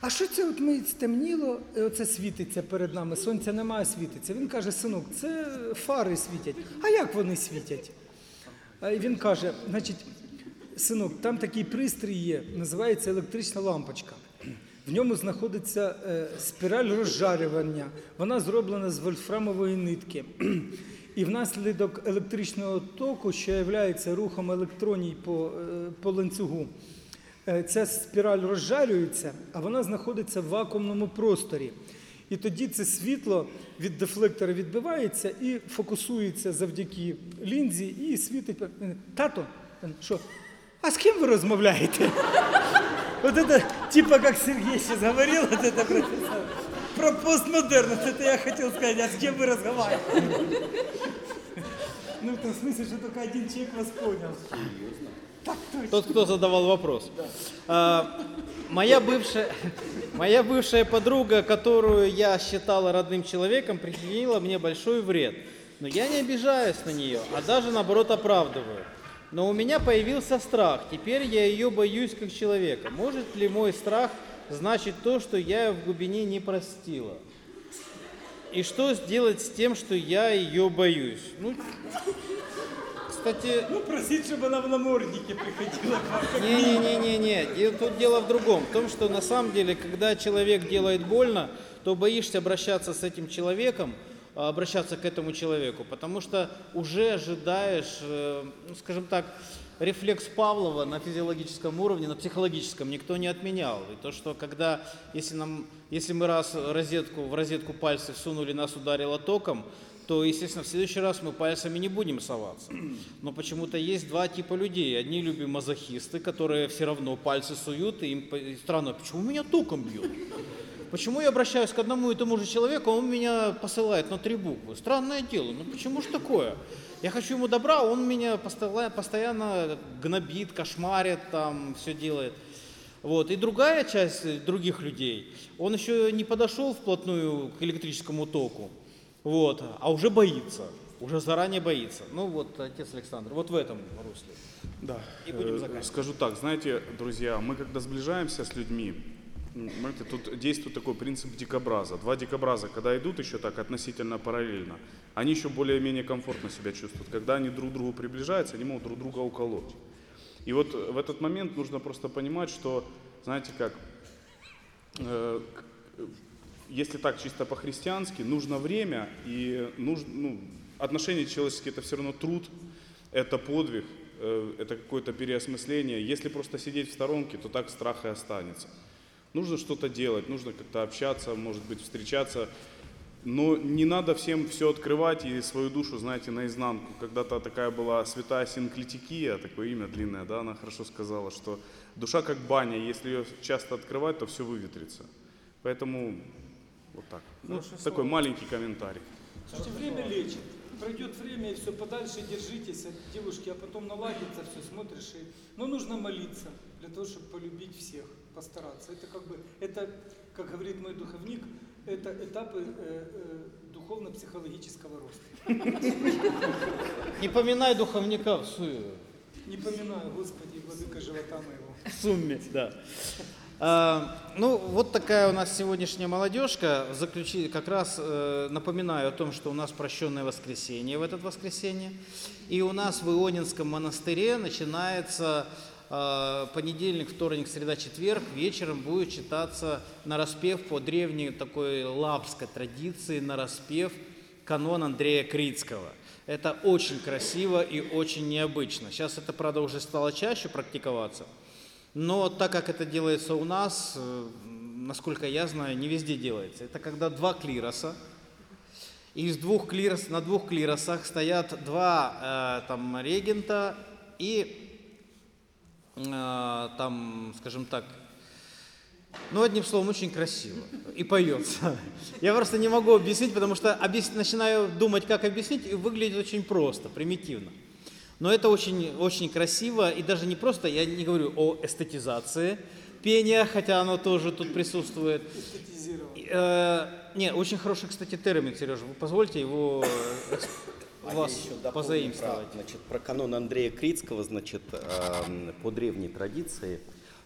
а що це от ми стемніло, і оце світиться перед нами, сонця немає, світиться. Він каже, синок, це фари світять. А як вони світять? А він каже, значить, синок, там такий пристрій є, називається електрична лампочка. В ньому знаходиться е, спіраль розжарювання. Вона зроблена з вольфрамової нитки. І внаслідок електричного току, що є рухом електроній по, е, по ланцюгу, е, ця спіраль розжарюється, а вона знаходиться в вакуумному просторі. І тоді це світло від дефлектора відбивається і фокусується завдяки лінзі і світить. Тато, що? А з ким ви розмовляєте? Вот это, типа как Сергей сейчас говорил, вот это про, про постмодерн, вот это я хотел сказать, а с кем вы разговариваете? Ну, в том смысле, что только один человек вас понял. Так точно. Тот, кто задавал вопрос. А, моя, бывшая, моя бывшая подруга, которую я считала родным человеком, причинила мне большой вред. Но я не обижаюсь на нее, а даже наоборот оправдываю. Но у меня появился страх. Теперь я ее боюсь как человека. Может ли мой страх значить то, что я в глубине не простила? И что сделать с тем, что я ее боюсь? Ну, кстати, Ну, просить, чтобы она в наморднике приходила. Не-не-не-не-не. Де- Тут дело в другом. В том, что на самом деле, когда человек делает больно, то боишься обращаться с этим человеком, обращаться к этому человеку, потому что уже ожидаешь, э, ну, скажем так, рефлекс Павлова на физиологическом уровне, на психологическом никто не отменял. И то, что когда, если, нам, если мы раз розетку, в розетку пальцы всунули, нас ударило током, то, естественно, в следующий раз мы пальцами не будем соваться. Но почему-то есть два типа людей. Одни любят мазохисты, которые все равно пальцы суют, и им странно, почему меня током бьют? Почему я обращаюсь к одному и тому же человеку, а он меня посылает на три буквы? Странное дело, ну почему же такое? Я хочу ему добра, а он меня постоянно, гнобит, кошмарит, там все делает. Вот. И другая часть других людей, он еще не подошел вплотную к электрическому току, вот, а уже боится, уже заранее боится. Ну вот, отец Александр, вот в этом русле. Да. И будем Э, заканчивать. Скажу так, знаете, друзья, мы когда сближаемся с людьми, понимаете, тут действует такой принцип дикобраза. Два дикобраза, когда идут еще так относительно параллельно, они еще более-менее комфортно себя чувствуют. Когда они друг к другу приближаются, они могут друг друга уколоть. И вот в этот момент нужно просто понимать, что, знаете как, э, если так чисто по-христиански, нужно время и нужно, ну, отношения человеческие это все равно труд, это подвиг, э, это какое-то переосмысление. Если просто сидеть в сторонке, то так страх и останется. Нужно что-то делать, нужно как-то общаться, может быть, встречаться. Но не надо всем все открывать и свою душу, знаете, наизнанку. Когда-то такая была святая Синклитикия, такое имя длинное, да, она хорошо сказала, что душа как баня, если ее часто открывать, то все выветрится. Поэтому вот так. Ну, такой маленький комментарий. Слушайте, время лечит. Пройдет время, и все, подальше держитесь от девушки, а потом наладится все, смотришь. И... Но нужно молиться для того, чтобы полюбить всех, постараться. Это как бы, это, как говорит мой духовник, это этапы э, э, духовно-психологического роста. Не поминай духовника в суе. Не поминаю, Господи, владыка живота моего. В сумме, да. А, ну, вот такая у нас сегодняшняя молодежка. Заключи- как раз э, напоминаю о том, что у нас прощенное воскресенье в этот воскресенье. И у нас в Ионинском монастыре начинается понедельник, вторник, среда, четверг. Вечером будет читаться на распев по древней такой лапской традиции, на распев канон Андрея Крицкого. Это очень красиво и очень необычно. Сейчас это, правда, уже стало чаще практиковаться. Но так как это делается у нас, э, насколько я знаю, не везде делается. Это когда два клироса, и из двух клирос, на двух клиросах стоят два э, там регента и там, скажем так, ну, одним словом, очень красиво. И поется. Я просто не могу объяснить, потому что объяс- начинаю думать, как объяснить, и выглядит очень просто, примитивно. Но это очень, очень красиво, и даже не просто, я не говорю о эстетизации пения, хотя оно тоже тут присутствует. Э, не, очень хороший, кстати, термин, Сережа. Вы позвольте его э, А вас я еще дополню позаимствовать. Про, значит, про канон Андрея Крицкого, значит, эм, по древней традиции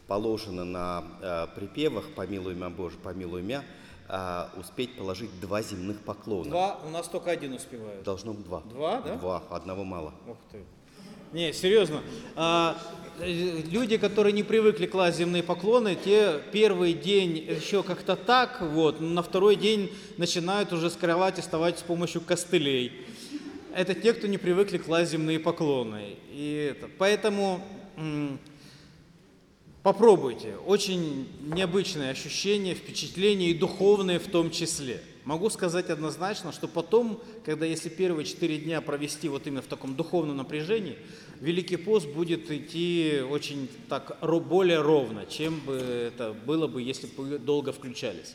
положено на э, припевах «Помилуй меня, Боже, помилуй меня» э, успеть положить два земных поклона. Два, у нас только один успевает. Должно быть два. Два, да? Два, одного мало. Ух ты. Не, серьезно. А, э, люди, которые не привыкли класть земные поклоны, те первый день еще как-то так, вот, на второй день начинают уже с кровати вставать с помощью костылей. Это те, кто не привыкли класть земные поклоны. И это, поэтому попробуйте. Очень необычное ощущение, впечатление и духовное в том числе. Могу сказать однозначно, что потом, когда если первые четыре дня провести вот именно в таком духовном напряжении, Великий пост будет идти очень так более ровно, чем бы это было бы, если бы долго включались.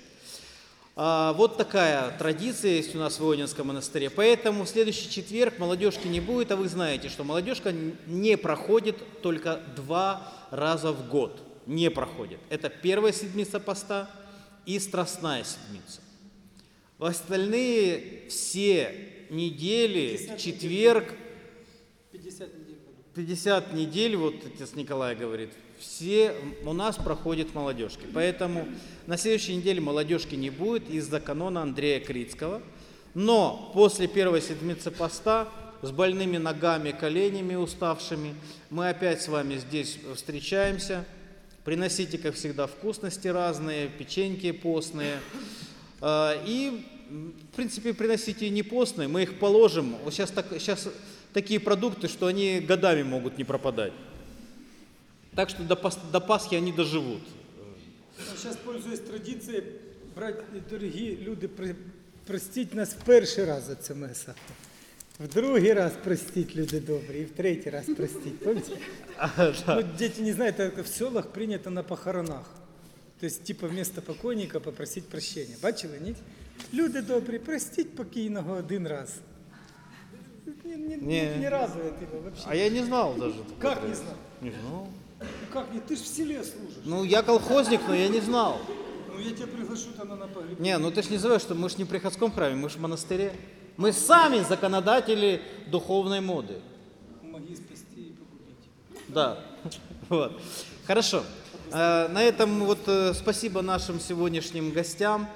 А, вот такая традиция есть у нас в Ионинском монастыре. Поэтому в следующий четверг молодежки не будет, а вы знаете, что молодежка не проходит только два раза в год. Не проходит. Это первая седмица поста и страстная седмица. В остальные все недели, в четверг, 50 недель в году. 50 недель, вот отец Николай говорит, все у нас проходят молодежки. Поэтому на следующей неделе молодежки не будет из-за канона Андрея Крицкого. Но после первой седмицы поста с больными ногами, коленями уставшими. Мы опять с вами здесь встречаемся. Приносите, как всегда, вкусности разные, печеньки постные. А, И, в принципе, приносите не постные, мы их положим. Сейчас, так, сейчас такие продукты, что они годами могут не пропадать Так что до, пас- до Пасхи они доживут. Зараз, пользуюсь традицією, брати дорогі люди, при- простіть нас в перший раз за це месо. В другий раз простіть, люди добрі, і в третій раз простіть. Помните? Ну, дети не знают, это в селах принято на похоронах. То есть, типа, вместо покойника попросить прощения. Бачили, ні? Люди добрі, простіть покійного один раз. Не, не, Не. не, не радует его вообще. А я не знал даже. Как не знал? Не знал. Ну как не? Ты ж в селе служишь. Ну, я колхозник, но я не знал. Ну я тебя приглашу тогда на погреб. Не, ну ты ж не забывай, что мы ж не в приходском храме, мы ж в монастыре. Мы сами законодатели духовной моды. Помоги спасти и погубить. Да. Вот. Хорошо. Э, На этом вот э, спасибо нашим сегодняшним гостям.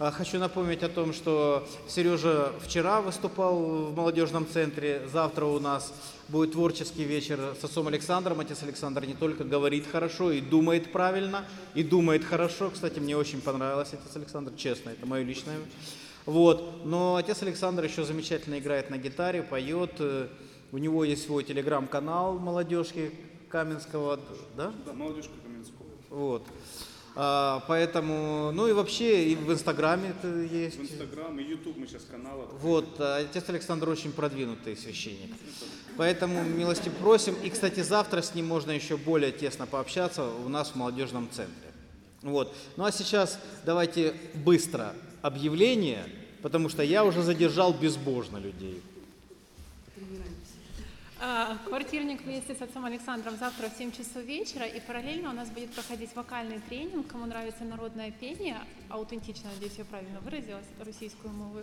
Э, Хочу напомнить о том, что Сережа вчера выступал в молодежном центре. Завтра у нас будет творческий вечер с отцом Александром. Отец Александр не только говорит хорошо и думает правильно, и думает хорошо. Кстати, мне очень понравилось отец Александр, честно, это мое личное. Вот. Но отец Александр еще замечательно играет на гитаре, поет. Э, У него есть свой телеграм-канал молодежки Каменского, да? Да, молодежка Каменского. Вот. А, поэтому, ну и вообще и в Инстаграме это есть. В Инстаграм и Ютуб мы сейчас канал открыли. Вот, а отец Александр очень продвинутый священник. Поэтому милости просим. И, кстати, завтра с ним можно еще более тесно пообщаться у нас в молодежном центре. Вот. Ну а сейчас давайте быстро объявление, потому что я уже задержал безбожно людей. А, Квартирник вместе с отцом Александром завтра в 7 часов вечера. И параллельно у нас будет проходить вокальный тренинг. Кому нравится народное пение, аутентично, надеюсь, я правильно выразилась, российскую мову.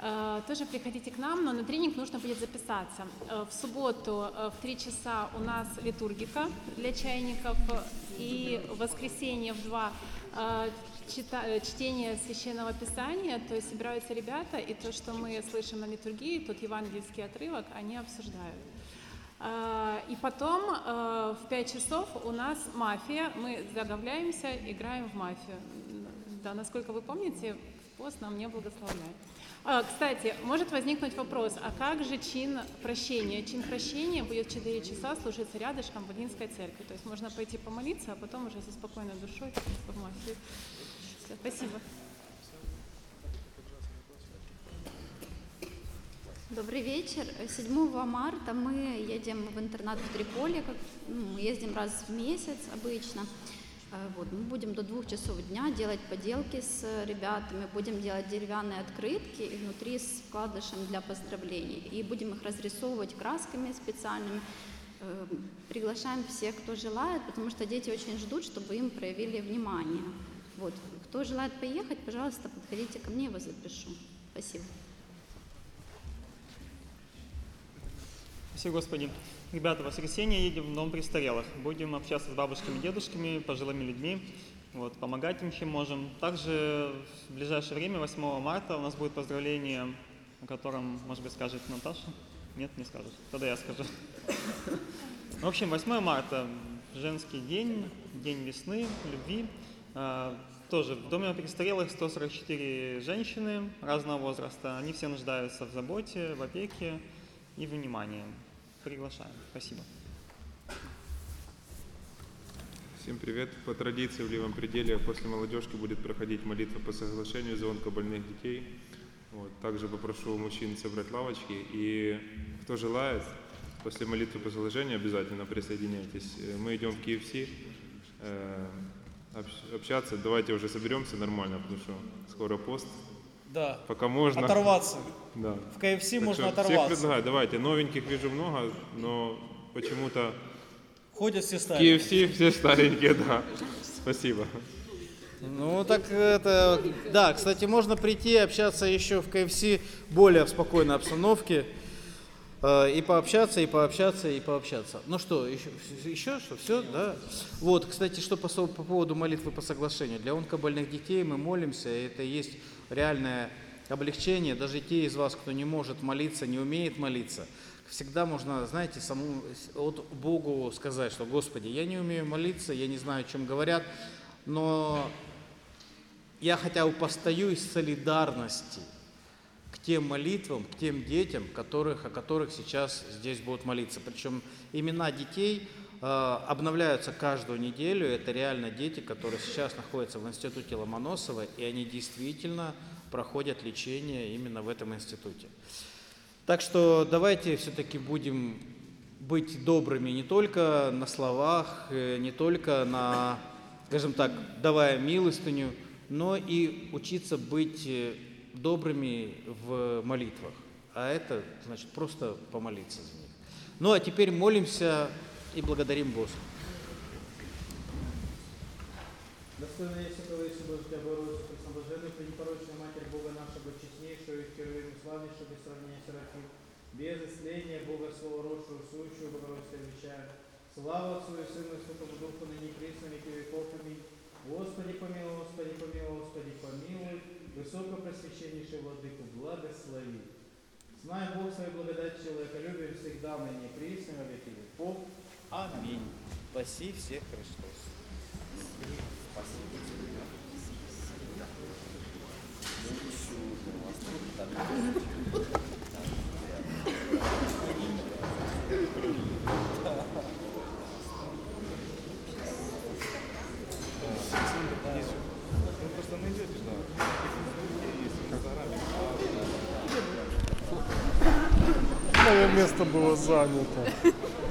А, Тоже приходите к нам, но на тренинг нужно будет записаться. Э, В субботу в 3 часа у нас литургика для чайников. И в воскресенье в 2 э, чита- э, чтение священного писания, то есть собираются ребята, и то, что мы слышим на литургии, тот евангельский отрывок, они обсуждают. А, И потом э, в 5 часов у нас мафия, мы заговляемся, играем в мафию. Да, насколько вы помните, пост нам не благословляет. А, Кстати, может возникнуть вопрос, а как же чин прощения? Чин прощения будет в 4 часа служиться рядышком в Илинской церкви. То есть можно пойти помолиться, а потом уже со спокойной душой в мафию. Всё, спасибо. Добрый вечер. 7 марта мы едем в интернат в Триполи. Как, ну, мы ездим раз в месяц обычно. Э, Вот, мы будем до двух часов дня делать поделки с ребятами, будем делать деревянные открытки и внутри с вкладышем для поздравлений. И будем их разрисовывать красками специальными. Э, Приглашаем всех, кто желает, потому что дети очень ждут, чтобы им проявили внимание. Вот. Кто желает поехать, пожалуйста, подходите ко мне, я вас запишу. Спасибо. Спасибо, Господи. Ребята, в воскресенье едем в дом престарелых. Будем общаться с бабушками, дедушками, пожилыми людьми, вот, помогать им, чем можем. Также в ближайшее время, 8 марта, у нас будет поздравление, о котором, может быть, скажет Наташа. Нет, не скажет. Тогда я скажу. В общем, 8 марта, женский день, день весны, любви. А, Тоже в доме престарелых 144 женщины разного возраста. Они все нуждаются в заботе, в опеке и внимании. Приглашаем. Спасибо. Всем привет. По традиции в левом пределе после молодежки будет проходить молитва по соглашению за онкобольных детей. Вот. Также попрошу мужчин собрать лавочки. И кто желает, после молитвы по соглашению обязательно присоединяйтесь. Э, Мы идем в KFC э, общ- общаться. Давайте уже соберемся нормально, потому что скоро пост. Да. Пока можно. Оторваться. Да. В КФС Так можно что Всех оторваться. предлагаю, давайте. Новеньких вижу много, но почему-то Ходят все старые. KFC все старенькие, да. Спасибо. Ну так это, да, кстати, можно прийти и общаться еще в КФС более в спокойной обстановке. э, И пообщаться, и пообщаться, и пообщаться. Ну что, еще, еще что, все, да? Вот, кстати, что по, по поводу молитвы по соглашению. Для онкобольных детей мы молимся, и это есть реальная облегчение. Даже те из вас, кто не может молиться, не умеет молиться, всегда можно, знаете, самому вот Богу сказать, что Господи, я не умею молиться, я не знаю, о чем говорят, но я хотя бы постою из солидарности к тем молитвам, к тем детям, которых, о которых сейчас здесь будут молиться. Причем имена детей обновляются каждую неделю. Это реально дети, которые сейчас находятся в институте Ломоносова, и они действительно проходят лечение именно в этом институте. Так что давайте все-таки будем быть добрыми не только на словах, э, не только на, скажем так, давая милостыню, но и учиться быть э, добрыми в молитвах. А это значит просто помолиться за них. Ну а теперь молимся и благодарим Господа. Достойная Святого Иисуса Божья, Богородица, Пресноблаженная, Пренепорочная Матерь Бога нашего, честнейшего и впервые славнейшего без сравнения Серафим, без исцеления Бога Слова Росшего, сущего Богородица, величаю. Слава Отцу и Сыну и Святому Духу, ныне и присно, веки веков. Аминь. Господи помилуй, Господи помилуй, Господи помилуй, Высокопросвященнейший Владыку, благослови. Знай Бог свою благодать человеколюбие всегда, ныне и присно, веки веков. Аминь. Спаси всех Христос. Мое место было занято.